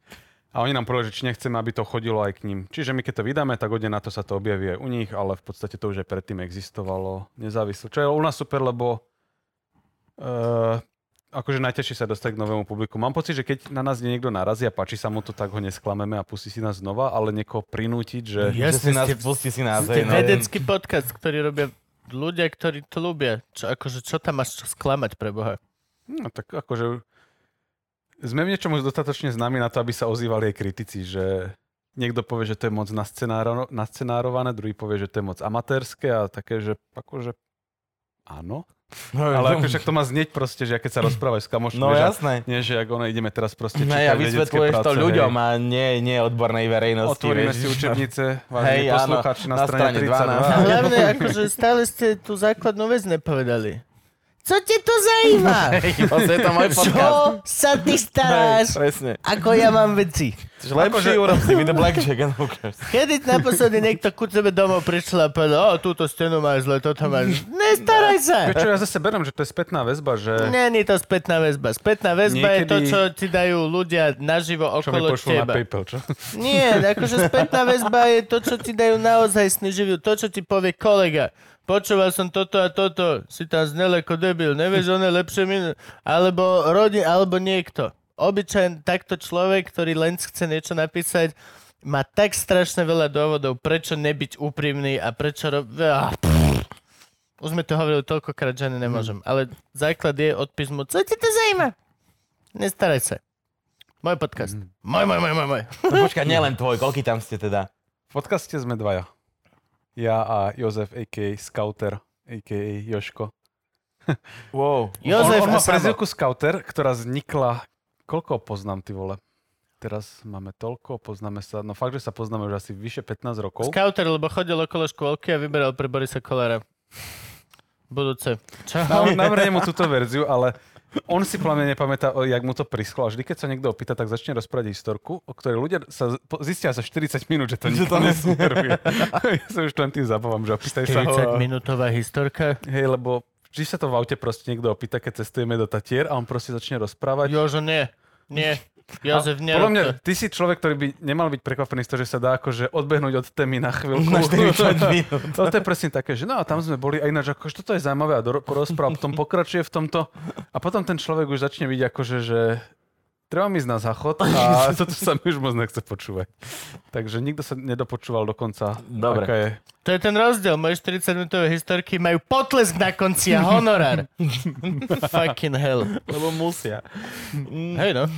A oni nám povedali, že či nechceme, aby to chodilo aj k ním. Čiže my keď to vydáme, tak hodne na to sa to objaví aj u nich, ale v podstate to už aj predtým existovalo nezávislo. Čo je u nás super, lebo uh, akože najťažšie sa dostať k novému publiku. Mám pocit, že keď na nás niekto narazí a páči sa mu to, tak ho nesklameme a pustí si nás znova, ale niekoho prinútiť, že... Ja- Že si nás, pustí si nás. Ste no. vedecký podcast, ktorý robia ľudia, ktorí to ľúbia. Čo, akože, čo tam máš čo sklamať pre Boha? No tak akože sme v niečom už dostatočne známi na to, aby sa ozývali aj kritici, že niekto povie, že to je moc nascenáro- nascenárované, druhý povie, že to je moc amatérske a také, že akože áno. No, Ale akože to má znieť proste, že keď sa rozprávaš s kamošom, No a jasné. nie, že ak ono ideme teraz proste No čítať ja vysvetľuješ to práce, ľuďom hej. a nie, nie odbornej verejnosti. Otvoríme vieš. si učebnice, Hej, vážení áno, poslucháči, na, na strane strane 32. A hlavne, akože stále ste tú základnú vec nepovedali. Co te to zajíma? Hej, vlastne je to môj podcast. Čo sa ty staráš? Hej, presne. Ako ja mám veci. Čiže lepšie urob si, vyjde blackjack a ukáž. Kedy naposledy niekto ku tebe domov prišiel a povedal, o, túto stenu máš zle, toto máš... Nestaraj sa! Vieš čo, ja zase beriem, že to je spätná väzba, že Není to spätná väzba. Spätná väzba je to, Niekedy- čo ti dajú ľudia naživo čo mi okolo pošlo na teba. PayPal, čo? Nie, akože spätná väzba je to, čo ti dajú naozaj živú. To, čo ti povie kolega. Počúval som toto a toto. Si tam znel ako debil. Nevieš, on je lepšie min... Alebo rodin, alebo niekto. Obyčajn takto človek, ktorý len chce niečo napísať, má tak strašne veľa dôvodov, prečo nebyť úprimný a prečo rob... Ah. Už sme to hovorili toľkokrát, že ani nemôžem. Ale základ je od písmu. Co ti to zajíma? Nestaraj sa. Môj podcast. Môj, môj, môj, môj, môj. No počkaj, nielen tvoj, koľky tam ste teda? V podcaste sme dvaja. Ja a Jozef, a.k.a. Scouter, a.k.a. Joško. Wow. Jozef on, on má prezivku Scouter, ktorá vznikla... Koľko poznám, ty vole? Teraz máme toľko, poznáme sa, no fakt, že sa poznáme už asi vyše 15 rokov. Scouter, lebo chodil okolo škôlky a vyberal pre Borisa Kolára. Budúce. Čo? Nav- Navrhnem mu túto verziu, ale on si podľa mňa nepamätá, jak mu to prischlo. A vždy, keď sa niekto opýta, tak začne rozprávať historku, o ktorej ľudia sa zistia za 40 minút, že to nikto nesmeruje. ja sa už len tým zabávam, že opýtaj sa ho. 40 minútová historka. Hej, lebo vždy sa to v aute proste niekto opýta, keď cestujeme do Tatier a on proste začne rozprávať. Jožo, nie. Nie. Jozef, nie. Podľa mňa, ty si človek, ktorý by nemal byť prekvapený z toho, že sa dá akože odbehnúť od témy na chvíľku. Na 40 minút. No to je presne také, že no a tam sme boli a ináč akože toto je zaujímavé a do, porozpráva, potom pokračuje v tomto a potom ten človek už začne byť akože, že treba mi ísť na záchod a toto sa mi už moc nechce počúvať. Takže nikto sa nedopočúval do konca, Dobre. aká je. To je ten rozdiel. Moje 40 minútové historky majú potlesk na konci a honorár. Fucking hell. Lebo musia. Hej no.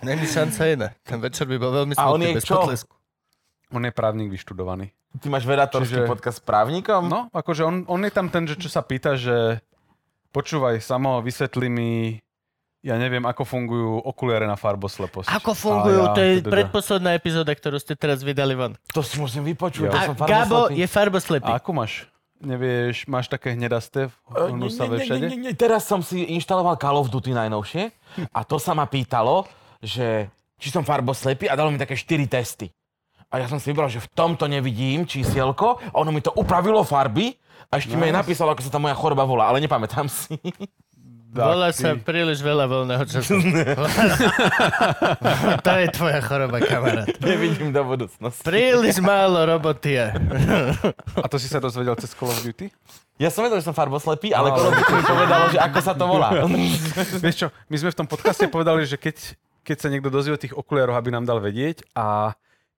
Není šanca iná. Ten večer by bol veľmi A on smutný je bez čo? potlesku. On je právnik vyštudovaný. Ty máš vedatorský Čiže- podcast s právnikom? No, akože on, on je tam ten, že čo sa pýta, že počúvaj, samo vysvetli mi, ja neviem, ako fungujú okuliare na farbosleposť. Ako fungujú? A ja to je teda- predposledná epizóda, ktorú ste teraz vydali von. To si musím vypočuť. Jo. to A som Gabo farboslepý. je farboslepý. A ako máš? Nevieš, máš také hnedasté E, hnusavé nie, nie, všade? nie, nie, Teraz som si inštaloval Call of Duty najnovšie a to sa ma pýtalo, že či som farboslepý a dalo mi také 4 testy. A ja som si vybral, že v tomto nevidím čísielko a ono mi to upravilo farby a ešte mi aj napísalo, ako sa tá moja choroba volá, ale nepamätám si. Volá ty- sa príliš veľa voľného času. to je tvoja choroba, kamarát. Nevidím do budúcnosti. Príliš málo roboty je. A to si sa dozvedel cez Call of Duty? Ja som vedel, že som farboslepý, ale Call of Duty mi povedalo, že ako sa to volá. Vieš čo, my sme v tom podcaste povedali, že keď, keď sa niekto dozvie o tých okuliároch, aby nám dal vedieť a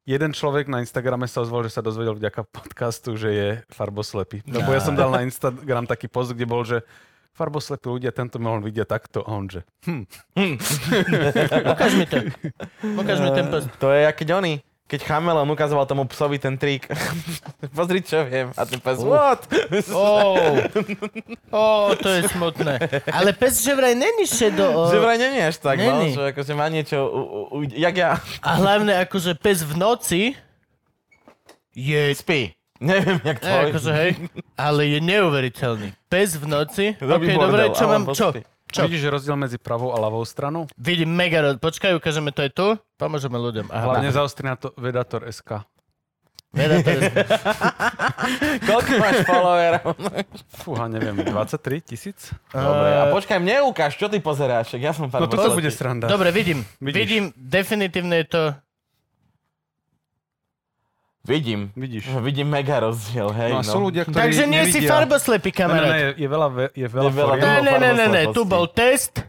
jeden človek na Instagrame sa ozval, že sa dozvedel vďaka podcastu, že je farboslepý. Lebo ja som dal na Instagram taký post, kde bol, že farboslepí ľudia tento mohol vidieť takto a on že hm, Ukáž mi to. Ukáž mi ten post. To je, keď oni, keď chameleon ukazoval tomu psovi ten trik. Pozri, čo viem. A ten pes, what? Ó, ó, to je smutné. Ale pes že vraj není šedo. Že vraj není až tak, no, Není. že akože má niečo, u, u, u, jak ja. A hlavne akože pes v noci je... Spí. Neviem, jak Ne, tvoj. akože hej, ale je neuveriteľný. Pes v noci. Robí Ok, bordel, dobre, čo ale mám? Čo? Čo? vidíš že rozdiel medzi pravou a ľavou stranou? Vidím mega roz... Počkaj, ukážeme to aj tu. Pomôžeme ľuďom. Aha, Hlavne zaostri na to Vedator SK. Veda to je... Koľko máš followerov? Fúha, neviem, 23 tisíc? Dobre, a počkaj, mne ukáž, čo ty pozeráš, ja som No toto bude sranda. Dobre, vidím. Vidíš. Vidím, definitívne je to... Vidím. Vidíš. Vidím mega rozdiel, hej. No a sú ľudia, ktorí Takže nie si nevidia. farboslepý, Ne, ne, kamarát. ne, je veľa, ve- je veľa, Je veľa. Ne, ne, ne, ne, ne, tu bol test.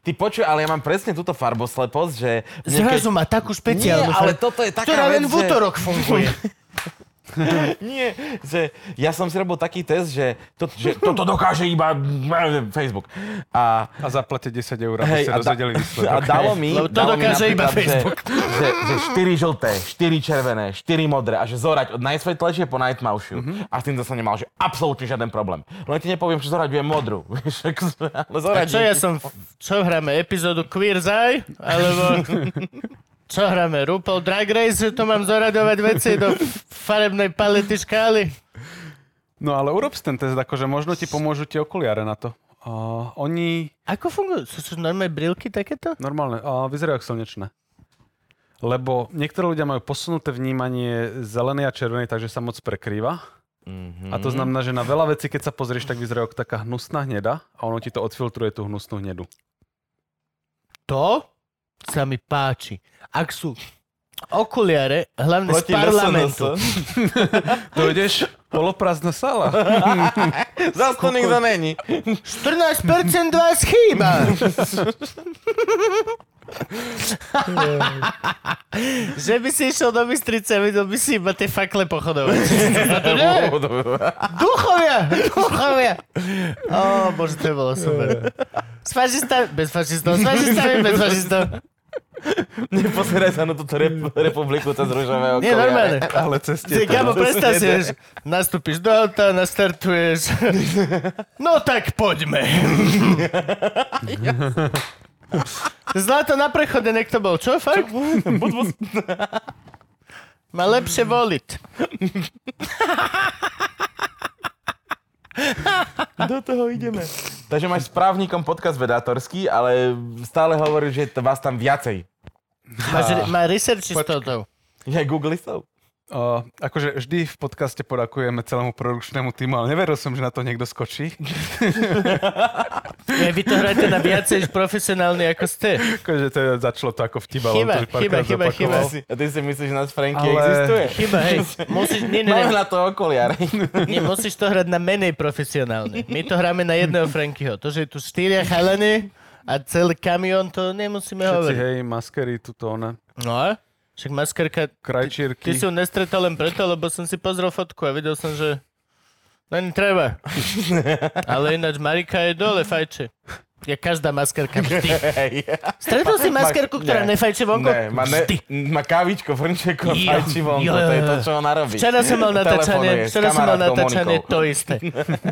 Ty počuj, ale ja mám presne túto farbosleposť, že... Zrazu má takú špeciálnu Nie, ale toto je taká ktorá vec, len v že- útorok funguje. Nie, že ja som si robil taký test, že, to, že toto dokáže iba Facebook. A, A zaplate 10 eur, aby hej, ste a, da, dozvedeli a výsledok. dalo mi, Lebo to dalo mi dokáže iba napríklad, Facebook. Že, že, že 4 žlté, 4 červené, 4 modré a že zorať od najsvetlejšie po najtmavšiu. Mhm. A s tým som nemal, že absolútne žiaden problém. Len ti nepoviem, že zorať viem modrú. Ale A zorať čo ja som... Čo hráme? Epizódu Queer Eye? Alebo... Čo hráme? RuPaul Drag Race? Že to mám zoradovať veci do farebnej palety škály? No ale urob ten test, akože možno ti pomôžu tie okuliare na to. Uh, oni Ako fungujú? Sú, sú normálne brilky takéto? normálne uh, vyzerajú ako slnečné. Lebo niektorí ľudia majú posunuté vnímanie zelenej a červenej, takže sa moc prekrýva. Mm-hmm. A to znamená, že na veľa vecí, keď sa pozrieš, tak vyzerajú ako taká hnusná hneda a ono ti to odfiltruje tú hnusnú hnedu. To sa mi páči. Ak sú okuliare, hlavne z Proti parlamentu. Dojdeš, poloprázdna sala. Zas to nikto není. 14% vás chýba. že by si išiel do Bystrice videl by si iba tie fakle pochodovať. Duchovia! Duchovia! Ó, bože, to bolo super. S fašistami, bez fašistov, s fašistami, bez fašistov. Nepozeraj sa na túto rep- republiku cez rúžové okolie. Nie, normálne. Ale ceste Ty. Gabo, predstav si, vieš, nastúpiš do auta, nastartuješ. No tak poďme. Zlato na prechode, niekto bol. Čo, fakt? Má lepšie voliť. Do toho ideme. Takže máš s právnikom podcast vedátorský, ale stále hovoríš, že to vás tam viacej. Máš, má research s touto. Je aj googlistov? Uh, akože vždy v podcaste poďakujeme celému produkčnému týmu, ale neveril som, že na to niekto skočí. Ja, vy to hráte na viacej profesionálne ako ste. akože to začalo to ako on Chyba, to chyba, chyba, chyba. A ty si myslíš, že nás Franky Ale- existuje? Chyba, hej. Musíš, nie, nie, Máme nie, na to okuliare. nie, musíš to hrať na menej profesionálne. My to hráme na jedného Frankyho. To, že je tu štyria chalany a celý kamión, to nemusíme Všetci, hovoriť. hej, maskery, tuto one, No a? Však maskerka, ty krajčírky. si ju nestretol len preto, lebo som si pozrel fotku a videl som, že len treba. Ale ináč Marika je dole fajče. Je každá maskerka vždy. Stretol si maskerku, ktorá Ne. nefajče vonku? Ne, má, ne, má kávičko, frnčeko, Jo, fajči vonku, jo, jo, to je to, čo ona robí. Včera som mal natáčanie, včera som mal natáčanie to isté.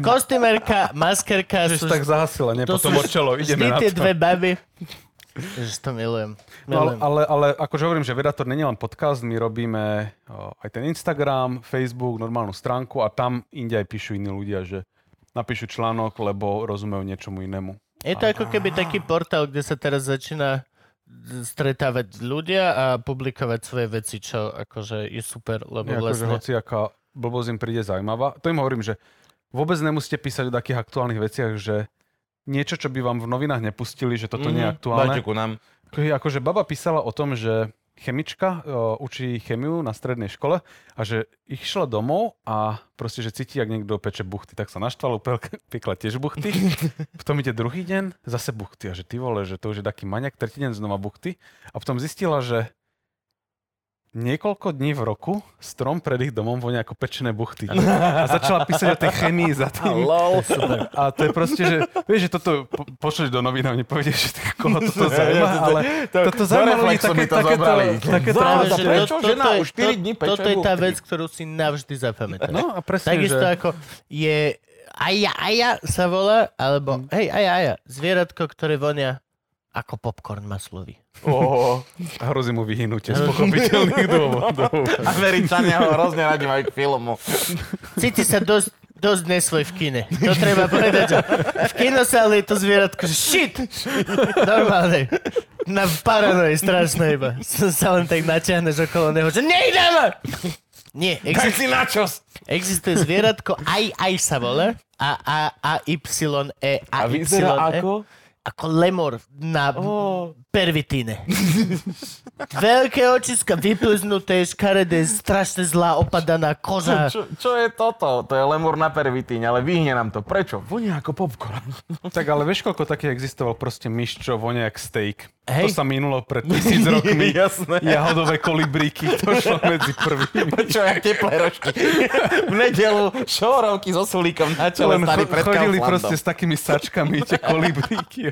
Kostýmerka, maskerka, Že sú, si tak zahasila, nie? Potom odčelo, vždy ideme na tie to. dve baby. Ježiš, to milujem. No, ale, ale, ale akože hovorím, že Vedator je len podcast, my robíme o, aj ten Instagram, Facebook, normálnu stránku a tam inde aj píšu iní ľudia, že napíšu článok, lebo rozumejú niečomu inému. Je to ako keby taký portál, kde sa teraz začína stretávať ľudia a publikovať svoje veci, čo akože je super, lebo Nie, akože vlastne... hoci aká blbosť im príde zaujímavá. To im hovorím, že vôbec nemusíte písať o takých aktuálnych veciach, že niečo, čo by vám v novinách nepustili, že toto nie je aktuálne. Dajte ku nám. Ako- Akože baba písala o tom, že chemička o, učí chemiu na strednej škole a že išla domov a proste, že cíti, ak niekto peče buchty, tak sa naštvala, piekla tiež buchty. Potom ide druhý deň, zase buchty. A že ty vole, že to už je taký maniak, tretí deň znova buchty. A potom zistila, že niekoľko dní v roku strom pred ich domom vonia ako pečené buchty. A začala písať o tej chemii za tým. Lol. A to je proste, že vieš, že toto po, pošleš do novín a nepovieš, že ty, koho toto zaujíma, ale toto zaujíma ľudí také, to takéto, takéto že prečo to- žena toto je- už 4 dní peče Toto je tá vec, ktorú si navždy zapamätáš. No a presne, Takisto že... ako je aja aja sa volá, alebo hej aja aja, zvieratko, ktoré vonia ako popcorn maslový. Oh, hrozí mu vyhnutie z pochopiteľných dôvodov. Američania ho hrozne radi majú k filmu. Cíti sa dosť, dosť nesvoj v kine. To treba povedať. V kinosále je to zvieratko, že shit! Normálne. Na paranoji strašné iba. Sa len tak natiahneš okolo neho, že nejdeme! Nie, Tak existuje, si načos. existuje zvieratko, aj aj sa volá. A, a, a, y, e, a, A vyzerá y, e. ako? Ako lemor na Oh. pervitíne. Veľké očiska, vyplznuté, škaredé, strašne zlá opadaná koža. Čo, čo je toto? To je lemur na pervitíne, ale vyhne nám to. Prečo? Vonia ako popcorn. Tak ale vieš, koľko takých existoval proste myš, čo vonia jak steak. To Hej. sa minulo pred tisíc rokmi. Jasné. Jahodové kolibríky, to šlo medzi prvými. Čo, jak teplé rožky. V nedelu šorovky so sulíkom na čele Len starý pred chodili Kauflandom. proste s takými sačkami, tie kolibríky.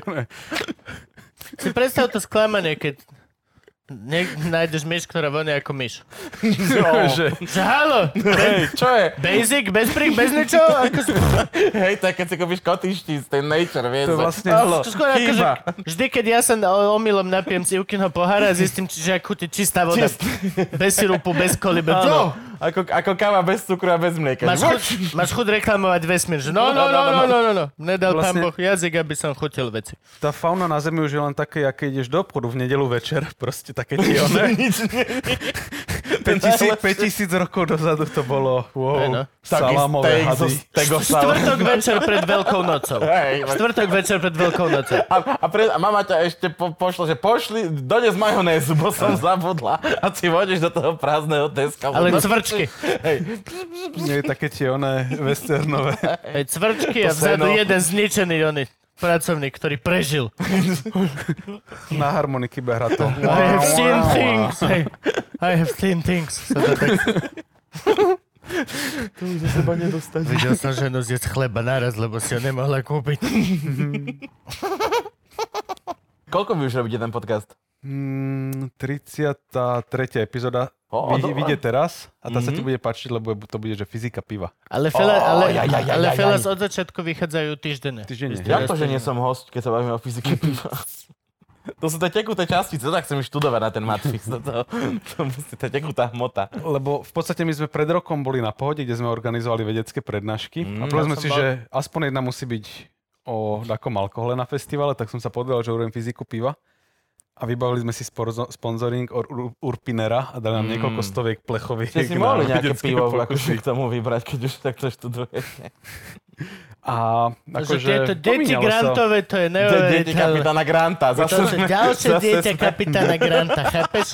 Si predstav to sklamanie, keď ne- nájdeš myš, ktorá vonia ako myš. že, Že halo, Hej, čo je? basic, bez prik, bez ničoho? Ako, Hej, tak keď si kúpiš kotyštíc, ten nature, vieš. To vlastne- Halo, to skôr ako, že chýba. vždy, keď ja sa omylom napijem z Ivkinho pohára, zistím, či- že chutí čistá voda. Bez sirupu, bez kolibe. Áno, No, ako, ako káva bez cukru a bez mlieka. máš chuť, máš chuť reklamovať vesmír, že no, no, no, no, no, no, no. Nedal pán Vlastne- Boh jazyk, aby som chutil veci. tá fauna na Zemi už je len také, aké ideš do obchodu v nedelu večer, proste také tie one. Nič nie. 5000, 5000 rokov dozadu to bolo wow, no. steak zo hady. Štvrtok večer pred Veľkou nocou. Hej, Štvrtok večer pred Veľkou nocou. A, a, pre, a mama ťa ešte po, pošla, že pošli, dones majonézu, bo som zabudla. A si vodíš do toho prázdneho deska. Ale cvrčky. Hej, Nie, také tie one westernové. Hej, cvrčky a To vzadu seno. jeden zničený oný pracovník, ktorý prežil. Na harmoniky be hrá to. I have seen things. Hej. I have seen things. To tak... Videl som ženu zjesť chleba naraz, lebo si ho nemohla kúpiť. Koľko vy už robíte ten podcast? Mm, 33. epizóda O, vy, vyjde teraz a tá sa Mhm. ti bude páčiť, lebo to bude, že fyzika piva. Ale fela, Ó, ale, jaj, jaj, jaj, ale felas od začiatku vychádzajú týždenne. Týždenne. Jak to, že nie som host, keď sa bavíme o fyzike piva? To sú tie tekuté častice, to tak chcem študovať na ten matrix. To, to, to musí, tá tekutá hmota. Lebo v podstate my sme pred rokom boli na pohode, kde sme organizovali vedecké prednášky Mm, a povedali sme ja si, som že aspoň jedna musí byť o takom alkohole na festivale, tak som sa povedal, že urobím fyziku piva. A vybavili sme si sponzoring od Ur- Urpinera a dali nám Mm. niekoľko stoviek plechoviek. Ste si mohli nejaké pivo akože k tomu vybrať, keď už takto študujete. A Takže akože tieto deti grantové, to je To je deti neuveriteľné. kapitána Granta. To Zase, je ďalšie zase dieťa sme- kapitána Granta, chápeš?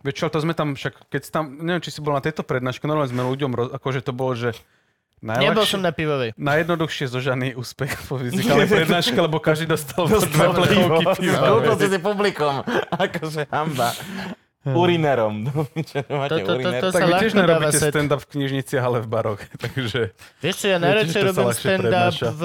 Vieš čo, to sme tam však, keď tam, neviem, či si bol na tejto prednáške, normálne sme ľuďom, roz, akože to bolo, že Nebol som najľahšie, na pivovej. najjednoduchšie zožaný úspech po fyzikálnej prednáške, lebo každý dostal po dve Pivo. plechovky piva. Skúšal si si publikom. Akože hamba. Urinerom. Čo nemáte Toto- urinér? toto- Tak vy tiež nerobíte set. stand-up v knižniciach, ale v baroch. Takže Vieš čo, ja najradšej to robím stand-up prednáša. v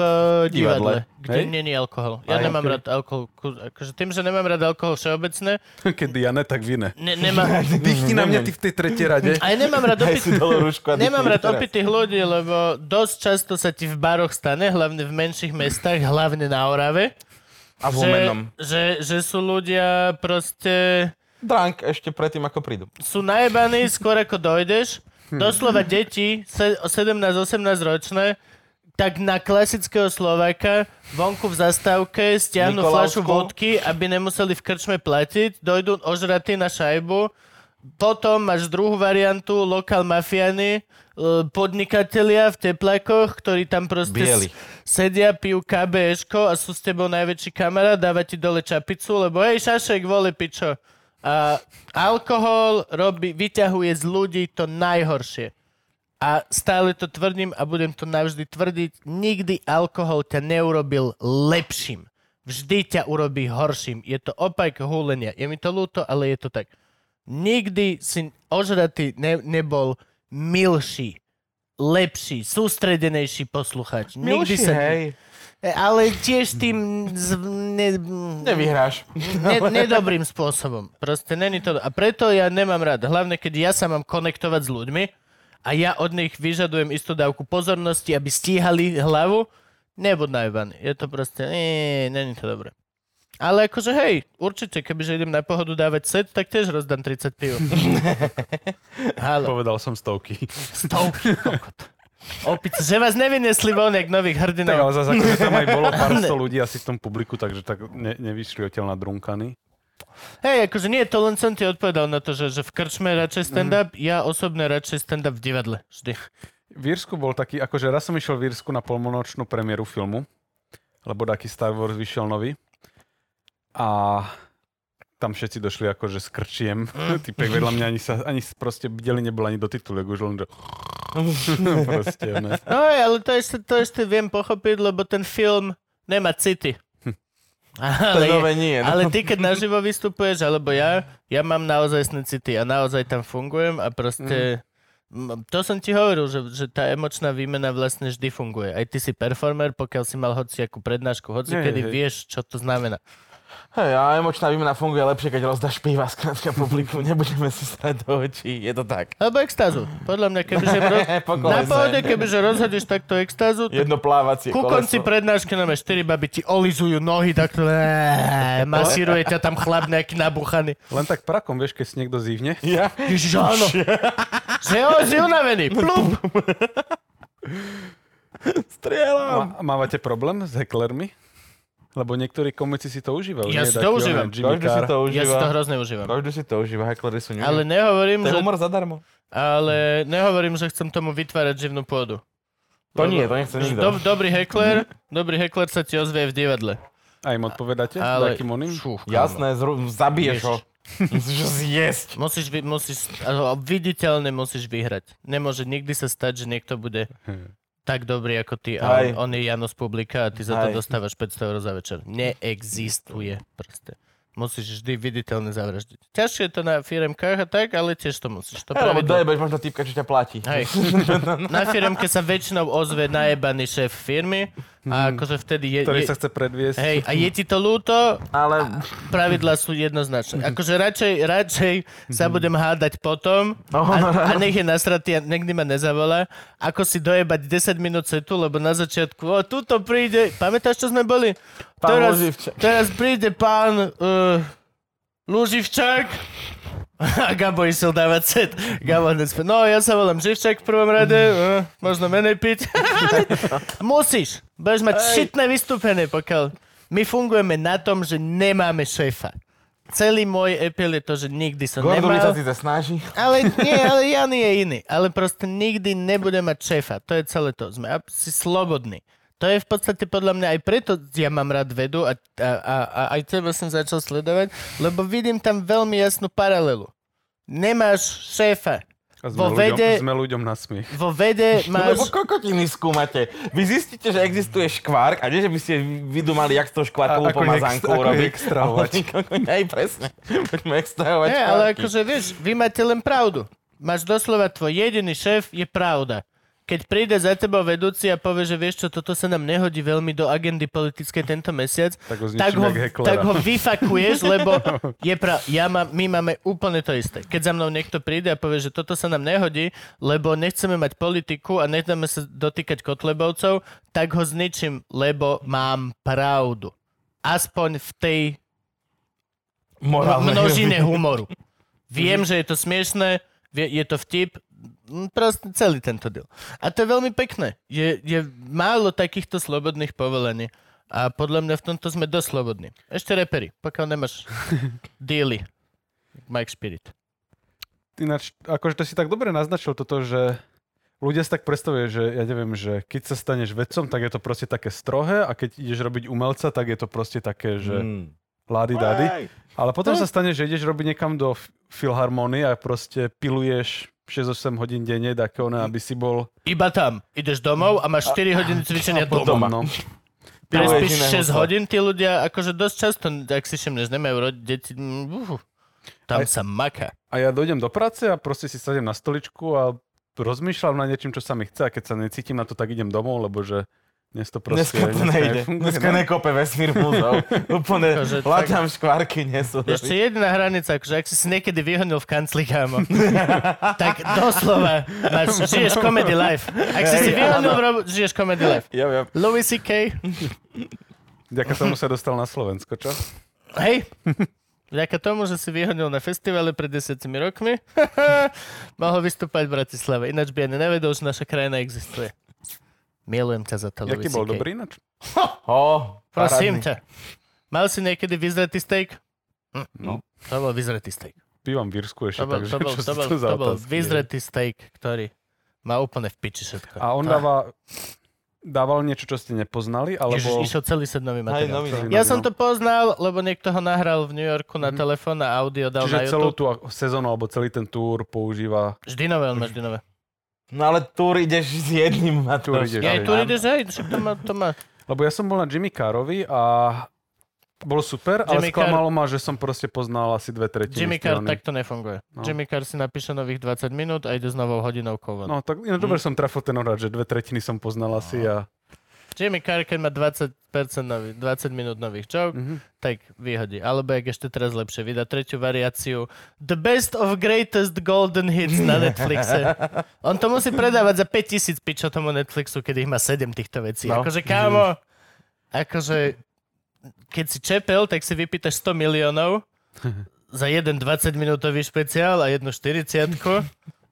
divadle, kde Hej? není alkohol. Ja Aj, nemám ok. rád alkohol. Akože tým, že nemám rád alkohol všeobecné, keď ja ne, tak vy ne. ne, nemám, Dýchni na mňa ty v tej tretej rade. aj nemám rád opit, nemám rád opitých ľudí, lebo dosť často sa ti v baroch stane, hlavne v menších mestách, hlavne na Orave, A v že, že, že sú ľudia proste Drunk ešte predtým, ako prídu. sú najebaní skôr ako dojdeš. Doslova deti, se- 17-18 ročné, tak na klasického Slováka vonku v zastávke stiahnu fľašu vodky, aby nemuseli v krčme platiť, dojdú ožratí na šajbu, potom máš druhú variantu, lokál mafiany, e, podnikatelia v teplákoch, ktorí tam proste Bieli. sedia, pijú KBŠko a sú s tebou najväčší kamarát, dáva ti dole čapicu, lebo hej, šašek, vole, pičo. A alkohol robí, vyťahuje z ľudí to najhoršie. A stále to tvrdím a budem to navždy tvrdiť. Nikdy alkohol ťa neurobil lepším. Vždy ťa urobí horším. Je to opak húlenia. Je mi to ľúto, ale je to tak. Nikdy si ožratý ne, nebol milší, lepší, sústredenejší posluchač. Nikdy Milší, sa... hej. E, Ale tiež tým z, ne, Nevyhráš. ne, nedobrým spôsobom. Proste není to... A preto ja nemám rád. Hlavne, keď ja sa mám konektovať s ľuďmi a ja od nich vyžadujem istú dávku pozornosti, aby stíhali hlavu, nebud najbaný. Je to proste... Nie, není to dobré. Ale akože hej, určite, kebyže idem na pohodu dávať set, tak tiež rozdám 30 piv. Povedal som stovky. stovky, kokot. Opice, že vás nevynesli von, jak nových Tak hrdinov. ale zase akože tam aj bolo pár sto ľudí asi v tom publiku, takže tak ne, nevyšli odtiaľ nadrunkaní. Hej, akože nie, to len som ti odpovedal na to, že, že v krčme radšej stand-up, ja osobne radšej stand-up v divadle. Vždy. V Írsku bol taký, akože raz som išiel v Írsku na polnočnú premiéru filmu, lebo taký Star Wars vyšiel nový. A tam všetci došli akože s krčiem. Typek vedľa mňa ani sa, ani proste bdeli nebol ani do titulek, už len do... proste. No ale to ešte, to ešte viem pochopiť, lebo ten film nemá city. Ale, nové nie. No. ale ty, keď naživo vystupuješ, alebo ja, ja mám naozaj city a naozaj tam fungujem a proste... Mm. To som ti hovoril, že, že tá emočná výmena vlastne vždy funguje. Aj ty si performer, pokiaľ si mal hociakú prednášku, hoci kedy vieš, čo to znamená. Hej, a emočná výmena funguje lepšie, keď rozdáš piva skrátka publiku. Nebudeme si stať do očí. Je to tak. Alebo extázu. Podľa mňa, kebyže roz... Na pohode, kebyže rozhodíš takto extázu, tak Jedno plávacie Ku konci prednášky nám štyri baby ti olizujú nohy, eh, masíruje ťa tam chlap nejaký nabuchaný. Len tak prakom, vieš, keď si niekto zívne. Ja? Ježiš, áno. Že unavený. Plup. Strieľam. Má, mávate problém s hecklermi? Lebo niektorí komici si to užívajú. Ja nie? si to Taký užívam. Jimmy Každý si Carr. to Ja užíva. si to hrozne užívam. Každý si to užíva, hecklery sú Ale ňuňu. nehovorím, To je že, humor zadarmo. ale nehovorím, že chcem tomu vytvárať živnú pôdu. To nie, to nechce Že nikto. Do, dobrý hekler, dobrý hekler sa ti ozvie v divadle. A im odpovedáte? Ale... Takým oným? Kámo. Jasné, zru- zabiješ ho. Musíš ho zjesť. Musíš, vy, musíš, ale viditeľne musíš vyhrať. Nemôže nikdy sa stať, že niekto bude tak dobrý ako ty a on, on je Janus Publika a ty za to Hej. dostávaš 500 eur za večer. Neexistuje proste. Musíš vždy viditeľne zavraždiť. Ťažšie je to na firemkách a tak, ale tiež to musíš. To Hej, lebo dojebeš možno typka, čo ťa platí. Hej. Na firemke sa väčšinou ozve najebaný šéf firmy a akože vtedy je... Ktorý je sa chce predviesť. Hej, a je ti to ľúto, Ale pravidlá sú jednoznačné. Akože radšej, radšej sa budem hádať potom No, a, a nech je nasratý a nikdy ma nezavolá, ako si dojebať 10 minút setu, lebo na začiatku, o, tuto príde, pamätáš, čo sme boli? Pán teraz, Luživčák. teraz príde pán uh, Luživčák a Gabo išiel dávať set. Gabo hneď no ja sa volám Živčák v prvom rade, uh, možno menej piť. Musíš, budeš mať šitné vystúpenie, pokiaľ my fungujeme na tom, že nemáme šéfa. Celý môj epil je to, že nikdy som Gordovi sa nemal. síce snaží. Ale nie, ale Jan je iný. Ale proste nikdy nebude mať šéfa. To je celé to. Sme ab- si slobodní. To je v podstate podľa mňa aj preto ja mám rád vedu a, a, a, a aj teba som začal sledovať, lebo vidím tam veľmi jasnú paralelu. Nemáš šéfa. A sme, vo ľuďom, vede- sme ľuďom na smiech. Vo vede Lebo máš... kokotiny skúmate. Vy zistíte, že existuje škvárk a nie, že by ste vydumali, jak ako pomazánkou ex- ako urobiť. extrahovať. Ale- Hej, presne. Poďme extrahovať Nie, ale akože vieš, vy máte len pravdu. Máš doslova tvoj jediný šéf je pravda. Keď príde za tebou vedúci a povie, že vieš čo, toto sa nám nehodí veľmi do agendy politickej tento mesiac, Tak ho tak ho, tak ho vyfakuješ, lebo je pra... ja mám, my máme úplne to isté. Keď za mnou niekto príde a povie, že toto sa nám nehodí, lebo nechceme mať politiku a necháme sa dotýkať kotlebovcov, tak ho zničím, lebo mám pravdu. Aspoň v tej Morálne. množine humoru. Viem, že je to smiešné, je to vtip, proste celý tento deal. A to je veľmi pekné. Je, je málo takýchto slobodných povolení. A podľa mňa v tomto sme dosť slobodní. Ešte repery, pokiaľ nemáš dealy. Mike Spirit. Ináč, akože to si tak dobre naznačil toto, že ľudia si tak predstavuje, že ja neviem, že keď sa staneš vedcom, tak je to proste také strohé a keď ideš robiť umelca, tak je to proste také, že Mm. lády dady. Hej. Ale potom sa stane, že ideš robiť niekam do f- filharmónie a proste piluješ 6-8 hodín denne, také one, aby si bol Iba tam. Ideš domov a máš 4 hodiny cvičenia potom, doma. no. Prespíš iného 6 sa. hodín, tí ľudia, akože dosť často, ak si všimneš, nemajú rodiť deti, uf, tam Aj- sa maká. A ja dojdem do práce a proste si sadem na stoličku a rozmýšľam nad niečím, čo sa mi chce a keď sa necítim na to, tak idem domov, lebo že dnes to proste... Dneska to nejde. Dneska no. nekope vesmír múzov. Úplne Akože tak- škvárky nesú. Ešte jedna hranica, akože ak si si niekedy vyhonil v kancli, kámo, tak doslova máš, žiješ comedy life. Ak si si vyhonil, v žiješ comedy life. Ja viem. Louis C.K. Vďaka tomu sa dostal na Slovensko, čo? Hej, vďaka tomu, že si vyhonil na festivale pred desiatimi rokmi, mohol vystúpať v Bratislave. Ináč by ani nevedel, že naša krajina existuje. Milujem ťa za to, Louis Jaký bol CK. dobrý ináč? Ó, Prosím ťa. Mal si niekedy vyzretý steak? Hm. No. To bol vyzretý steak. Bývam v Írsku ešte, To bol, takže to bol, čo to bol, to za to bol vyzretý steak, ktorý má úplne v piči všetko. A on dáva, dával niečo, čo ste nepoznali, alebo... Ježiš, išiel celý set nový materiál. nový, nový. Ja som to poznal, lebo niekto ho nahral v New Yorku na telefón a audio dal na Mhm. Čiže celú YouTube. tú sezónu, alebo celý ten túr používa... Vždy nové, on má vždy nové. No ale túr ideš s jedným Túr Matoušom. ideš, Ja tu ideš, hej, to má, to má. Lebo ja som bol na Jimmy Carovi a bolo super, Jimmy ale sklamalo ma, že som proste poznal asi dve tretiny Jimmy Carr tej takto nefunguje. No. Jimmy Carr si napíše nových 20 minút a ide s novou hodinovkou. No tak ináč dobre som trafil ten odhad, že dve tretiny som poznal asi a... Jimmy Carr, keď má 20%, nový, 20 minút nových joke, Mhm. tak vyhodí. Alebo jak ešte teraz lepšie, vydá tretiu variáciu The Best of Greatest Golden Hits na Netflixe. On to musí predávať za 5000 pičo tomu Netflixu, keď ich má 7 týchto vecí. No. Akože kámo, akože keď si čepel, tak si vypýtaš 100 miliónov za jeden 20 minútový špeciál a jednu 40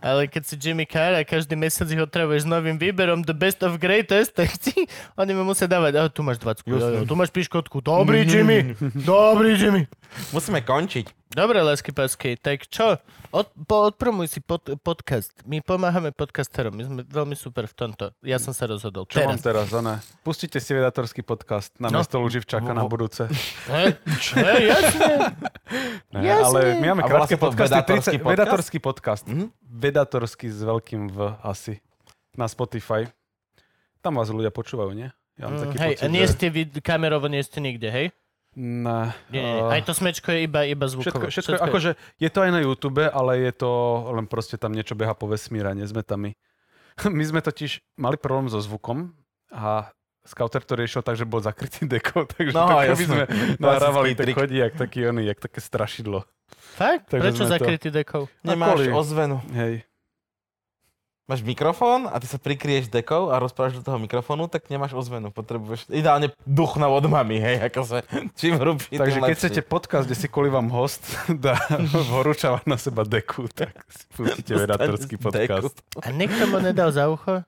ale keď si Jimmy Carr a každý mesiac ich otravuješ s novým výberom The Best of Greatest, tak ti, oni mi musia dávať, oh, tu máš 20, jo, jo, tu máš piškotku, dobrý Jimmy, dobrý Jimmy. Musíme končiť. Dobre, lásky pásky, tak čo? Od, po, odpromuj si pod, podcast. My pomáhame podcasterom, my sme veľmi super v tomto. Ja som sa rozhodol. Čo mám Teraz. teraz, Zane? Pustite si vedatorský podcast na No. mesto Luživčaka na budúce. Hej, jasne. Ne, Jasne. ale my máme volá krátke podcasty. vedatorský 30, podcast? vedatorský podcast. Mhm. Vedatorský s veľkým V asi. Na Spotify. Tam vás ľudia počúvajú, nie? Ja mám Mm, taký hej, pocit, a nie že... ste vy, kamerovo nie ste nikde, hej? Ne, Nie, eh, Aj to smečko je iba, iba zvukovo. Všetko, všetko, všetko akože je to aj na YouTube, ale je to len proste tam niečo beha po vesmíre, nie sme tam my. My sme totiž mali problém so zvukom a Scouter to riešil tak, že bol zakrytý deko, takže No, no, keby jasné. sme nahrávali, Klasický tak chodí jak taký oný, jak také strašidlo. Fakt? Takže Prečo sme to- zakrytý dekov? Nemáš ozvenu. Hej. Máš mikrofón a ty sa prikrieš dekou a rozprávaš do toho mikrofónu, tak nemáš ozvenu. Potrebuješ ideálne duchno od mami, hej, akože čím hrubší, Takže keď chcete podcast, kde si kvôli vám host dá horúčava na seba deku, tak si pustíte vedatorský podcast. deku. A niekto mu nedal za ucho?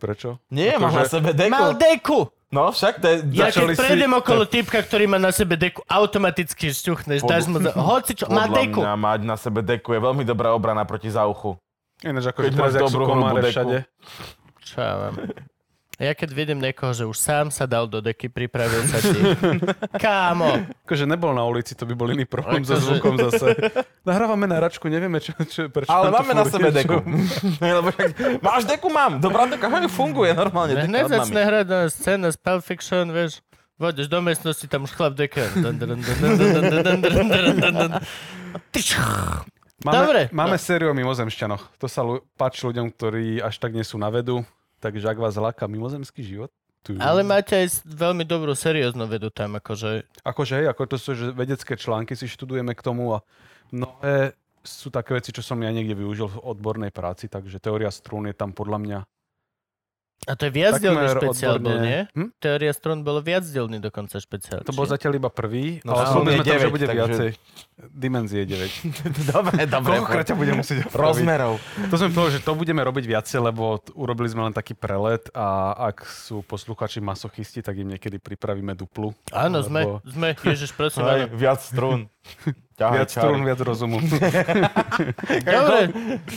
Prečo? Nie, má na sebe deku. Mal deku! No však to je... Ja keď prejdem si- okolo typka, ktorý má na sebe deku, automaticky šťuchneš, dáš mu za... Hoci čo, má deku. mňa mať na sebe deku je veľmi dobrá obrana proti zauchu. Ináč akože Keď teraz, dobrú komáre všade. Čo ja mám? Ja keď vidím niekoho, že už sám sa dal do deky, pripravil sa ti. Kámo, Akože nebol na ulici, to by bol iný problém so Akože- zvukom zase. Nahrávame na račku, nevieme, čo, čo, prečo Ale máme na sebe deku. Lebo máš deku, mám. Dobrá deka, funguje normálne. deka hneď od mami. začne hrať na scéna z Pulp Fiction, vieš. Vodeš do miestnosti, tam už chlap deka. Máme, Dobre. Máme sériu o mimozemšťanoch. To sa lu- páči ľuďom, ktorí až tak nie sú na vedu. Takže ak vás láka mimozemský život, tu. Ale máte aj veľmi dobrú serióznu vedu tam, akože. Akože, hej, ako to sú že vedecké články, si študujeme k tomu a mnohé sú také veci, čo som ja niekde využil v odbornej práci, takže teória strún je tam podľa mňa a to je viacdelný špeciál bol, odborne. nie? Hm? Teória strún bolo viacdelný dokonca špeciál. To bol zatiaľ iba prvý, No, ale je sme tam, že 9, bude takže- viacej. Dimenzie 9. Dobre, dobre. Koľkokrát ťa budem musieť opraviť? Rozmerov. To som povedal, že to budeme robiť viacej, lebo urobili sme len taký prelet a ak sú posluchači masochisti, tak im niekedy pripravíme duplu. Áno, sme, Lebo sme, ježiš, prosím, Hej, áno. viac strún. Ťahaj, Viac strún, viac rozumu. Dobre,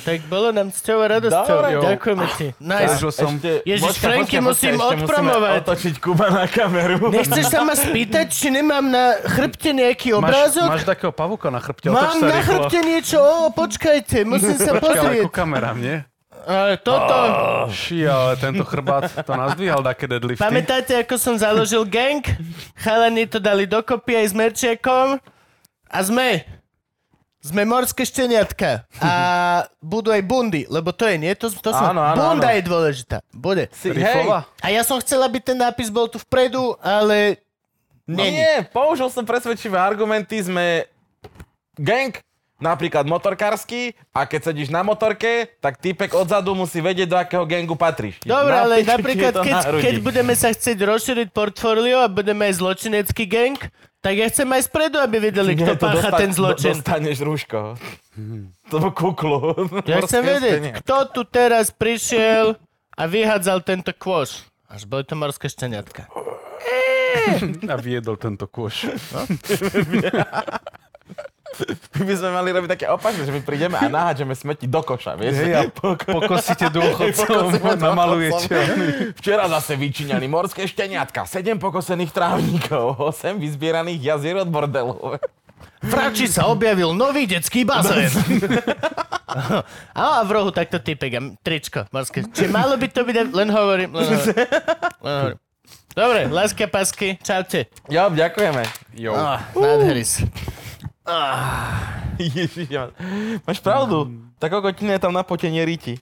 tak bolo nám s ťou radosťou. Ďakujeme ti. Nice. Zažil som... Ježiš, počkaj, Franky, počkaj, musím počkaj, ešte odpromovať. Otočiť Kuba na kameru. Nechceš sa ma spýtať, či nemám na chrbte nejaký Máš, obrázok? máš takého pavuka na chrbte, Mám na rýchlo. chrbte niečo, o, počkajte, musím sa Počkaj, pozrieť. ku kamerám, nie? Ale toto, Ši, ale tento chrbát to nazdvíhal také deadlifty. pamätáte, ako som založil gang? Chalani to dali dokopy aj s merčiakom a sme. Sme morské šteniatka. A budú aj bundy, lebo to je, nie? To, to som, Áno, áno, bunda áno. je dôležitá. Bude. Si, hej? A ja som chcel, aby ten nápis bol tu vpredu, ale... Není. nie, použil som presvedčivé argumenty, sme gang, napríklad motorkársky, a keď sedíš na motorke, tak typek odzadu musí vedieť, do akého gangu patríš. Dobre, Na ale napríklad, keď, na keď budeme sa chcieť rozšíriť portfólio a budeme aj zločinecký gang, tak ja chcem aj spredu, aby vedeli, kto to pácha ten zločin. Do, dostaneš rúško. To bol kuklu. Ja chcem vedieť, kto tu teraz prišiel a vyhádzal tento kôš. Až boli to morské šteniatka. A viedol tento kôš. My by sme mali robiť také opačné, že my prídeme a naháďame smeti do koša, vieš? Hej, a pokosíte dôchodcov, namalujete. Včera zase vyčíňaní morské šteniatka, 7 pokosených trávnikov, 8 vyzbieraných jazier od bordelu. V Rači sa objavil nový detský bazén. a v rohu takto typek a tričko morské. Čiže malo by to byť, len hovorím, len hovorím. Len hovorím. Dobre, láska pasky, čaute. Jo, ďakujeme. Jo. Ah, nádheris. Ježiš, ja- máš pravdu. Tak kokotine je tam na potenie riti.